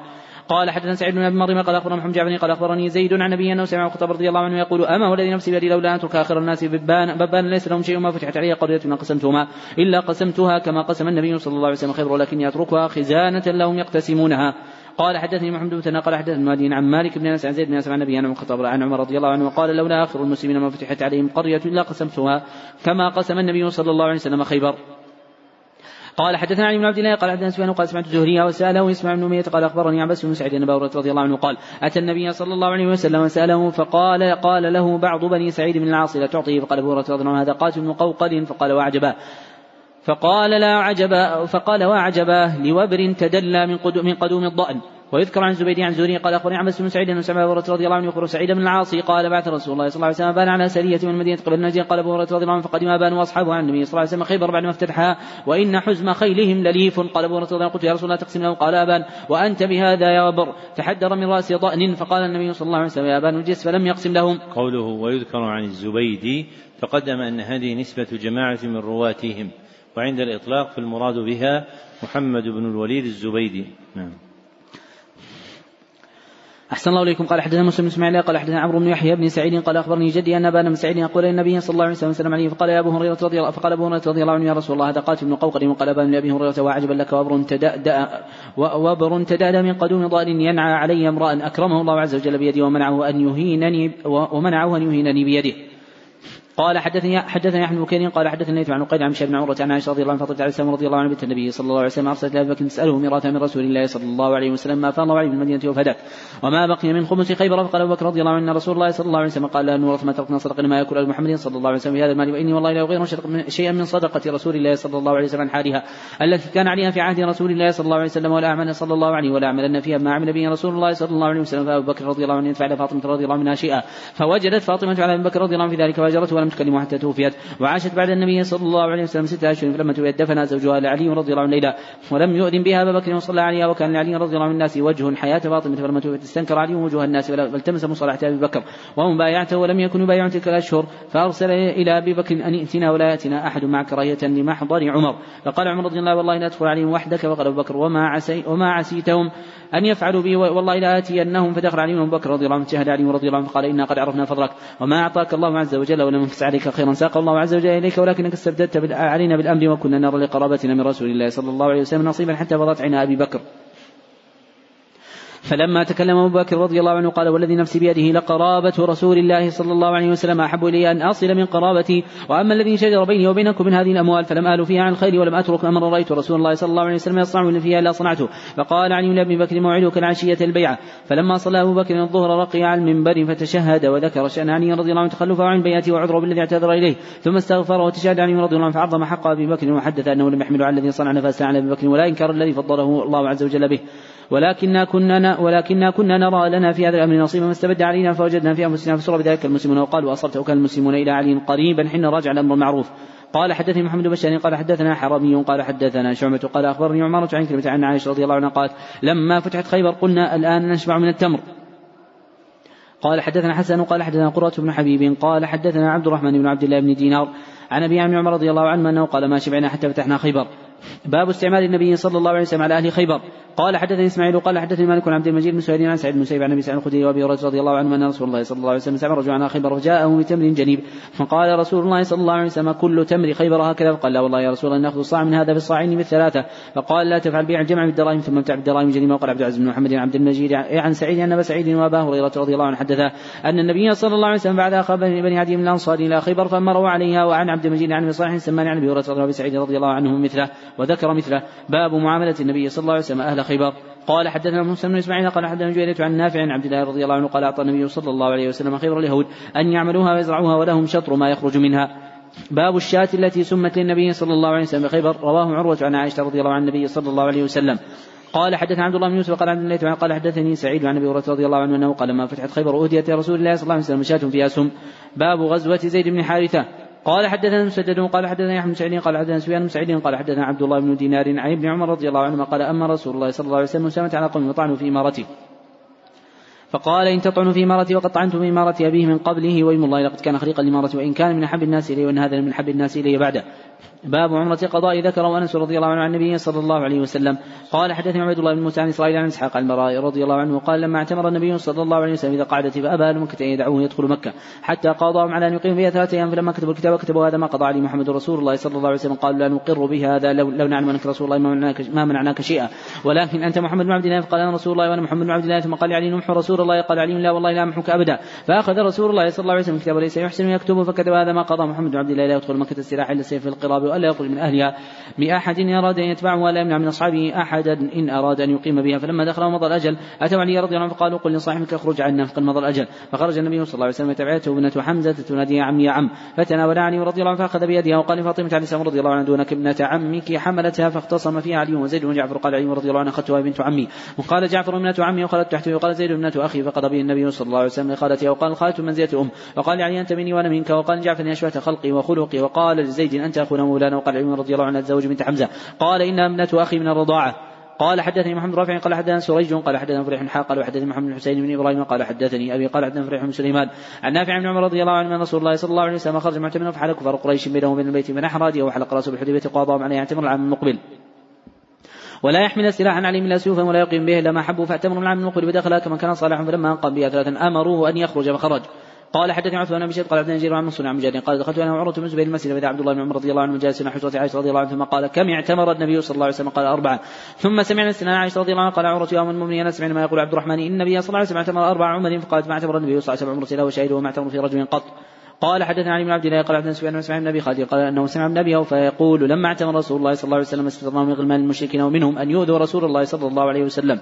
قال حدثنا سعيد بن أبي مريم قال أخبرنا محمد جعفر قال أخبرني زيد عن نبي أنه سمع الخطاب رضي الله عنه يقول أما والذي نفسي بيدي لولا أن أترك آخر الناس ببان ببان ليس لهم شيء ما فتحت علي قرية ما قسمتهما إلا قسمتها كما قسم النبي صلى الله عليه وسلم خير ولكني أتركها خزانة لهم يقتسمونها. قال حدثني محمد بن قال حدثني المهدي عن مالك بن أنس عن زيد بن انس عن النبي عن الخطاب عن عمر رضي الله عنه وقال لولا آخر المسلمين ما فتحت عليهم قرية إلا قسمتها كما قسم النبي صلى الله عليه وسلم خيبر. قال حدثنا علي بن عبد الله قال حدثنا سفيان قال سمعت الزهري وسأله اسمع بن أمية قال أخبرني عباس بن سعيد بن رضي الله عنه قال أتى النبي صلى الله عليه وسلم وسأله فقال قال له بعض بني سعيد بن العاص لا تعطيه. فقال أبو رضي الله عنه هذا قاتل مقوقل فقال واعجبا فقال لا عجبا فقال واعجبا لوبر تدلى من قدوم, من قدوم الضأن. ويذكر عن زبيدي عن زوري قال أخبرني عباس بن سعيد أن سمع أبو رضي الله عنه يخبر سعيد بن العاصي قال بعث رسول الله صلى الله عليه وسلم بان على سرية من المدينة قبل النجين قال أبو رضي الله عنه فقدم ابان واصحابه عن النبي صلى الله عليه وسلم خيبر بعد ما افتتحها وإن حزم خيلهم لليف. قال أبو رضي الله عنه قلت يا رسول الله تقسم له قال أبان. وأنت بهذا يا وبر. تحدر من رأس ضأن. فقال النبي صلى الله عليه وسلم يا أبان الجس فلم يقسم لهم. قوله ويذكر عن الزبيدي تقدم أن هذه نسبة جماعة من رواتهم. وعند الإطلاق فالمراد بها محمد بن الوليد الزبيدي. نعم. أحسن الله إليكم. قال حدثنا مسلم بن إسماعيل قال حدثنا عمرو بن يحيى بن سعيد قال أخبرني جدي أن أبا بن سعيد يقول النبي صلى الله عليه وسلم عليه فقال يا أبو هريرة رضي الله فقال أبو هريرة رضي الله عنه يا رسول الله هذا قاتل بن قوقل وقال أبا لأبي هريرة وعجبا لك وبر تدأدأ وبر تدأدأ من قدوم ضال ينعى علي امرأ أكرمه الله عز وجل بيده ومنعه أن يهينني ومنعه أن يهينني بيده. قال حدثني حدثني أحمد بن قال حدثني عن عقيل عن بن عمرة عن عائشة رضي الله عنها فاطمة عليه السلام رضي الله عنها بنت النبي صلى الله عليه وسلم ارسلت لابي بكر تساله ميراثا من رسول الله صلى الله عليه وسلم ما فاض عليه في المدينة وفداك؟ وما بقي من خمس خيبر؟ فقال أبو بكر رضي الله عنه رسول الله صلى الله عليه وسلم قال لا نورث ما تركنا صدقا ما يأكل ال محمد صلى الله عليه وسلم في هذا المال وإني والله لا أغير شيئا من صدقة رسول الله صلى الله عليه وسلم عن حالها التي كان عليها في عهد رسول الله صلى الله عليه وسلم ولا أعمل صلى الله عليه ولا اعملن فيها ما عمل به رسول الله صلى الله عليه وسلم. فأبو بكر رضي الله عنه يدفع فاطمة رضي الله عنها شيئا فوجدت فاطمة على أبي بكر رضي الله عنه في ذلك فأجرته ولم تكلمه حتى توفيت. وعاشت بعد النبي صلى الله عليه وسلم ستة أشهر فلما توفيت دفن زوجها لعلي رضي الله عنه ليلى ولم يؤذن بها أبا بكر وصلى عليها وكان لعلي رضي الله عنه الناس وجه حياة فاطمة فلما توفيت استنكر علي وجوه الناس فالتمس مصالحة أبي بكر. ومبايعته ولم يكن يبايع تلك الأشهر فأرسل إلى أبي بكر أن ائتنا ولا يأتنا أحد مع كراهية لمحضر عمر. فقال عمر رضي الله والله لا أدخل عليهم وحدك فقال أبو بكر وما عسي وما عسيتهم؟ أن يفعلوا بي والله لا آتينهم. فدخل عليهم أبو بكر رضي الله عنه شهد علي رضي الله عنه فقال إنا قد عرفنا فضلك. وما أعطاك الله عز وجل ولم ينفس عليك خيرا ساق الله عز وجل إليك ولكنك استبدلت علينا بالأمر وكنا نرى لقرابتنا من رسول الله صلى الله عليه وسلم نصيبا حتى فضت عين أبي بكر. فلما تكلم أبو بكر رضي الله عنه قال والذي نفسي بيده لقرابة رسول الله صلى الله عليه وسلم أحب إلي أن أصل من قرابتي وأما الذي شجر بيني وبينكم من هذه الأموال فلم آل فيها عن الخير ولم أترك أمر رأيت رسول الله صلى الله عليه وسلم يصنع فيها إلا صنعته. فقال علي لأبي بكر موعدك العشية البيعة. فلما صلى أبو بكر الظهر رقي على المنبر فتشهد وذكر شأن علي رضي الله عنه تخلفه عن بيعته وعذره بالذي اعتذر إليه. ثم استغفر وتشهد علي رضي الله عنه فعظم حق أبي بكر وحدث أنه لم يحمل على الذي صنع نفسه على أبي بكر ولا إنكر الذي فضله الله عز وجل به. ولكننا كنا ولكننا كنا نرى لنا في هذا الأمر نصيبا ما استبد علينا فوجدنا في أنفسنا فسر بذلك المسلمون. وقالوا أصبت وكان المسلمون إلى علي قريبا حين راجع الأمر المعروف قال حدثني محمد بن بشار قال حدثنا حرمي قال حدثنا شعبة قال أخبرني عمارة عن كلمة عن عائشة رضي الله عنها قالت لما فتحت خيبر قلنا الآن نشبع من التمر. قال حدثنا حسن قال حدثنا قرة بن حبيب قال حدثنا عبد الرحمن بن عبد الله بن دينار عن أبي عمر رضي الله عنه أنه قال ما شبعنا حتى فتحنا خيبر. باب استعمال النبي صلى الله عليه وسلم على أهل خيبر. قال حدثني إسماعيل قال حدثني مالك عن عبد المجيد بن سعيد عن سعيد بن مسيب عن أبي سعيد الخدري وأبي هريرة رضي الله عنه أن رسول الله صلى الله عليه وسلم سمع رجلا عن خيبر فجاءه بتمر جنيب. فقال رسول الله صلى الله عليه وسلم كل تمر خيبر هكذا؟ فقال لا والله يا رسول الله نأخذ صاع من هذا في الصاعين بالثلاثه فقال لا تفعل بيع الجمع بالدراهم ثم ابتع بالدراهم جنيبا. وقال عبد العزيز بن محمد عبد المجيد عن سعيد ان ابا سعيد وأبا هريرة رضي الله عنه حدثا أن النبي صلى الله عليه وسلم بعد اخى بني عدي من الأنصار إلى خيبر فامروا عليها وعن عبد المجيد عن صالح سمان عن أبي هريرة سعيد رضي الله عنه مثله وذكر مثله. باب معاملة النبي صلى الله عليه وسلم أهل خيبر قال حدثنا موسى بن إسماعيل قال حدثنا جويرية عن نافع عن عبد الله رضي الله عنه قال اعطى النبي صلى الله عليه وسلم خير اليهود أن يعملوها ويزرعوها ولهم شطر ما يخرج منها. باب الشاة التي سمت للنبي صلى الله عليه وسلم بخيبر رواه عروة عن عائشة رضي الله عن النبي صلى الله عليه وسلم. قال حدثنا عبد الله بن يوسف قال عبد الله قال حدثني سعيد عن أبي هريرة رضي الله عنه أنه قال ما فتحت خيبر أهديت رسول الله صلى الله عليه وسلم شاة فيها سم باب غزوة زيد بن حارثة قال حدثنا مسدد قال حدثنا يحيى بن سعيد قال حدثنا سفيان بن سعيد قال حدثنا عبد الله بن دينار عن ابن عمر رضي الله عنهما قال أما رسول الله صلى الله عليه وسلم سمت على قوم وطعنوا في إمارته. فقال إن تطعنوا في إمارتي وقد طعنتم في إمارة أبيه من قبله وإيم الله لقد كان خليقا الإمارة وإن كان من أحب الناس إليه وإن هذا من أحب الناس إليه بعده. باب عمرة قضاء ذكره أنس رضي الله عنه عن النبي صلى الله عليه وسلم. قال حدثني عبيد الله بن موسى عن إسرائيل عن إسحاق البراء رضي الله عنه قال لما اعتمر النبي صلى الله عليه وسلم إذا قعدت فأبى أهل مكة أن يدعوه يدخل مكة حتى قاضاهم على أن يقيم فيها ثلاثة أيام فلما كتبوا الكتاب كتبوا هذا ما قضى عليه محمد رسول الله صلى الله عليه وسلم قالوا لا نقر بهذا لو, لو نعلم أنك رسول الله ما منعناك, ما منعناك شيئا. ولكن أنت محمد بن عبد الله فقال أنا رسول الله وأنا محمد بن عبد الله ثم قال علي نمحو رسول الله قال علي لا والله لا أمحك أبدا. فأخذ رسول الله صلى الله عليه وسلم كتابه ليس يحسن يكتبه فكتب هذا ما قضى محمد بن عبد الله لا يدخل مكة السلاح إلا السيف في القراب وألا يخرج من أهلها بأحد إن أراد أن يتبعه ولا يمنع من أصحابه أحدا إن أراد أن يقيم بها. فلما دخل ومضى الأجل أتوا علي رضي الله عنه؟ فقالوا قل لصاحبك اخرج عنا. فقد مضى الأجل. فخرج النبي صلى الله عليه وسلم تبعته ابنة حمزة تنادي يا عم يا عم. فتناول علي رضي الله عنه فأخذ بيدها وقال لفاطمة عليه السلام رضي الله عنها دونك ابنة عمك حملتها فاختصم فيها علي وزيد وجعفر قال علي رضي الله عنه أخذتها بنت عمي. وقال جعفر ابنة عمي وقالت تحته. وقال زيد ابنة أخي فقضى به النبي صلى الله عليه وسلم لخالتها وقال خالته منزلة الأم وقال علي أنت مني وأنا منك. وقال جعفر أشبهت خلقي وخلقي. وقال لزيد أنت أخونا مولانا وقال علي رضي الله عنه الزوج بنت حمزة. قال إنها ابنة أخي من الرضاعة. قال حدثني محمد رافع قال حدثنا سريج قال حدثنا فريح حاق قال حدثني محمد بن بن إبراهيم قال حدثني أبي قال حدثنا فريح بن سليمان. عن نافع بن عمر رضي الله عنه أن رسول الله صلى الله عليه وسلم خرج معتمرا فحل كفار قريش بينه وبين البيت من احرادي وحلق رأسه بالحديبية قاضاهم عليه اعتمر العام المقبل. ولا يحمل سلاحا عليهم الا سيوفا ولا يقيم به إلا ما حبوا فاعتمروا العام المقبل بدخلها كما كان صالحا فلما أنقم بها ثلاثا أمروه أن يخرج فخرج. قال حدثني عثمان بن شيخ قال عبد عن منصور عن مجاهد قال دخلت أنا وعروه بن زبير المسجد عبد الله بن عمر رضي الله عنه جالس مع حجرة عائشة رضي الله عنه ثم قال كم اعتمر النبي صلى الله عليه وسلم؟ قال أربعة. ثم سمعنا سنان عائشة رضي الله عنها قال عروة يا ام المؤمنين انا سمعنا ما يقول عبد الرحمن إن النبي صلى الله عليه وسلم اعتمر أربع عمر فقالت ما اعتمر النبي صلى الله عليه وسلم عمره الا وشهد وما اعتمر في رجل قط. قال حدثنا علي بن عبد الله قال حدثنا سفيان بن بن أبي خالد قال أنه سمع من ابي فيقول لما اعتمر رسول الله صلى الله عليه وسلم استطاع من غلمان المشركين ومنهم أن يؤذوا رسول الله صلى الله عليه وسلم.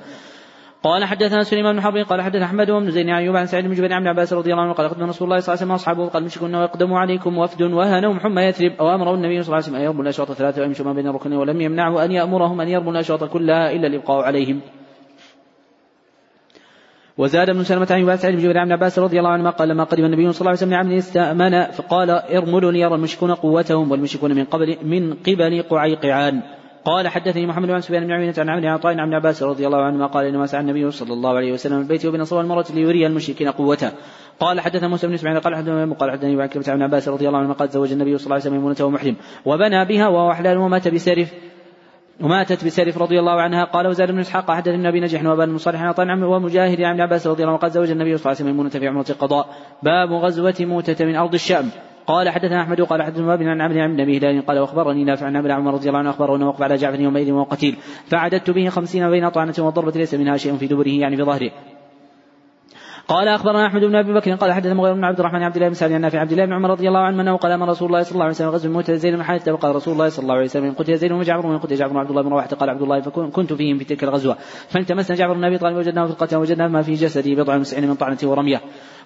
قال حدثنا سليمان بن حرب قال حدثنا أحمد بن زيد عن أيوب عن سعيد بن جبير عن عباس رضي الله عنه قال قدم رسول الله صلى الله عليه وسلم واصحابه قال مشركون واقدموا عليكم وفد وهنهم حمى يثرب أو أمره النبي صلى الله عليه وسلم أن يرموا الأشواط الثلاثة ويمشوا ما بين الركنين ولم يمنعه أن يأمرهم أن يرموا الأشواط كلها إلا الابقاء عليهم. وزاد ابن سلمة عن سعيد بن جبير عن عباس رضي الله عنهما قال لما قدم النبي صلى الله عليه وسلم استأمن فقال ارملوا ليرى المشركون قوتهم والمشركون من قبل من قبل قعيقعان قال حدثني محمد بن سفيان بن عمينة عن عمرو عطاء عن عباس رضي الله عنهما قال انما سعى النبي صلى الله عليه وسلم البيت وبين صور المرأة ليري المشركين قوته. قال حدثنا موسى بن إسماعيل قال حدثنا قال حدثني عن كلمة عن عباس رضي الله عنهما قال زوج النبي صلى الله عليه وسلم ميمونة ومحرم وبنى بها وهو حلال ومات بسرف وماتت بسرف رضي الله عنها. قال وزاد بن إسحاق حدث ابن أبي نجح وابان بن صالح عن ومجاهد عن عباس رضي الله عنه قال زوج النبي صلى الله عليه وسلم ميمونة في عمرة القضاء باب غزوة موتة من أرض الشام. قال حدثنا أحمد قال حدثنا ابن عن عبد عن أبي هلال قال واخبرني نافع عن عمر رضي الله عنه اخبره أنه وقف على جعفر يومئذ وهو قتيل. فعددت به خمسين بين طعنة والضربه ليس منها شيء في دبره يعني في ظهره. قال أخبرنا أحمد بن أبي بكر قال حدثنا مغير بن عبد الرحمن عبد الله بن سعد عن عبد الله بن عمر رضي الله عنه أنه قال أمر رسول الله صلى الله عليه وسلم غزو موت زيد بن حارثه وقال رسول الله صلى الله عليه وسلم قتل زيد وجعفر ومن قتل جعفر وعبد الله بن رواحة قال عبد الله فكنت فيهم في تلك الغزوة. فالتمسنا جعفر بن أبي طالب وجدناه في القتل وجدنا ما في جسده بضع مسعين من طعنته ورمية.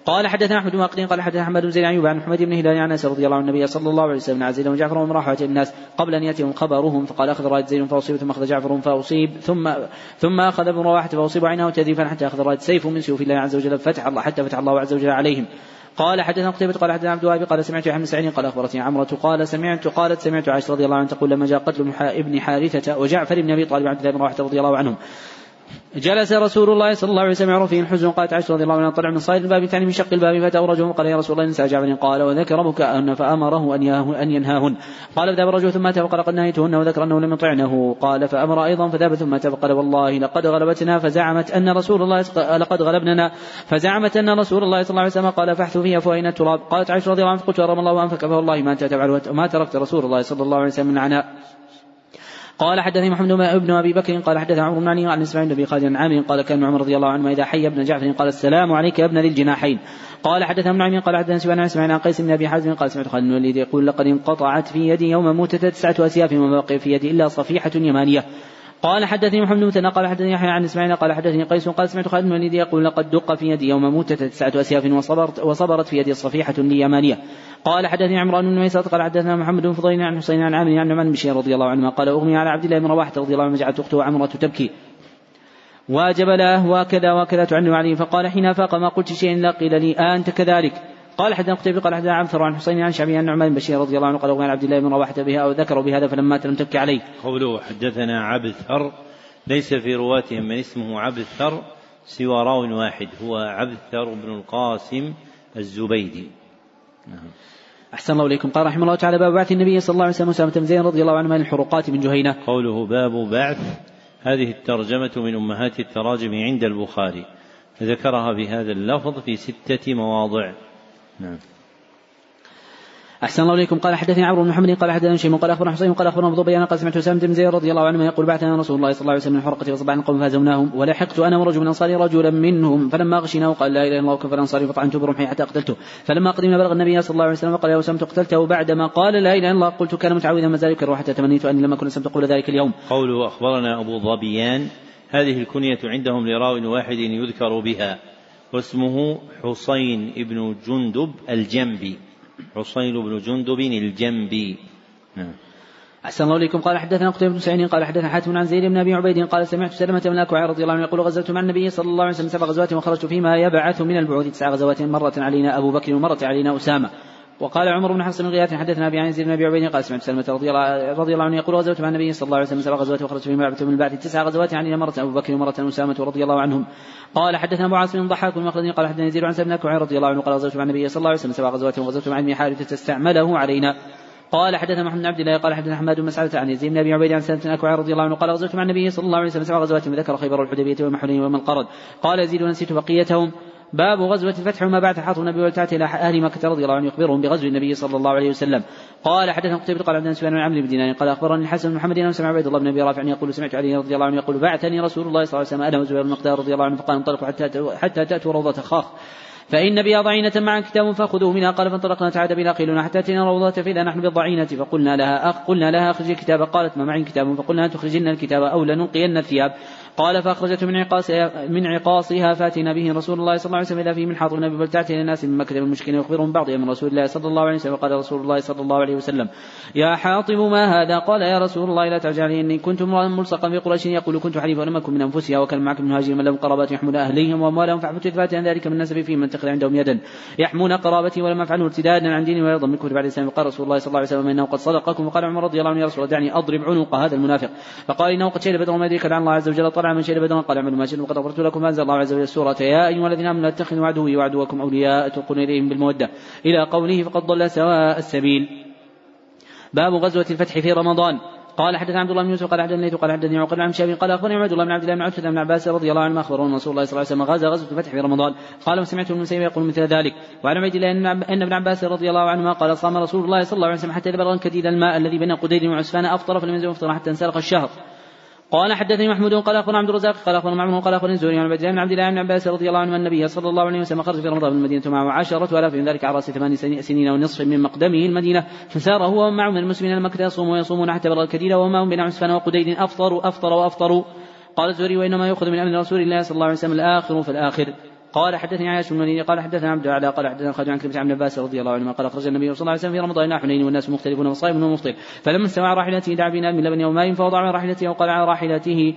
قال حدثنا أحمد بن واقدين قال حدثنا أحمد بن زيد عن عن حميد بن هلال عن أنس رضي الله عنه النبي صلى الله عليه وسلم عن زيد وجعفر ومن راح الناس قبل أن يأتيهم خبرهم فقال أخذ رايه زيد فأصيب ثم أخذ جعفر فأصيب ثم ثم أخذ ابن رواحة فأصيب عينه تذيفا حتى أخذ رايه سيف من سيوف الله عز وجل فتح الله حتى فتح الله عز وجل عليهم. قال حدثنا قتيبة قال حدثنا عبد الوهاب قال سمعت يحيى بن قال أخبرتني عمرة قال سمعت قالت سمعت عائشة رضي الله عنها تقول لما جاء قتل ابن حارثة وجعفر بن أبي طالب عبد الله بن رواحة رضي الله عنهم. جلس رسول الله صلى الله عليه وسلم يعرف فيه الحزن قالت عائشة رضي الله عنها طلع من صيد الباب تعني من شق الباب فأتاه رجل قال يا رسول الله نساء جعفر قال وذكر بكاءهن فأمره أن أن ينهاهن. قال فذهب الرجل ثم أتى فقال قد نهيتهن وذكر أنه لم يطعنه. قال فأمر أيضا فذهب ثم أتى فقال والله لقد غلبتنا فزعمت أن رسول الله لقد غلبننا فزعمت أن رسول الله صلى الله عليه وسلم قال فاحثوا فيها فأين التراب؟ قالت عائشة رضي الله عنها قلت رم الله أنفك فوالله ما أنت تفعل ما تركت رسول الله صلى الله عليه وسلم من عناء قال حدثني محمد بن أبي بكر قال حدثنا عمرو بن عن إسماعيل بن أبي خالد عن عامر قال كان عمر رضي الله عنه إذا حي ابن جعفر قال السلام عليك يا ابن ذي الجناحين. قال حدثنا ابن عمي قال حدثنا سفيان عن إسماعيل عن قيس بن أبي حازم قال سمعت خالد بن الوليد يقول لقد انقطعت في يدي يوم موتة تسعة أسياف وما بقي في يدي إلا صفيحة يمانية. قال حدثني محمد بن قال حدثني يحيى عن إسماعيل قال حدثني قيس قال سمعت خالد بن الوليد يقول لقد دق في يدي يوم موتة تسعة أسياف وصبرت وصبرت في يدي صفيحة ليمانية قال حدثني عمران بن ميسرة قال حدثنا محمد بن فضيل عن حسين عن عامر عن نعمان بن بشير رضي الله عنهما قال أغمي على عبد الله بن رواحة رضي الله عنه جعلت أخته عمرة تبكي. واجب له وكذا وكذا تعنوا عليه فقال حين افاق ما قلت شيئا الا قيل لي انت كذلك؟ قال حدثنا قتيبة قال حدثنا عنفر عن حسين عن شعبي عن نعمان بن بشير رضي الله عنه قال عن عبد الله بن رواحة بها أو ذكروا بهذا فلما مات لم تبكي عليه. قوله حدثنا عبثر ليس في رواتهم من اسمه عبثر سوى راو واحد هو عبثر بن القاسم الزبيدي. نعم. أحسن الله إليكم قال رحمه الله تعالى باب بعث النبي صلى الله عليه وسلم أسامة بن زيد رضي الله عنه من الحروقات من جهينة قوله باب بعث هذه الترجمة من أمهات التراجم عند البخاري ذكرها بهذا اللفظ في ستة مواضع نعم. أحسن الله إليكم. قال حدثني عمرو بن محمد قال حدثنا شيء قال أخبرنا حسين قال أخبرنا أبو بيان قال سمعت أسامة بن زيد رضي الله عنه يقول بعثنا رسول الله صلى الله عليه وسلم من حرقة فصبح عن قوم فهزمناهم ولحقت أنا ورجل من الأنصار رجلا منهم فلما غشيناه قال لا إله إلا الله كفر الأنصاري فطعنته برمحي حتى قتلته. فلما قدمنا بلغ النبي صلى الله عليه وسلم قال يا أسامة قتلته بعدما قال لا إله إلا الله قلت كان متعوذا ما زال يكره حتى تمنيت أني لما كنت سمت قول ذلك اليوم. قوله أخبرنا أبو ظبيان هذه الكنية عندهم لراو واحد يذكر بها. واسمه حصين بن جندب الجنبي. حصين بن جندب الجنبي. نعم. أحسن الله إليكم قال حدثنا قتيبة بن سعيد قال حدثنا حاتم عن زيد بن أبي عبيد قال سمعت سلمة بن الأكوع رضي الله عنه يقول غزوت مع النبي صلى الله عليه وسلم سبع غزوات وخرجت فيما يبعث من البعوث تسع غزوات مرة علينا أبو بكر ومرة علينا أسامة. وقال عمر بن حفص غياث حدثنا أبي عن بن أبي عبيد قال سمعت سلمة رضي الله, رضي الله عنه يقول غزوت مع النبي صلى الله عليه وسلم سبع غزوات وخرجت في بعث من البعث. تسع غزوات يعني مرة أبو بكر ومرة أسامة رضي الله عنهم. قال حدثنا أبو عاصم ضحاك بن مخلد قال حدثنا يزيد عن سلمة رضي الله عنه قال غزوت مع النبي صلى الله عليه وسلم سبع غزوات وغزوت مع ابن حارثة استعمله علينا. قال حدثنا محمد بن عبد الله قال حدثنا حماد بن مسعدة عن يزيد بن أبي عبيد عن سلمة الاكوع رضي الله عنه قال غزوت مع النبي صلى الله عليه وسلم سبع غزوات. وذكر خيبر والحديبية والمحنين ومن قرد قال يزيد ونسيت بقيتهم. باب غزوة الفتح وما بعد حاط النبي والتعت إلى أهل مكة رضي الله عنه يخبرهم بغزو النبي صلى الله عليه وسلم. قال حدثنا قتيبة قال عبد سفيان بن عمرو بن دينار قال أخبرني الحسن بن محمد أنه سمع عبيد الله بن أبي رافع يقول سمعت علي رضي الله عنه يقول بعثني رسول الله صلى الله عليه وسلم أنا وزبير المقدار رضي الله عنه فقال انطلقوا حتى حتى تأتوا روضة خاخ. فإن بها ضعينة مع كتاب فخذوه منها. قال فانطلقنا تعاد بنا قيلنا حتى أتينا روضة فإذا نحن بالضعينة. فقلنا لها أخ قلنا لها أخرجي الكتاب. قالت ما معي كتاب. فقلنا تخرجن الكتاب أو لنلقين الثياب. قال فأخرجته من عقاصها من عقاصها فاتنا به رسول الله صلى الله عليه وسلم إذا فيه من حاضر النبي بل تأتي إلى الناس من مكة المشكين يخبرهم بعض من رسول الله صلى الله عليه وسلم. وقال رسول الله صلى الله عليه وسلم يا حاطب ما هذا؟ قال يا رسول الله لا تعجلني إني كنت امرأ ملصقا في قريش يقول كنت حليفا ولم أكن من أنفسها وكان معك من هاجر من لهم قرابات يحمون أهليهم وأموالهم فأحببت إثبات عن ذلك من نسب فيه من تخذ عندهم يدا يحمون قرابتي ولم أفعله ارتدادا عن ديني ويرضى من كفر بعد الإسلام قال رسول الله صلى الله عليه وسلم إنه قد صدقكم. وقال عمر رضي الله عنه يا رسول الله دعني أضرب عنق هذا المنافق. فقال إنه قد شهد بدر وما يدريك لعل الله عز وجل طلع من شهد بدر قال اعملوا ما شئتم وقد غفرت لكم فانزل الله عز وجل سورة يا أيها الذين آمنوا لا تتخذوا عدوي وعدوكم أولياء تلقون إليهم بالمودة. إلى قوله فقد ضل سواء السبيل. باب غزوة الفتح في رمضان. قال حدثنا عبد الله بن يوسف قال حدثني قال حدثني عقل عن شاب قال أخبرني عبد الله بن عبد الله بن عتبة بن عباس رضي الله عنه اخبره ان رسول الله صلى الله عليه وسلم غزا غزوة الفتح في رمضان. قال وسمعت ابن مسيب يقول مثل ذلك. وعن عبيد الله ان ابن عباس رضي الله عنهما قال صام رسول الله صلى الله عليه وسلم حتى بلغ كديد الماء الذي بين قدير وعسفان أفطر فلم يزل مفطرا حتى انسلخ الشهر. قال حدثني محمود قال أخبرنا عبد الرزاق قال أخبرنا معمر قال أخبرني الزهري عن عبد الله بن عبد الله بن عباس رضي الله عنه النبي صلى الله عليه وسلم خرج في رمضان من المدينة معه عشرة آلاف من ذلك على رأس ثمان سنين ونصف من مقدمه المدينة فسار هو ومعه من المسلمين المكة يصوم ويصومون حتى بلغ الكثير وما هم بين عسفان وقديد افطروا افطروا وافطروا قال الزهري وإنما يؤخذ من أمر رسول الله صلى الله عليه وسلم الآخر فالآخر. قال حدثني عائشة بن قال حدثنا عبد العلاء قال حدثنا خالد عن كلمة عن عباس رضي الله عنه قال أخرج النبي صلى الله عليه وسلم في رمضان إلى حنين والناس مختلفون وصائم ومفطر فلما استوى راحلته دعا بنا من لبن وماء فوضع على راحلته وقال على راحلته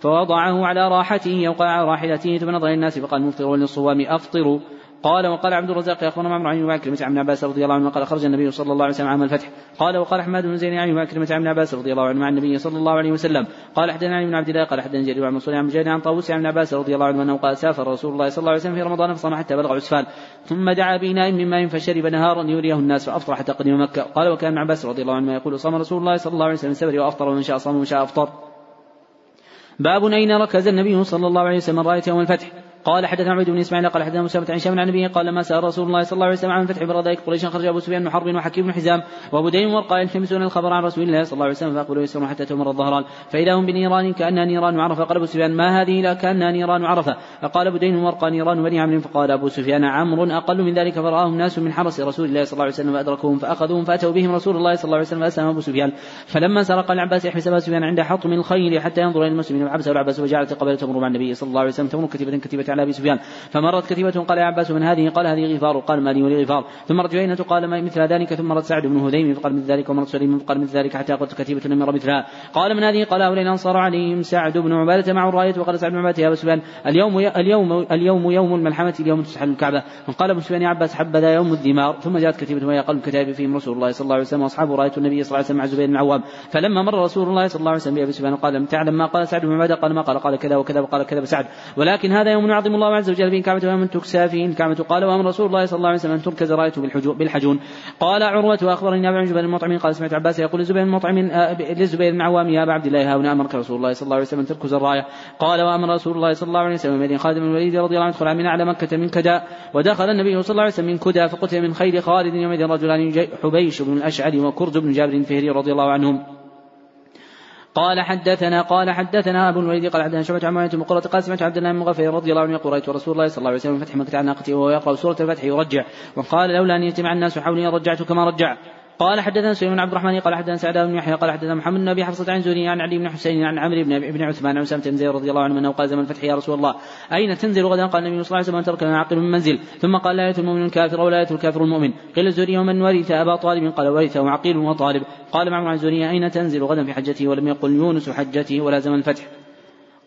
فوضعه على راحته أو قال على راحلته ثم نظر الناس فقال مفطر للصوام أفطروا. قال وقال عبد الرزاق اخبرنا معمر عن أبي كلمة عن عباس رضي الله عنه قال خرج النبي صلى الله عليه وسلم عام الفتح. قال وقال أحمد بن زيد عن كلمة عن عباس رضي الله عنه مع النبي صلى الله عليه وسلم. قال حدثنا علي بن عبد الله قال حدثنا جرير عن منصور عن مجاهد عن طاووس عن عباس رضي الله عنه أنه قال سافر رسول الله صلى الله عليه وسلم في رمضان فصام حتى بلغ عسفان. ثم دعا بإناء من ماء فشرب نهارا يريه الناس فأفطر حتى قدم مكة. قال وكان ابن عباس رضي الله عنه يقول صام رسول الله صلى الله عليه وسلم سبري وأفطر ومن شاء صام ومن شاء أفطر. باب أين ركز النبي صلى الله عليه وسلم رأية يوم الفتح؟ قال حدثنا عبيد بن إسماعيل قال حدثنا مسامة عن شام عن النبي قال لما سأل رسول الله صلى الله عليه وسلم عن فتح بردائك قريشا خرج أبو سفيان بن حرب وحكيم بن حزام وأبو ديم ورقاء يلتمسون الخبر عن رسول الله صلى الله عليه وسلم فاقبلوا يسرون حتى تمر الظهران. فإذا هم بنيران كانها نيران عرفة. قال أبو سفيان ما هذه لا كانها نيران عرفة. فقال أبو ديم ورقاء نيران بني عمرو. فقال أبو سفيان عمرو أقل من ذلك فرآهم ناس من حرس رسول الله صلى الله عليه وسلم فأدركوهم فأخذوهم فأتوا بهم رسول الله صلى الله عليه وسلم فأسلم أبو سفيان. فلما سرق العباس يحبس أبو سفيان عند حطم الخيل حتى ينظر إلى المسلمين. وعبس العباس وجعلت قبل تمر مع النبي صلى الله عليه وسلم. تمر كتيبة كتيبة على أبي سفيان. فمرت كتيبة قال يا عباس من هذه؟ قال هذه غفار. قال ما لي ولغفار ثم مرت جهينة قال ما مثل ذلك؟ ثم مرت سعد بن هذيم فقال مثل ذلك ومرت سليم فقال مثل ذلك حتى قلت كتيبة لم ير مثلها. قال من هذه؟ قال هؤلاء الأنصار عليهم سعد بن عبادة مع الراية وقال سعد بن عبادة يا أبا سفيان اليوم اليوم اليوم يوم الملحمة اليوم تسحل الكعبة. فقال أبو سفيان يا عباس حبذا يوم الدمار. ثم جاءت كتيبة وهي قلب كتاب فيهم رسول الله صلى الله عليه وسلم وأصحابه رأيت النبي صلى الله عليه وسلم مع زبير بن العوام. فلما مر رسول الله صلى الله عليه وسلم بأبي سفيان قال لم تعلم ما قال سعد بن عبادة؟ قال ما قال. قال كذا وكذا وقال كذا سعد ولكن هذا يوم يعظم الله عز وجل فيه الكعبة ويوم تكسى فيه الكعبة قال وأمر رسول الله صلى الله عليه وسلم أن تركز رايته بالحجون. قال عروة وأخبرني أبي جبل المطعم قال سمعت عباس يقول لزبير المطعم لزبير بن عوام يا أبا عبد الله هنا أمرك رسول الله صلى الله عليه وسلم أن تركز الرايه قال وأمر رسول الله صلى الله عليه وسلم المدين خالد بن الوليد رضي الله عنه ادخل من اعلى مكة من كدأ. ودخل النبي صلى الله عليه وسلم من كدأ فقتل من خير خالد يومئذ رجلان حبيش بن الأشعري وكرز بن جابر الفهري رضي الله عنهم. قال حدثنا قال حدثنا أبو الوليد قال حدثنا شعبة عن معاوية بن قال سمعت عبد الله بن مغفر رضي الله عنه يقول رأيت رسول الله صلى الله عليه وسلم فتح مكة عن ناقته وهو يقرأ سورة الفتح يرجع وقال لولا أن يجتمع الناس حولي رجعت كما رجع. قال حدثنا سليمان عبد الرحمن قال حدثنا سعد بن يحيى قال حدثنا محمد بن أبي حفصة عن زوري عن علي بن حسين عن عمرو بن ابن عثمان عن أسامة بن زيد رضي الله عنه أنه قال زمن الفتح يا رسول الله. أين تنزل غدا؟ قال النبي صلى الله عليه وسلم ترك لنا عقل من منزل. ثم قال لا المؤمن الكافر ولا الكافر المؤمن. قيل الزوري ومن ورث أبا طالب؟ قال ورثه عقيل وطالب. قال معمر عن زوري أين تنزل غدا في حجته؟ ولم يقل يونس حجته ولا زمن الفتح.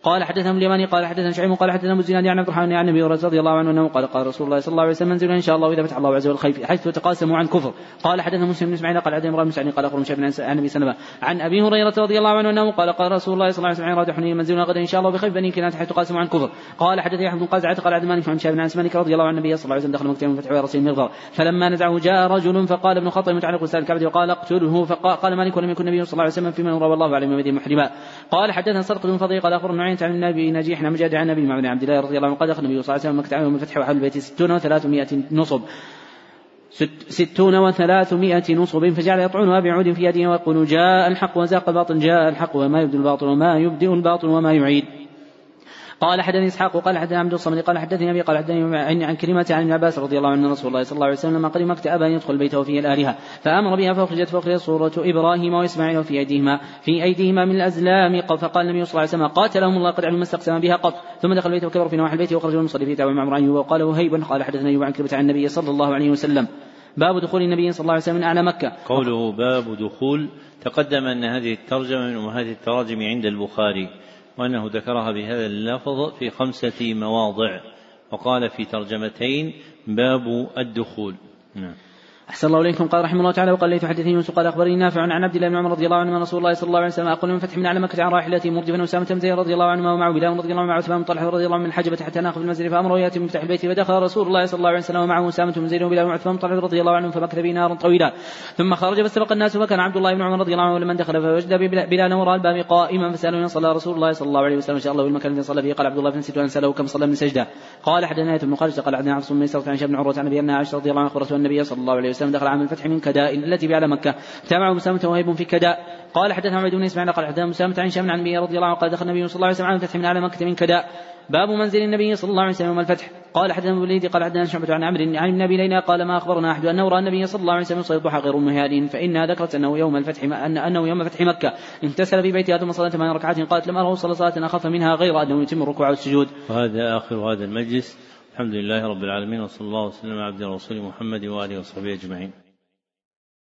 قال حدثنا اليماني قال حدثنا شعيب قال حدثنا أبو الزناد عن عبد الرحمن عن النبي رضي الله عنه أنه قال قال رسول الله صلى الله عليه وسلم منزل إن شاء الله إذا فتح الله عز وجل حيث تقاسموا عن كفر. قال حدثنا مسلم بن إسماعيل قال حدثنا امرأة بن قال أخبرنا شعيب عن أبي سلمة عن أبي هريرة رضي الله عنه أنه قال قال رسول الله صلى الله عليه وسلم راد حنين منزلنا غدا إن شاء الله بخيف بني كنانة حيث تقاسموا عن كفر. قال حدثني أحمد بن قازعه قال عبد الملك عن شعيب عن مالك رضي الله عن النبي صلى الله عليه وسلم دخل مكتبا من فتح راسه المغفر فلما نزعه جاء رجل فقال ابن خطب متعلق رسالة الكعبة وقال اقتله فقال مالك ولم يكن النبي صلى الله عليه وسلم فيمن روى الله عليه من محرما. قال حدثنا صدق بن فضيل قال أخبرنا عن النبي نجيح عن مجاهد عن النبي بن عبد الله رضي الله عنه. قال دخل النبي صلى الله عليه وسلم مكة يوم الفتح وحول البيت ستون وثلاثمائة نصب. ستون وثلاثمائة نصب. فجعل يطعنها بعود في يده ويقول جاء الحق وزاق الباطل جاء الحق وما يبدو الباطل وما يبدئ الباطل وما يعيد. قال حدثني إسحاق وقال حدثني عبد الصمد قال حدثني أبي قال حدثني عن كلمة عن ابن عباس رضي الله عنه رسول الله صلى الله عليه وسلم لما قدم مكه ابى أن يدخل البيت وفيه الآلهة فأمر بها فأخرجت فأخرجت صورة إبراهيم وإسماعيل وفي أيديهما في أيديهما من الأزلام فقال النبي صلى الله عليه وسلم قاتلهم الله قد علم ما استقسم بها قط ثم دخل البيت وكبر في نواحي البيت وخرج المصلي في دعوه عمران وقال وهيب قال حدثنا ايوب عن كلمه عن النبي صلى الله عليه وسلم. باب دخول النبي صلى الله عليه وسلم من أعلى مكة. قوله باب دخول تقدم أن هذه الترجمة من امهات التراجم عند البخاري. وأنه ذكرها بهذا اللفظ في خمسة مواضع وقال في ترجمتين باب الدخول. نعم. أحسن الله إليكم. قال رحمه الله تعالى وقال لي حدثني يونس قال أخبرني نافع عن عبد الله بن عمر رضي الله عنه رسول الله صلى الله عليه وسلم أقول من فتح من على مكة عن راحلته مرجفا أسامة بن زيد رضي الله عنه ومعه بلال رضي الله عنه مع عثمان بن طلحة رضي الله عنه من الحجبة حتى ناخذ المنزل فأمره يأتي من فتح البيت فدخل رسول الله صلى الله عليه وسلم ومعه أسامة بن زيد وبلال وعثمان بن طلحة رضي الله عنه فمكث به نارا طويلا. ثم خرج فاستبق الناس فكان عبد الله بن عمر رضي الله عنه لمن دخل فوجد بلال وراء الباب قائما فسأله من صلى رسول الله صلى الله عليه وسلم. شاء الله بالمكان الذي صلى فيه. قال عبد الله فنسيت أن سأله كم صلى من سجدة. قال حدثنا بن خالد قال عبد عبد بن بن عروة عن أبي أن عائشة رضي الله عنها أخبرته النبي صلى الله عليه وسلم دخل عام الفتح من كدائن التي على مكة. تابعه مسامة وهيب في كداء. قال حدثنا عبيد بن إسماعيل قال حدثنا مسامة عن شام عن النبي رضي الله عنه قال دخل النبي صلى الله عليه وسلم عام الفتح من على مكة من كداء. باب منزل النبي صلى الله عليه وسلم يوم الفتح. قال حدثنا الوليد قال حدثنا شعبة عن عمرو عن النبي لينا قال ما أخبرنا أحد أنه رأى النبي صلى الله عليه وسلم يصلي الضحى غير مهاد فانها ذكرت أنه يوم الفتح أن أنه يوم فتح مكة. اغتسل في بيتها ثم صلى ثمان ركعات قالت لم أره صلى صلاة اخف منها غير أنه يتم الركوع والسجود. وهذا آخر هذا المجلس. الحمد لله رب العالمين وصلى الله وسلم على عبد رسول محمد وآله وصحبه أجمعين.